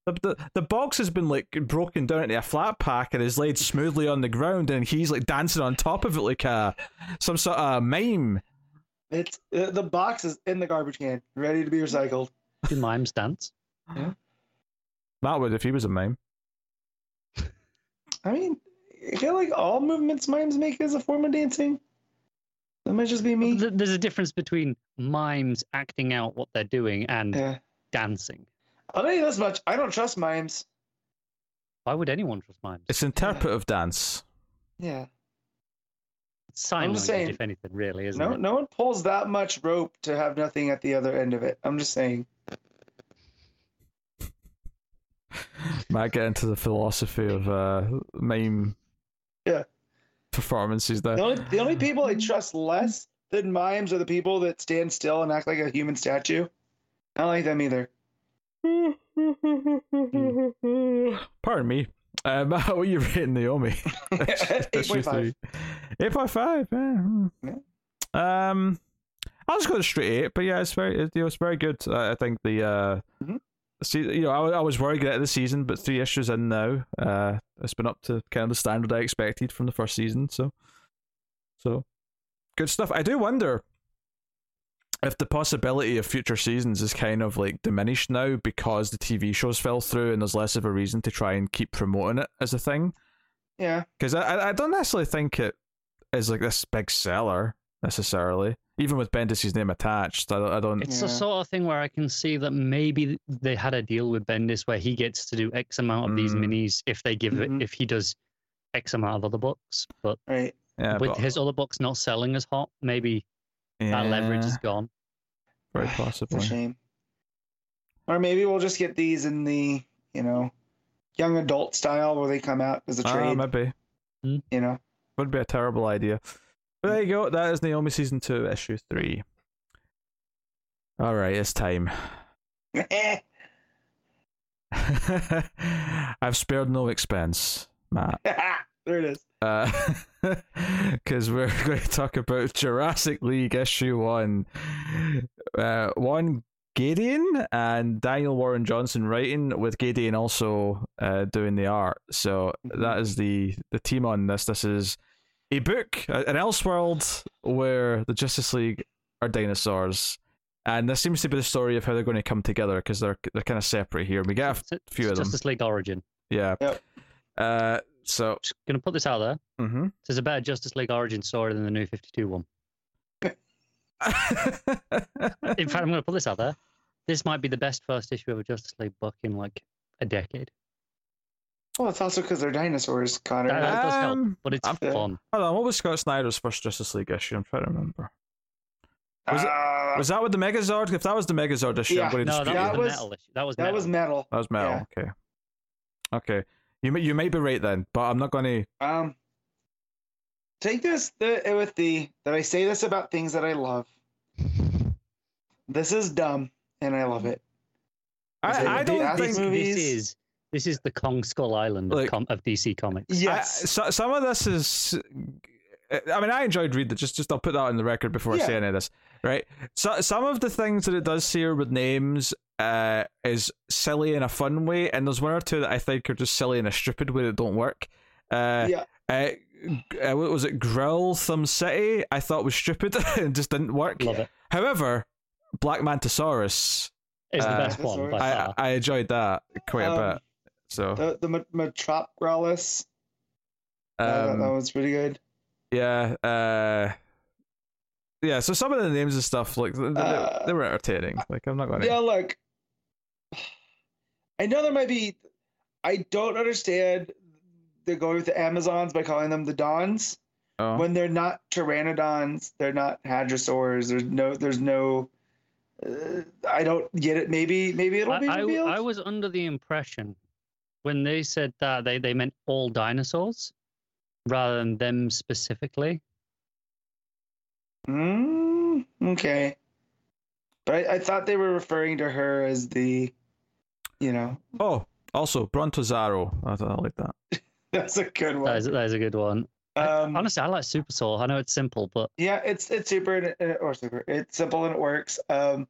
The, the, the box has been like broken down into a flat pack and is laid smoothly on the ground, and he's like dancing on top of it like a some sort of mime. It's uh, the box is in the garbage can, ready to be recycled. Do mimes dance? Matt would if he was a mime. I mean, I feel like all movements mimes make is a form of dancing. That might just be me. There's a difference between mimes acting out what they're doing and Yeah. dancing. I'll tell you this much: I don't trust mimes. Why would anyone trust mimes? It's interpretive dance. Yeah. It's sign I'm language, just saying- if anything, really, isn't No, it? no one pulls that much rope to have nothing at the other end of it. I'm just saying. Might get into the philosophy of uh, mime Yeah. Performances there. The only the only people I trust less than mimes are the people that stand still and act like a human statue. I don't like them either. Pardon me. Matt, what are you rating Naomi? Eight point five. Eight point five. Yeah. Yeah. Um, I'll just go straight eight. But yeah, it's very, it, it's very good. I think the uh, Mhm. See, you know, I, I was worried at the season, but three issues in now, uh, it's been up to kind of the standard I expected from the first season. So, so good stuff. I do wonder if the possibility of future seasons is kind of like diminished now because the TV shows fell through and there's less of a reason to try and keep promoting it as a thing. Yeah. Because I, I- I don't necessarily think it is like this big seller necessarily, even with Bendis's name attached. I don't. I don't It's the sort of thing where I can see that maybe they had a deal with Bendis where he gets to do X amount of these Mm. minis if they give Mhm. it if he does X amount of other books. But Right. yeah, with but- his other books not selling as hot, maybe that leverage is gone. very It's possibly. a shame. Or maybe we'll just get these in the, you know, young adult style where they come out as a Ah, trade. maybe you know. would be a terrible idea. But there you go. That is Naomi season two, issue three. All right, it's time. I've spared no expense, Matt. there it is. because we're going to talk about Jurassic League issue one. Uh, Juan Gedeon and Daniel Warren Johnson writing, with Gedeon also uh, doing the art. So that is the the team on this. This is a book, uh, an Elseworld where the Justice League are dinosaurs. And this seems to be the story of how they're going to come together because they're they're kind of separate here. We get a It's- few it's of them. Justice League Origin. yeah. Yep. Uh, so. Just gonna put this out there. Mm-hmm. There's a better Justice League Origin story than the New 52 one. In fact, I'm gonna put this out there. This might be the best first issue of a Justice League book in like a decade. Well, it's also because they're dinosaurs, Connor. That, that does help, Um, but it's I'm- fun. Hold on, what was Scott Snyder's first Justice League issue? I'm trying to remember. was it- Uh, Was that with the Megazord? If that was the Megazord issue, Yeah. I'm going to No, that dispute was that the was- metal issue. That was that metal. was metal. That was metal. Okay. Okay. You may, you might be right then, but I'm not going to. Um, take this the, with the that I say this about things that I love. This is dumb, and I love it I, I the don't think. movies? this is this is the Kong Skull Island Like- of, com- of DC Comics. Yes. I, so, some of this is. I mean, I enjoyed reading it. Just, just I'll put that on the record before I Yeah. say any of this. Right. So, some of the things that it does here with names uh, is silly in a fun way, and there's one or two that I think are just silly in a stupid way that don't work. Uh, yeah. Uh, uh, what was it Grill Thumb City? I thought was stupid and just didn't work. Love it. However, Black Mantisaurus, It's the Uh, best one by I far. I enjoyed that quite a Um, bit. So The the Metropolis. Uh, that, um, that was pretty good. yeah, uh, yeah. So some of the names and stuff like they, they- Uh, they were entertaining. Like I'm not going to. Yeah, look. I know there might be. I don't understand the going with the Amazons by calling them the Dons Oh. when they're not Pteranodons. They're not Hadrosaurs. There's no. There's no. Uh, I don't get it. Maybe maybe it'll I, be I, revealed. I was under the impression when they said that they, they meant all dinosaurs rather than them specifically. Mm, okay. But I, I thought they were referring to her as the, you know, oh, also Brontozarro. I, I like that. that's a good That one. is, that is a good one. Um, Honestly, I like Super Soul. I know it's simple, but yeah, it's it's super and it- or super. It's simple and it works. Um,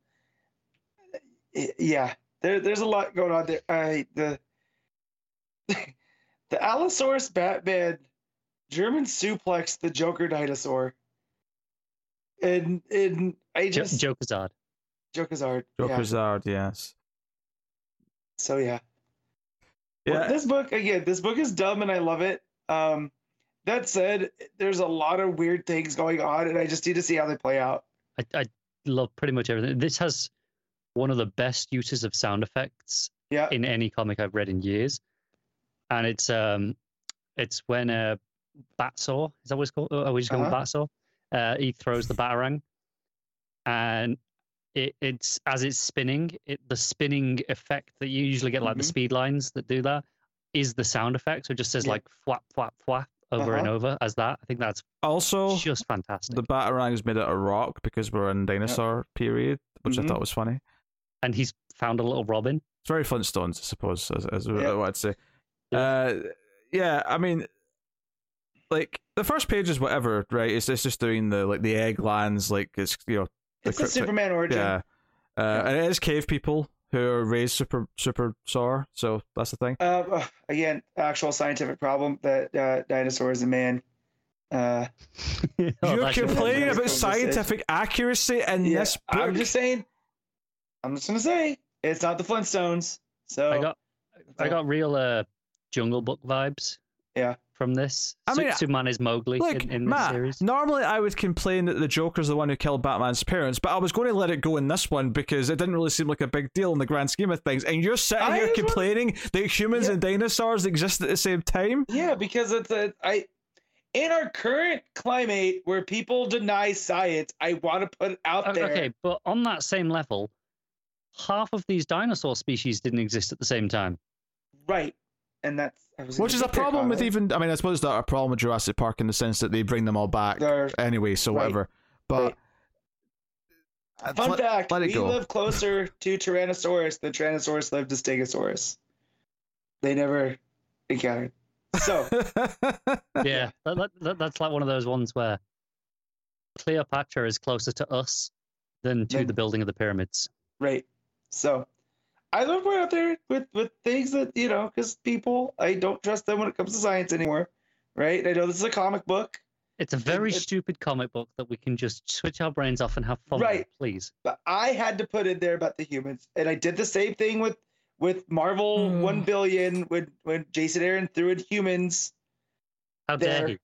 y- yeah, there there's a lot going on there. I the the Allosaurus Batman German suplex the Joker dinosaur. And and I jo- just Jokerzard. Joker's art. Yeah. Jokerzard, yes. So yeah. Well, Yeah, this book again, this book is dumb and I love it. Um, that said, there's a lot of weird things going on, and I just need to see how they play out. I, I love pretty much everything. This has one of the best uses of sound effects Yeah. in any comic I've read in years, and it's um, it's when uh, Batsaur is that what it's called? Are we just going with Batsaur? Uh, he throws the batarang, and it, it's as it's spinning, it the spinning effect that you usually get, like the Mhm. speed lines that do that, is the sound effect. So it just says Yeah. like flap, flap, flap over and Uh-huh. over as that. I think that's also just fantastic. the Batarang is made out of rock because we're in dinosaur period, which I Mhm. thought was funny. and he's found a little Robin. It's very Flintstones, I suppose, as, as Yeah. what I'd say. Uh, yeah, I mean, like the first page is whatever, right? It's it's just doing the like the egg lands, like it's you know, the It's a Superman origin. yeah, uh, and it is cave people who are raised super super sore, so that's the thing. Uh, again, actual scientific problem that uh, dinosaurs and man. Uh, You're that's complaining about scientific accuracy in yeah, this book. I'm just saying. I'm just gonna say it's not the Flintstones. So I got I got real uh, Jungle Book vibes. Yeah. From this, I mean, Superman is Mowgli Look, in, in this Matt, series. normally I would complain that the Joker's the one who killed Batman's parents, but I was going to let it go in this one because it didn't really seem like a big deal in the grand scheme of things. And you're sitting I here was one- complaining that humans Yeah. and dinosaurs exist at the same time? Yeah, because it's a I in our current climate where people deny science, I want to put it out O- there. Okay, but on that same level, half of these dinosaur species didn't exist at the same time. Right. And that's was Which is a problem with comment. even, I mean, I suppose that's a problem with Jurassic Park in the sense that they bring them all back There- anyway, so Right. whatever. But. uh, Fun let- fact: let it we go. live closer to Tyrannosaurus than Tyrannosaurus lived to Stegosaurus. They never encountered. So Yeah, that, that, that, that's like one of those ones where Cleopatra is closer to us than to Than- the building of the pyramids. right. So I love going out there with with things that you know, because people I don't trust them when it comes to science anymore. Right? I know this is a comic book, It's a very it- stupid comic book that we can just switch our brains off and have fun Right. with, please. but I had to put in there about the humans, and I did the same thing with with Marvel Hmm. One Billion when when Jason Aaron threw in humans. How dare There.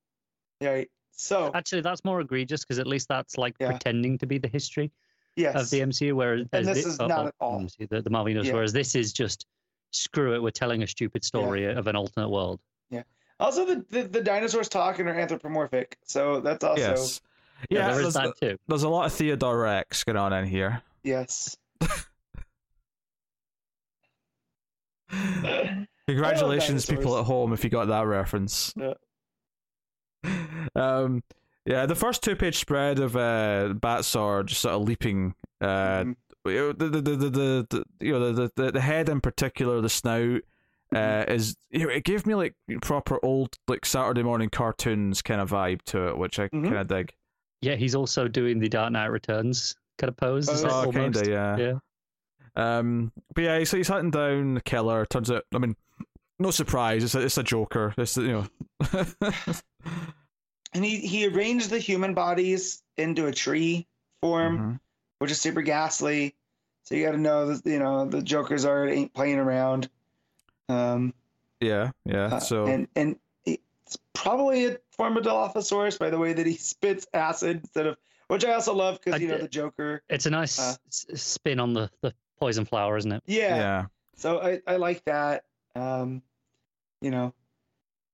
he? Right. So Actually, that's more egregious because at least that's like Yeah. pretending to be the history yes, of the MCU, whereas And as this thi- is not oh, at all. MCU, the, the Marvel Universe, Yeah. whereas this is just screw it, we're telling a stupid story of an alternate world. Yeah. Also the, the the dinosaurs talking are anthropomorphic, so that's also yes. Yeah, Yeah, there's, is that too. there's a lot of Theodore Rex going on in here. yes. Congratulations, people at home, if you got that reference. Yeah. Um, yeah, the first two-page spread of uh, Batsaur just sort of leaping. Uh, Mhm. the, the, the, the, the, the you know the, the the head in particular, the snout. Uh, is you know, it gave me like proper old like Saturday morning cartoons kind of vibe to it, which I Mhm. kind of dig. Yeah, he's also doing the Dark Knight Returns kind of pose. Oh, Oh, kind of yeah. Yeah. Um, but yeah, so he's hunting down the killer. Turns out, I mean, no surprise, it's a, it's a Joker. It's you know, and he he arranged the human bodies into a tree form, Mhm. which is super ghastly. So you got to know that you know the Jokerzard ain't playing around. Um, Yeah, yeah. uh, so and and it's probably a form of Dilophosaurus by the way that he spits acid instead of, which I also love because you know the Joker. It's a nice Uh, spin on the, the poison flower, isn't it? Yeah. yeah. So I I like that. Um, you know.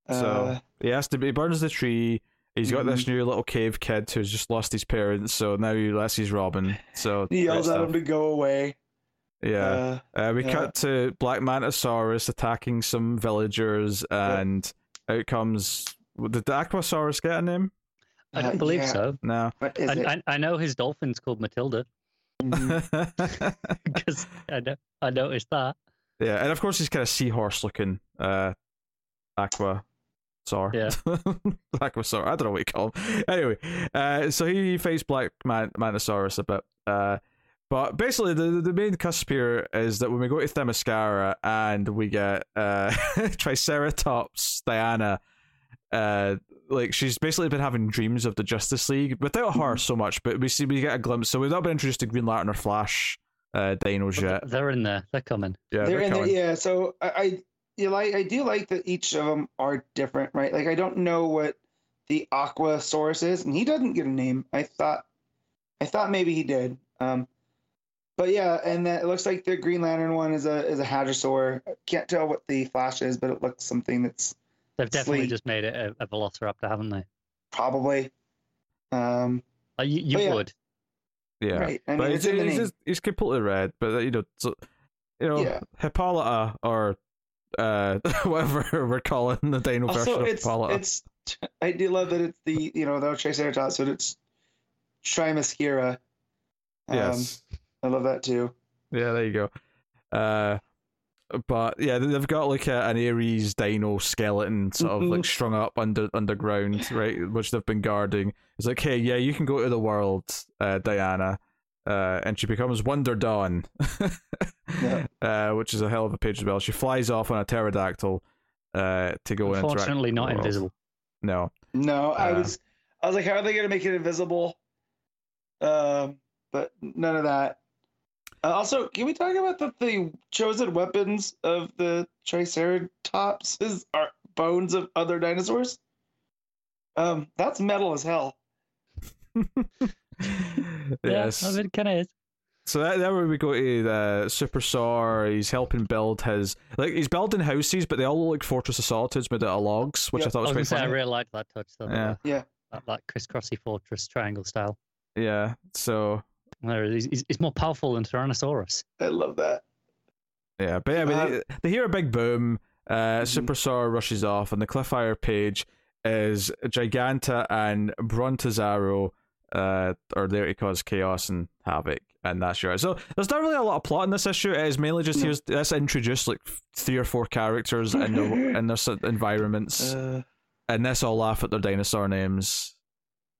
So Uh, he has to be. Burns the tree. He's got this Mm-hmm. new little cave kid who's just lost his parents, so now he lets his Robin. So he yells at him to go away. Yeah. Uh, Uh, we Yeah. cut to Black Mantisaurus attacking some villagers, and out comes. Did the Aquasaurus get a name? I Uh, don't believe yeah. so. No. what is it? I, I, I know his dolphin's called Matilda Mhm. because I, know, I noticed that. yeah, and of course he's kind of seahorse looking. Uh, Aqua. Saur. Yeah. Aquasaur. I don't know what you call him. Anyway, uh, so he, he faced Black Man- Mantisaurus a bit. Uh, but basically, the the main cusp here is that when we go to Themyscira and we get uh, Triceratops Diana, uh, like she's basically been having dreams of the Justice League without her so much, but we see we get a glimpse. So we've not been introduced to Green Lantern or Flash uh, dinos yet. They're in there. They're coming. Yeah, they're they're in the, coming. yeah so I, I you like i do like that each of them are different right like i don't know what the aqua source is and he doesn't get a name i thought i thought maybe he did um but yeah and that it looks like the green lantern one is a is a hadrosaur I can't tell what the flash is but it looks something that's They've definitely Sleek. just made it a, a velociraptor, haven't they? probably um Uh, you you yeah. would. Yeah, right i mean but it's he's, in the he's, name just- he's completely red. But uh, you know, so, you know, Yeah. Hippolyta or uh, whatever we're calling the dino version also of it's Hippolyta. it's i do love that it's the you know the triceratops but it's trimascara um, yes, i love that too yeah, there you go. Uh, but yeah, they've got like a, an Ares dino skeleton sort of like Mhm. strung up under underground, right, which they've been guarding. It's like, hey, yeah, you can go to the world, uh, Diana. Uh, and she becomes Wonder Dawn, Yeah. uh, which is a hell of a page as well. She flies off on a pterodactyl uh, to go and interact Unfortunately, not invisible. No, No, I Uh, was I was like, how are they gonna make it invisible? Um, but none of that. Uh, also, can we talk about the, the chosen weapons of the Triceratops is are bones of other dinosaurs? Um, that's metal as hell. yes. Yeah, I mean, it kind of is. So that, that where we go to uh, Supersaur. He's helping build his like he's building houses, but they all look like Fortress of Solitudes made out of logs, which I Yeah, thought I was was going quite to say, I really like that touch, though. Yeah. Yeah. That, that crisscrossy fortress triangle style. Yeah. So There, he's, he's he's more powerful than Tyrannosaurus. I love that. yeah, but yeah, but Uh, they, they hear a big boom. Uh, Mhm. Supersaur rushes off, and the Cliffire page is Giganta and Brontozarro uh, are there to cause chaos and havoc, and that's your. So there's not really a lot of plot in this issue. It is mainly just No. here's let's introduce like three or four characters and their and their environments, Uh, and this all laugh at their dinosaur names.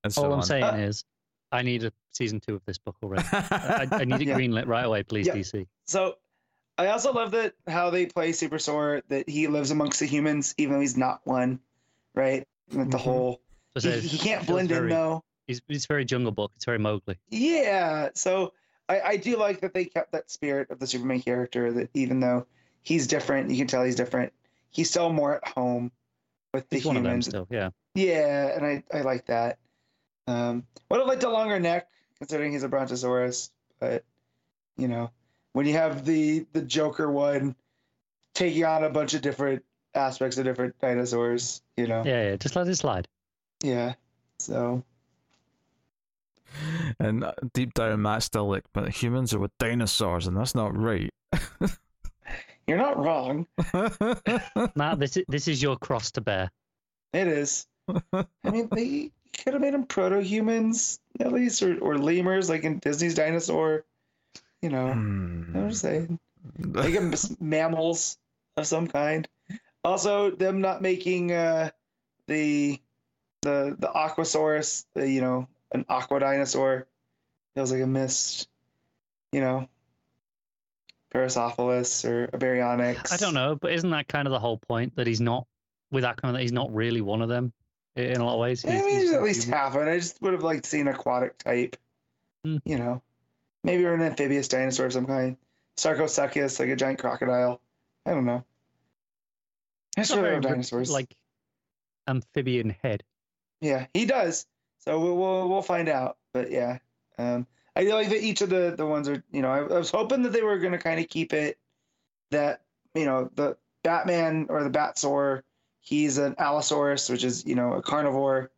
And so All I'm on. saying Uh, is, I need a season two of this book already. I, I need it Yeah. greenlit right away, please, Yeah. DC. so I also love that how they play Supersaur that he lives amongst the humans even though he's not one, right? Like the whole So he, he can't feels blend in though. He's, he's very Jungle Book. It's very Mowgli. Yeah, so I, I do like that they kept that spirit of the Superman character. That even though he's different, you can tell he's different. He's still more at home with the He's one of them humans. still, yeah. Yeah, and I, I like that. Um, would have liked a longer neck considering he's a Brontosaurus, but you know, when you have the the Joker one taking on a bunch of different aspects of different dinosaurs, you know, Yeah, yeah. Just let it slide. yeah. So and uh, deep down, Matt's still like, but humans are with dinosaurs, and that's not right. you're not wrong. Matt, this is, this is your cross to bear. It is. I mean, they could have made them proto humans at least, or, or lemurs like in Disney's Dinosaur. You know, Hmm. I'm just saying. Make them mammals of some kind. Also, them not making uh, the the the Aquasaurus, the, you know, an aqua dinosaur feels like a mist, you know, Parasophilus or a Baryonyx. I don't know, but isn't that kind of the whole point that he's not with Aquaman? That he's not really one of them. in a lot of ways. I mean, he's- at least he- half of it. I just would have liked to see an aquatic type. Hmm. You know, maybe or an amphibious dinosaur of some kind. Sarcosuchus, like a giant crocodile. I don't know. I just really love dinosaurs. like amphibian head. Yeah, he does. So we'll we'll, we'll find out. But yeah, um, I like that each of the the ones are. You know, I, I was hoping that they were going to kind of keep it that you know the Batman or the Batsaur, he's an Allosaurus, which is you know a carnivore,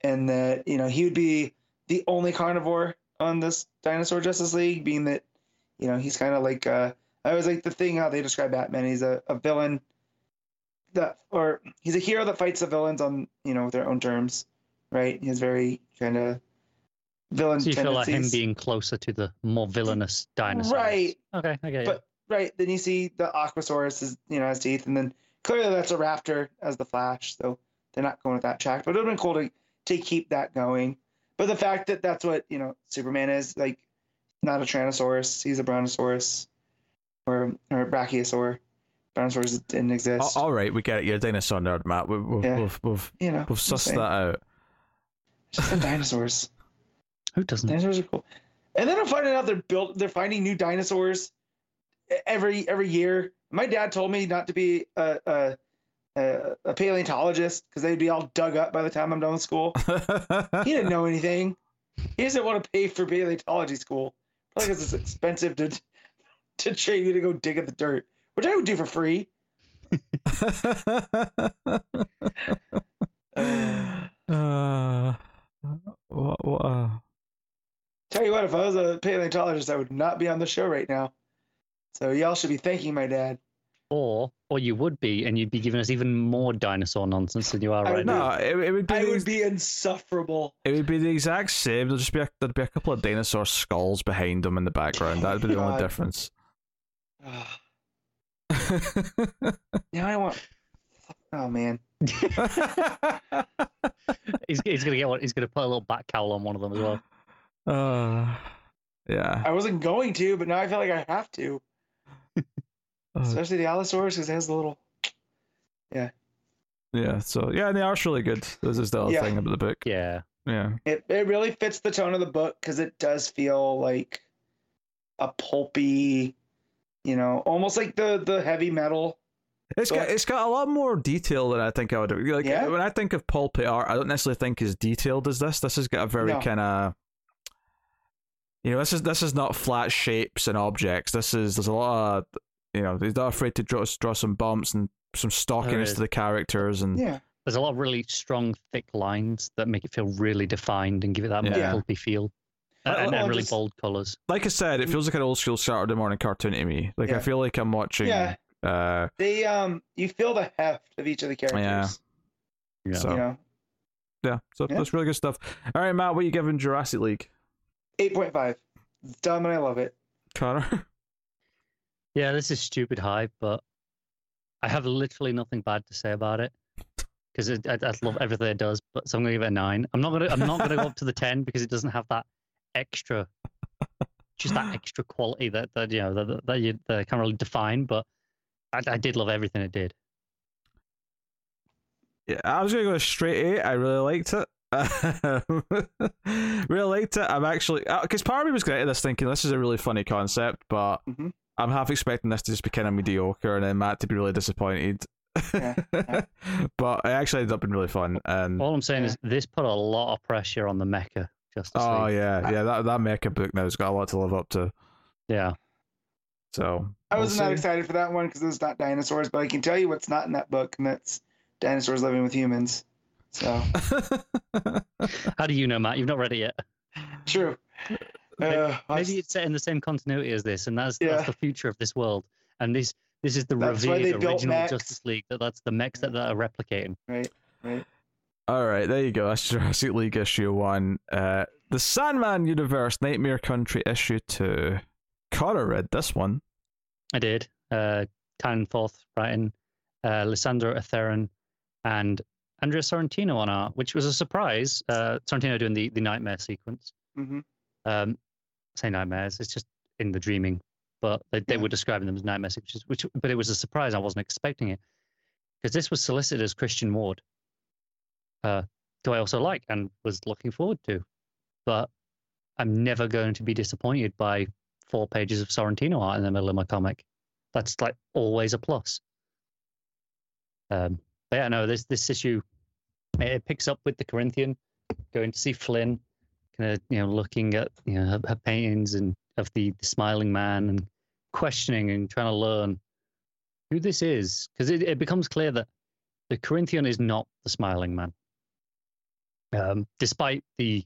and that you know he would be the only carnivore on this Dinosaur Justice League, being that you know he's kind of like uh, I was like the thing how they describe Batman. He's a, a villain that or he's a hero that fights the villains on you know their own terms, right? He has very kind of villain So you feel like him being closer to the more villainous dinosaurs. right, Okay, I get you. but right then you see the Aquasaurus is you know has teeth, and then clearly that's a raptor as the Flash, so they're not going with that track. But it would have been cool to to keep that going. But the fact that that's what you know Superman is like, not a Tyrannosaurus, he's a Brontosaurus, or or Brachiosaur. Brontosaurus didn't exist. All right, we get it. You're a dinosaur nerd, Matt. We've we've Yeah. we've, we've, you know, we've sussed that out. Just the dinosaurs. Who doesn't? Dinosaurs are cool. And then I'm finding out they're built. They're finding new dinosaurs every every year. My dad told me not to be a a, a, a paleontologist because they'd be all dug up by the time I'm done with school. He didn't know anything. He doesn't want to pay for paleontology school. Probably because it's expensive to to train you to go dig at the dirt, which I would do for free. uh, what, what, uh, Tell you what, if I was a paleontologist, I would not be on the show right now. So y'all should be thanking my dad. Or, or you would be, and you'd be giving us even more dinosaur nonsense than you are I right now. no, it, it would be I the, would be insufferable. it would be the exact same. There'd just be a, there'd be a couple of dinosaur skulls behind them in the background. That'd be the only difference. now I want. Oh man. he's, he's gonna get one. He's gonna put a little bat cowl on one of them as well. uh, yeah. I wasn't going to, but now I feel like I have to. Uh, Especially the Allosaurus because it has the little. yeah. Yeah. So yeah, and the art's really good. This is the other Yeah. thing about the book. Yeah, Yeah. It it really fits the tone of the book because it does feel like a pulpy, you know, almost like the the heavy metal. It's got it's got a lot more detail than I think I would like. Yeah? When I think of pulpy art, I don't necessarily think as detailed as this. This has got a very No. kind of, you know, this is this is not flat shapes and objects. This is there's a lot of, you know, he's not afraid to draw draw some bumps and some stockiness to the characters and Yeah. there's a lot of really strong, thick lines that make it feel really defined and give it that more Yeah. pulpy feel, and, Well, and, and really just- bold colors. like I said, it feels like an old school Saturday morning cartoon to me. Like I feel like I'm watching. Yeah. Uh, They um, you feel the heft of each of the characters. Yeah. So- You know, yeah, so Yeah. that's really good stuff. All right, Matt, what are you giving Jurassic League? eight point five. It's dumb and I love it. Connor. Yeah, this is stupid high, but I have literally nothing bad to say about it because I, I love everything it does. But so I'm gonna give it a nine. I'm not gonna I'm not gonna go up to the ten because it doesn't have that extra, just that extra quality that that you know that that, that you that I can't really define. But I, I did love everything it did. Yeah, I was gonna go straight eight. I really liked it. really liked it. I'm actually because part of me was getting into this thinking this is a really funny concept, but Mhm. I'm half expecting this to just be kind of mediocre and then Matt to be really disappointed. Yeah, yeah. but it actually ended up being really fun. And All I'm saying Yeah. is this put a lot of pressure on the mecha Justice oh League. yeah, yeah, that that mecha book now's got a lot to live up to. Yeah. So I we'll was not see. excited for that one because it's not dinosaurs, but I can tell you what's not in that book, and that's dinosaurs living with humans. So How do you know, Matt? You've not read it yet. true. Maybe- Uh, I- Maybe it's set in the same continuity as this, and that's Yeah. that's the future of this world. And this this is the That's revered original mechs. Justice League. That that's the mechs that, that are replicating. right, right. All right, there you go. That's Jurassic League issue one. Uh, the Sandman Universe Nightmare Country issue two. Connor read this one. I did. Uh, Tynion Forth writing, uh, Lisandro Estherren, and Andrea Sorrentino on art, which was a surprise. Uh, Sorrentino doing the, the nightmare sequence. hmm Um, say nightmares. It's just in the dreaming, but they, they Yeah. were describing them as nightmare sequences. Which, but it was a surprise. I wasn't expecting it because this was solicited as Christian Ward. uh, who I also like and was looking forward to. But I'm never going to be disappointed by four pages of Sorrentino art in the middle of my comic. That's like always a plus. Um, but yeah, no, this this issue it picks up with the Corinthian going to see Flynn, kind of you know looking at you know her, her paintings and of the, the smiling man and questioning and trying to learn who this is because it, it becomes clear that the Corinthian is not the smiling man, um, despite the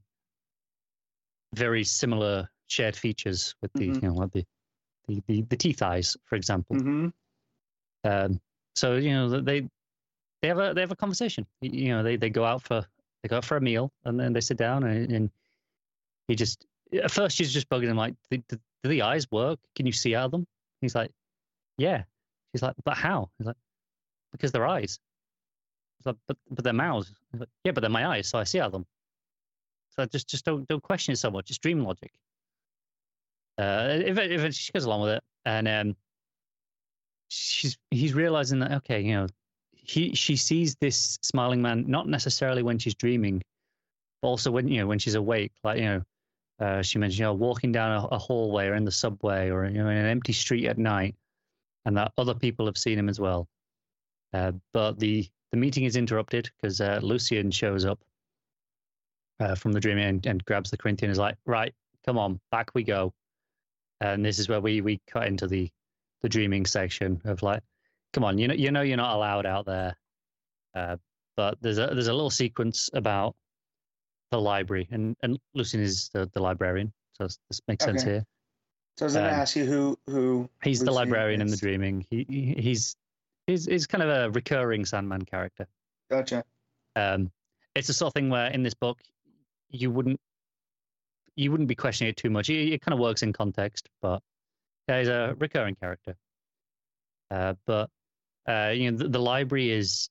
very similar shared features with the Mhm. you know like the, the the the teeth eyes, for example. hmm Um, so you know they they have a they have a conversation. You know they, they go out for they go out for a meal and then they sit down and, and he just at first she's just bugging him like do, do, do the eyes work? Can you see out of them? He's like, yeah. She's like, but how? He's like, because they're eyes. He's like, but but they're mouths. Like, yeah, but they're my eyes, so I see out of them. So just just don't don't question it so much. It's dream logic. Uh, if she goes along with it, and um, she's he's realizing that okay, you know, he she sees this smiling man not necessarily when she's dreaming, but also when you know when she's awake. Like you know, uh, she mentioned you know walking down a, a hallway or in the subway or you know in an empty street at night, and that other people have seen him as well. Uh, but the the meeting is interrupted because uh, Lucian shows up uh, from the dream and, and grabs the Corinthian. Is like, right, come on, back we go. And this is where we we cut into the the dreaming section of like, come on, you know, you know, you're not allowed out there. Uh, but there's a there's a little sequence about the library, and and Lucian is the, the librarian, so this makes sense here. So I was going to Um, ask you who who He's the librarian in the dreaming. He, he he's he's he's kind of a recurring Sandman character. Gotcha. Um, it's the sort of thing where in this book you wouldn't you wouldn't be questioning it too much. It, it kind of works in context, but yeah, he's a recurring character. Uh, but uh, you know, the, the library is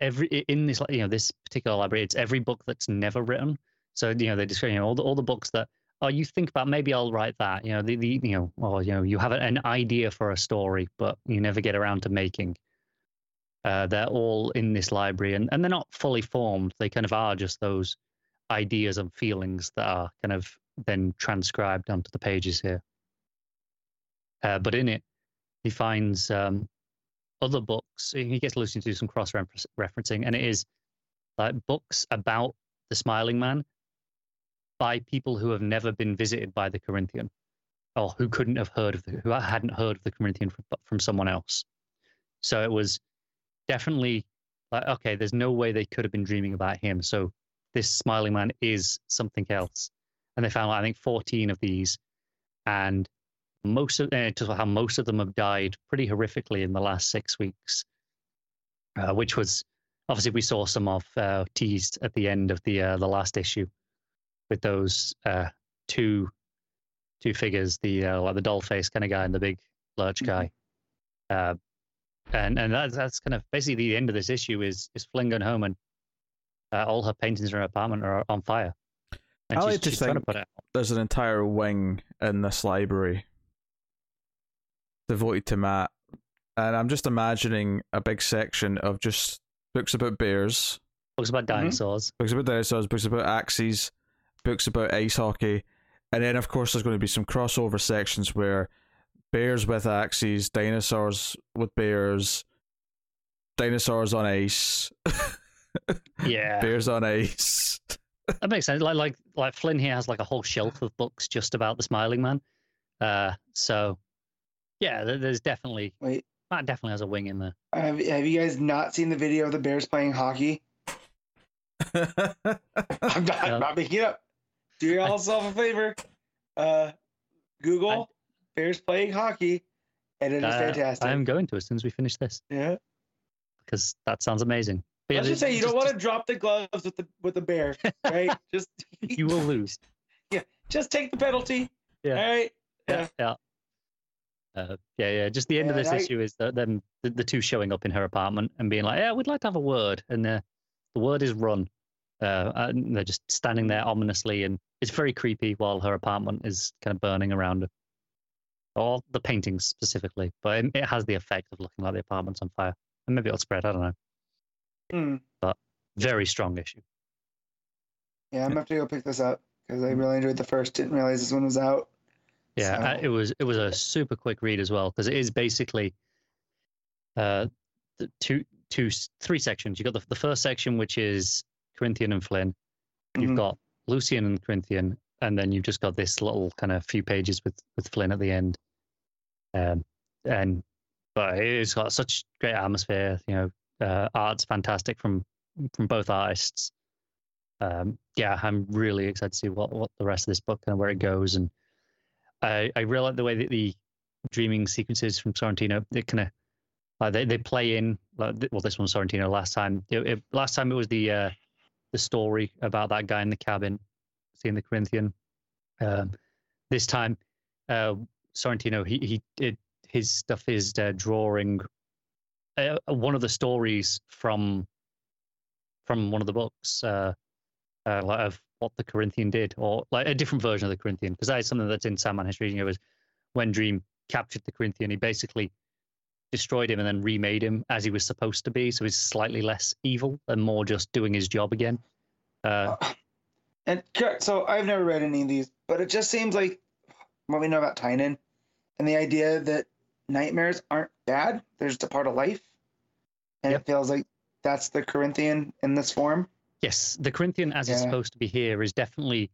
every in this you know this particular library. It's every book that's never written. So you know they describe you know all the all the books that oh you think about maybe I'll write that. You know the, the you know or you know you have an idea for a story, but you never get around to making. Uh, they're all in this library, and, and they're not fully formed. They kind of are just those ideas and feelings that are kind of then transcribed onto the pages here. Uh, but in it, he finds um, other books. He gets Lucian to do some cross referencing, and it is like books about the Smiling Man by people who have never been visited by the Corinthian, or who couldn't have heard of the, who hadn't heard of the Corinthian from, from someone else. So it was definitely like, okay, there's no way they could have been dreaming about him. So this Smiling Man is something else. And they found, I think, 14 of these, and most of uh, how most of them have died pretty horrifically in the last six weeks, uh, which was obviously we saw some of uh, teased at the end of the uh, the last issue with those uh, two two figures, the uh, like the doll face kind of guy and the big lurch guy. Uh, and and that's that's kind of basically the end of this issue is is Flynn going home and uh, all her paintings in her apartment are on fire. And I she's, like to she's trying to think- put it out. There's an entire wing in this library devoted to Matt, and I'm just imagining a big section of just books about bears, Books about dinosaurs. books about dinosaurs, books about axes, books about ice hockey, and then of course there's going to be some crossover sections where bears with axes, dinosaurs with bears, dinosaurs on ice, Yeah, bears on ice. that makes sense. Like like like Flynn here has like a whole shelf of books just about the Smiling Man. Uh, so yeah, there's definitely Wait, Matt definitely has a wing in there. have, have you guys not seen the video of the Bears playing hockey? I'm not, Yeah. I'm not making it up. Do yourself a favor. Uh, Google Bears playing hockey, and it is Uh, fantastic. I am going to as soon as we finish this yeah. because that sounds amazing. Yeah, Let's just say you just- don't want to drop the gloves with the with the bear, right? just You will lose. Yeah, just take the penalty. Yeah. All right. Yeah, yeah. Uh, yeah, yeah. Just the end of this I- issue is that them the, the two showing up in her apartment and being like, "Yeah, we'd like to have a word," and uh, the word is run. Uh, and they're just standing there ominously, and it's very creepy while her apartment is kind of burning around her. Or the paintings specifically, but it, it has the effect of looking like the apartment's on fire. And maybe it'll spread. I don't know. Hmm. very strong issue. Yeah, I'm gonna have to go pick this up because I really enjoyed the first. Didn't realize this one was out. Yeah, So- it was it was a super quick read as well because it is basically uh the two two three sections. You got the the first section which is Corinthian and Flynn. You've Mhm. got Lucian and Corinthian, and then you've just got this little kind of few pages with with Flynn at the end. Um, and but it's got such great atmosphere. You know, uh, art's fantastic from from both artists. Um, yeah, I'm really excited to see what what the rest of this book and where it goes. And I I really like the way that the dreaming sequences from Sorrentino they kind of uh, they they play in. Like, well, this one Sorrentino. Last time, it, it- last time it was the uh, the story about that guy in the cabin, seeing the Corinthian. Um, this time, uh, Sorrentino he he did his stuff is uh, drawing uh, one of the stories from from one of the books uh, uh, like of what the Corinthian did, or like a different version of the Corinthian, because that is something that's in Sandman history. Know, was when Dream captured the Corinthian, he basically destroyed him and then remade him as he was supposed to be. So he's slightly less evil and more just doing his job again. Uh, And. So I've never read any of these, but it just seems like what we know about Tynion and the idea that nightmares aren't bad; they're just a part of life. And Yep. it feels like that's the Corinthian in this form. yes, the Corinthian, as it's supposed to be here, is definitely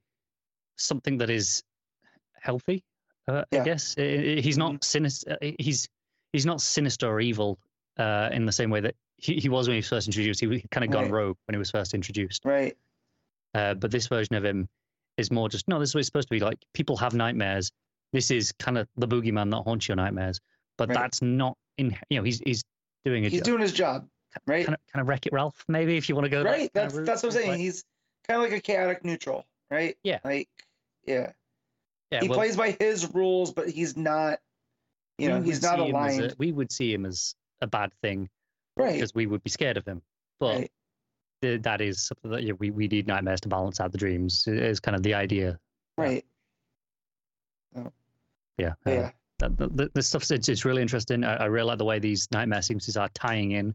something that is healthy. Uh, I Yeah. guess I- I- he's not sinister. He's he's not sinister or evil uh, in the same way that he, he was when he was first introduced. He, he kind of gone Right. rogue when he was first introduced. Right. Uh, but this version of him is more just no. This is what it's supposed to be like. People have nightmares. This is kind of the boogeyman that haunts your nightmares. But Right. that's not in. You know, he's he's doing a He's job. doing his job. Right. kind of kind of Wreck It Ralph, maybe if you want to go. Right. of That's that's what I'm saying. like- He's kind of like a chaotic neutral. Right. Yeah. Like, yeah. yeah, he well, plays by his rules, but he's not. You know, he's not as a- aligned. we would see him as a bad thing Right. because we would be scared of him. But Right. the, that is something that yeah, we we need nightmares to balance out the dreams. Is kind of the idea. Right. Yeah. uh, Yeah. That, the, the, the stuff it's, it's really interesting. I, I really like the way these nightmare sequences are tying in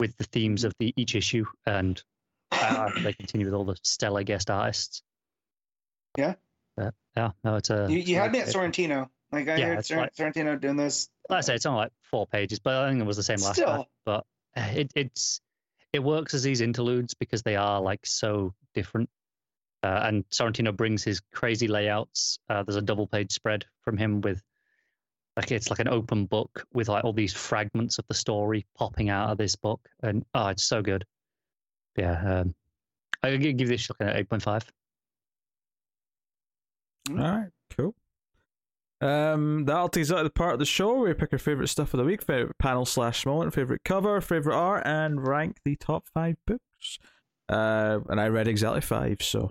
with the themes of the each issue, and uh, they continue with all the stellar guest artists. Yeah. Uh, yeah. No, it's a. You, you had me at Sorrentino. Like I Yeah, heard Sor- like- Sorrentino doing this. Like I say, it's only like four pages, but I think it was the same last time. Still. But uh, it, it's it works as these interludes because they are like so different. Uh, and Sorrentino brings his crazy layouts. Uh, there's a double page spread from him with like it's like an open book with like all these fragments of the story popping out of this book, and oh, it's so good. Yeah, um, I gi- give this like an eight point five. All right, cool. Um, that'll take us out of the part of the show where we pick our favorite stuff of the week, favorite panel slash moment, favorite cover, favorite art, and rank the top five books. Uh, and I read exactly five, so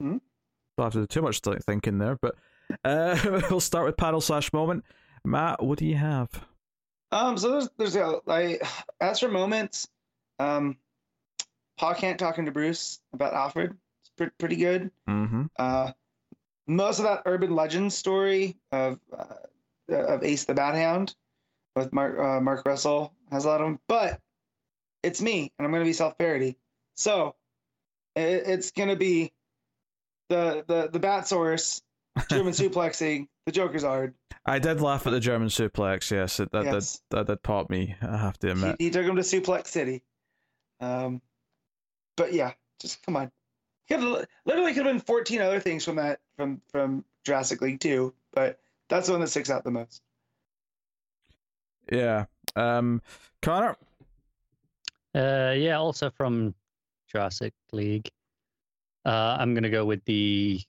Hmm. don't have to do too much thinking there. But uh, we'll start with panel slash moment. Matt, what do you have? Um, so there's there's a like as for moments, um, Pa Kent talking to Bruce about Alfred. It's pretty pretty good. Mm-hmm. Uh, most of that urban legend story of uh, of Ace the Bat Hound with Mark uh, Mark Russell has a lot of them, but it's me, and I'm going to be self parody. So it, it's going to be the the the Bat Source German suplexing the Jokerzard. I did laugh at the German suplex. Yes, it, that, Yes. that that that popped me. I have to admit. he took him to Suplex City. Um, but yeah, just come on. He could literally could have been 14 other things from that from from Jurassic League 2, but that's the one that sticks out the most. Yeah. Um, Connor. Uh, yeah, also from Jurassic League. Uh, I'm gonna go with the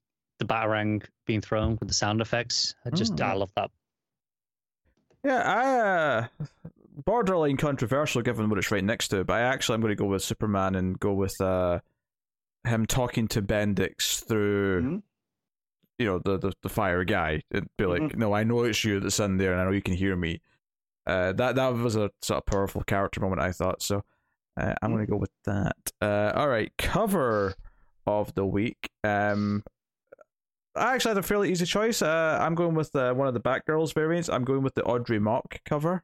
the batarang being thrown with the sound effects. I just I Mm. love that. Yeah, I uh, borderline controversial given what it's right next to, but I actually I'm going to go with Superman and go with uh him talking to Bendix through Mhm. you know the, the the fire guy and be like, no, I know it's you that's in there, and I know you can hear me. Uh, that that was a sort of powerful character moment, I thought. So uh, I'm going to go with that. Uh, all right, cover of the week. Um, I actually had a fairly easy choice. Uh, I'm going with uh, one of the Batgirls variants. I'm going with the Audrey Mok cover.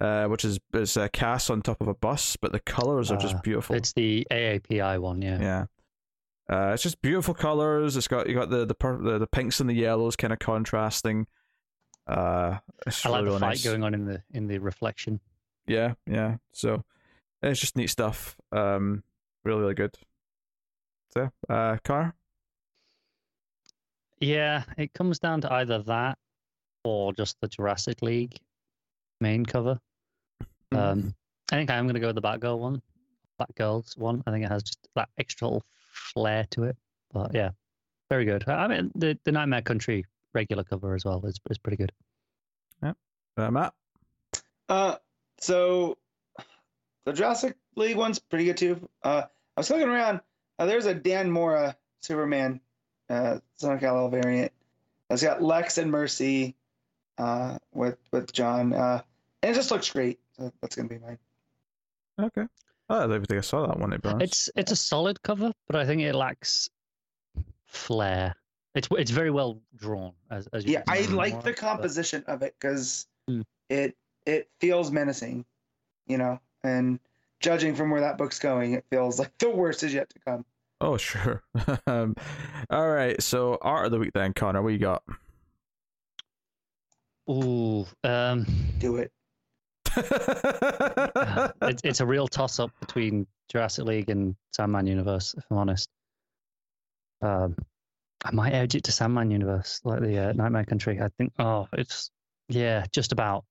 uh, which is is a Cass on top of a bus, but the colors are just Uh, beautiful. It's the AAPI one, yeah. yeah. Uh, it's just beautiful colors. It's got you got the the pur- the, the pinks and the yellows kind of contrasting. Uh, it's I like really, the fight nice. going on in the in the reflection. Yeah, yeah. So it's just neat stuff. Um, really, really good. So, uh, car. Yeah, it comes down to either that or just the Jurassic League main cover. Um, I think I am going to go with the Batgirl one, Batgirls one. I think it has just that extra little flair to it. But yeah, very good. I I mean, the the Nightmare Country regular cover as well is is pretty good. Uh, Matt. Uh, so the Jurassic League one's pretty good too. Uh, I was looking around. Uh, there's a Dan Mora Superman, uh, Son of Kal-El variant. It's got Lex and Mercy, uh, with with John. Uh, and it just looks great. So that's gonna be mine. Okay. Oh, I don't think I saw that one. To be. It's it's a solid cover, but I think it lacks flair. It's it's very well drawn as as you Yeah, I like more, the but- composition of it because Hmm. it it feels menacing, you know. And judging from where that book's going, it feels like the worst is yet to come. Oh sure. um, all right. So art of the week then, Connor. What you got? Ooh, um, Do it. it's it's a real toss up between Jurassic League and Sandman Universe, if I'm honest. Um, I might edge it to Sandman Universe, like the uh, Nightmare Country. I think. Oh, it's yeah, just about.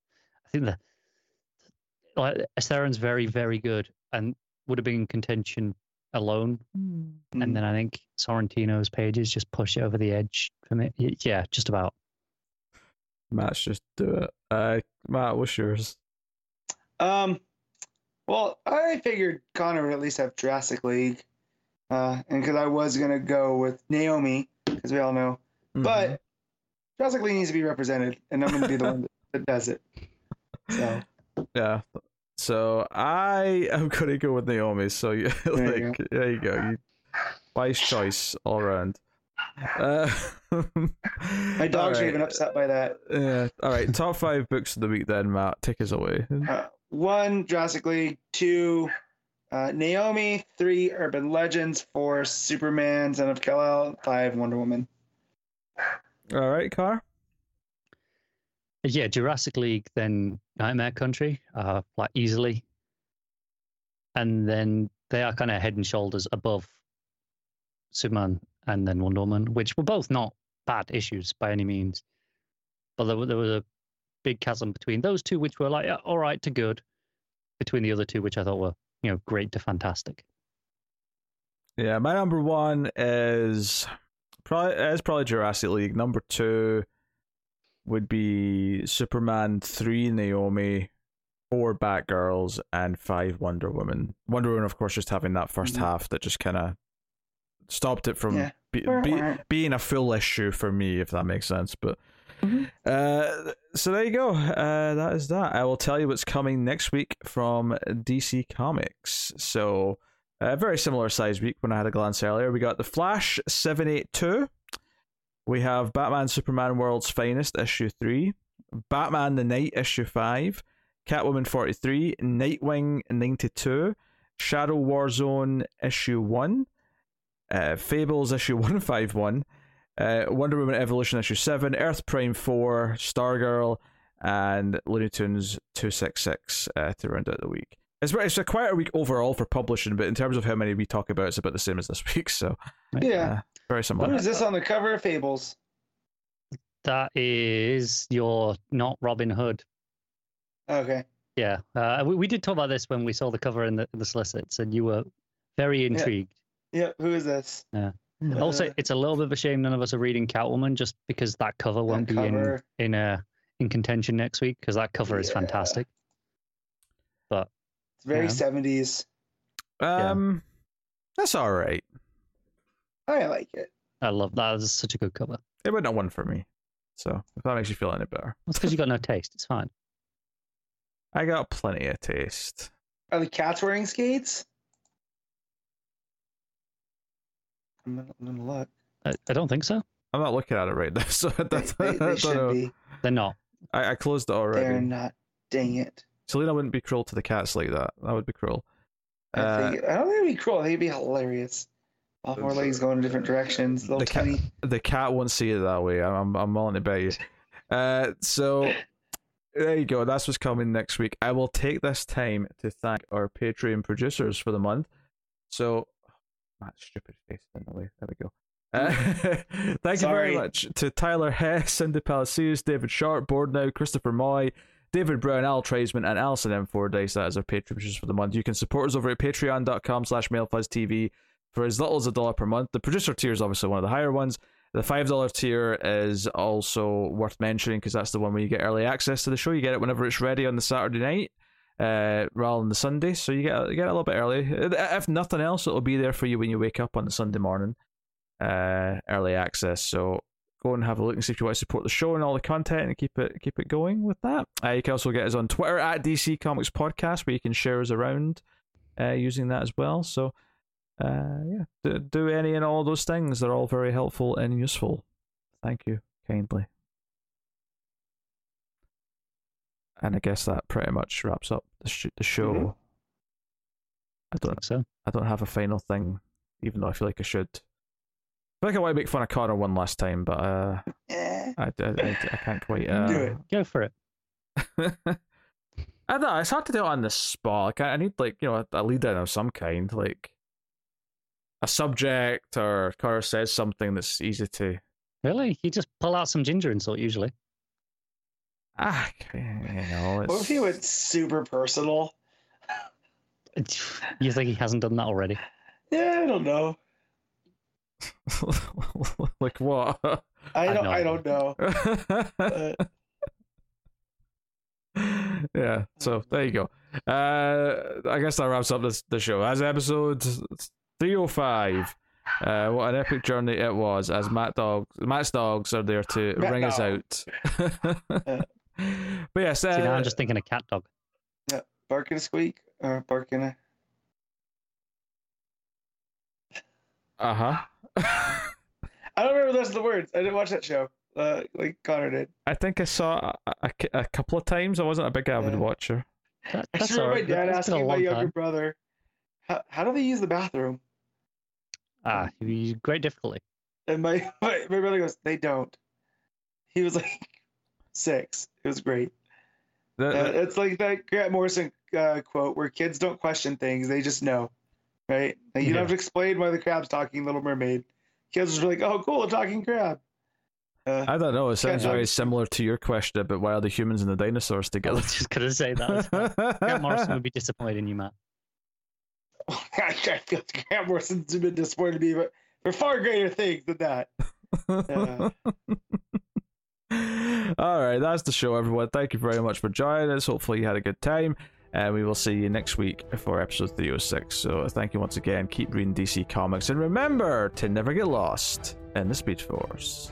I think the like Estherren's very very good and would have been in contention alone, Mm. and then I think Sorrentino's pages just push it over the edge for me. Yeah, just about. Matt's just do it. Uh, Matt, what's yours? Um, well, I figured Connor would at least have Jurassic League, uh, and because I was gonna go with Naomi, because we all know, Mm-hmm. but Jurassic League needs to be represented, and I'm gonna be the one that, that does it. So Yeah. So I am gonna go with Naomi. So you There you like there you go. You wise choice all around. Uh, my dog's are even upset by that. Yeah. All right. Top five books of the week then, Matt. Take us away. Uh, one Jurassic League, two uh, Naomi, three Urban Legends, four Superman, Son of Kal-El, five Wonder Woman. All right, Car. Yeah, Jurassic League, then Nightmare Country, uh, like easily. And then they are kind of head and shoulders above Superman and then Wonder Woman, which were both not bad issues by any means. But there, there was a big chasm between those two, which were like, all right to good, between the other two, which I thought were, you know, great to fantastic. Yeah, my number one is probably is probably Jurassic League. Number two would be Superman three Naomi, four Batgirls, and five Wonder Woman. Wonder Woman, of course, just having that 1st Mhm. half that just kind of stopped it from Yeah. be, be, being a full issue for me, if that makes sense. But Mhm. uh, so there you go. Uh, that is that. I will tell you what's coming next week from DC Comics. So a very similar size week when I had a glance earlier. We got the Flash seven eight two. We have Batman Superman World's Finest issue three, Batman the Knight issue five, Catwoman forty three, Nightwing ninety two, Shadow Warzone issue one, uh, Fables issue one five one, uh, Wonder Woman Evolution issue seven, Earth Prime four, Stargirl, and Looney Tunes two six six uh, to round out the week. It's it's a quite a week overall for publishing, but in terms of how many we talk about, it's about the same as this week. So Yeah. Very similar. Who is this on the cover of Fables? That is your not Robin Hood. Okay. Yeah, uh, we, we did talk about this when we saw the cover in the, in the solicits, and you were very intrigued. Yeah. Who is this? Yeah. Also, Uh, it's a little bit of a shame none of us are reading Catwoman just because that cover won't that be in cover. in uh, in contention next week because that cover is fantastic. But It's very Yeah. 70s. Um, that's all right. I like it. I love that. It's such a good cover. It went a one for me. So if that makes you feel any better, That's because you got no taste. It's fine. I got plenty of taste. Are the cats wearing skates? I'm gonna, I'm gonna look. I, I don't think so. I'm not looking at it right now, so They, that's, they, I they should know. be. They're not. I, I closed it already. They're not. Dang it. Selina wouldn't be cruel to the cats like that. That would be cruel. I, Uh, think, I don't think it'd be cruel. I think it'd be hilarious. All four legs going in different directions. Little The cat- the cat won't see it that way. I'm I'm willing to bet you. Uh, so there you go. That's what's coming next week. I will take this time to thank our Patreon producers for the month. So, Matt's stupid face in the way. There we go. Uh, thank you very much to Tyler Hess, Cindy Palacios, David Sharp, Board Now, Christopher Moy, David Brown, Al Tradesman, and Alison M. Fordyce. That is our Patreon producers for the month. You can support us over at patreon.com slash mailfuzztv for as little as a dollar per month. The producer tier is obviously one of the higher ones. The five dollar tier is also worth mentioning because that's the one where you get early access to the show. You get it whenever it's ready on the Saturday night, uh, rather than the Sunday. So you get you get a little bit early. If nothing else, it'll be there for you when you wake up on the Sunday morning. Uh, early access. So go and have a look and see if you want to support the show and all the content and keep it keep it going with that. Uh, you can also get us on Twitter at DC Comics Podcast where you can share us around uh, using that as well. So uh, yeah, do, do any and all those things. They're all very helpful and useful. Thank you kindly. And I guess that pretty much wraps up the, sh- the show. Mhm. I don't think so. I don't have a final thing, even though I feel like I should. I feel like I want to make fun of Connor one last time, but uh, Eh. I, I, I, I can't quite. Uh, Do it. Go for it. I don't know. It's hard to do it on the spot. Like, I I need like you know a lead in of some kind, like a subject or Connor says something that's easy to. Really? You just pull out some ginger insult usually. Ah, you know. What if he went super personal? You think he hasn't done that already? Yeah, I don't know. like what? I don't. I don't know. Uh, yeah. So there you go. Uh, I guess that wraps up this the show. As episode three hundred five. Uh, what an epic journey it was! As Matt dogs, Matt's dogs are there to Matt ring us out. but yes, uh, See, now I'm just thinking of CatDog. bark and a squeak or bark and a. uh huh. I don't remember those rest of the words. I didn't watch that show. Uh, like Connor did. I think I saw a, a, a couple of times. I wasn't a big avid Yeah. watcher. That, I that's just remember my dad It's been a asking my younger time. brother, "How how do they use the bathroom?" Ah, you- great difficulty. And my, my my brother goes, "They don't." He was like six. It was great. The- Uh, it's like that Grant Morrison uh, quote where kids don't question things; they just know, right? Like, you Yeah. don't have to explain why the crab's talking Little Mermaid. Kids are like, "Oh, cool, a talking crab." Uh, I don't know. It sounds very dogs. similar to your question about why are the humans and the dinosaurs together. I together. was just gonna say that. well. Grant Morrison would be disappointed in you, Matt. I feel Grant Morrison's been disappointed in me, but for far greater things than that. Uh, All right, that's the show, everyone. Thank you very much for joining us. Hopefully, you had a good time. And we will see you next week for episode 306. So, thank you once again. Keep reading DC Comics. And remember to never get lost in the Speed Force.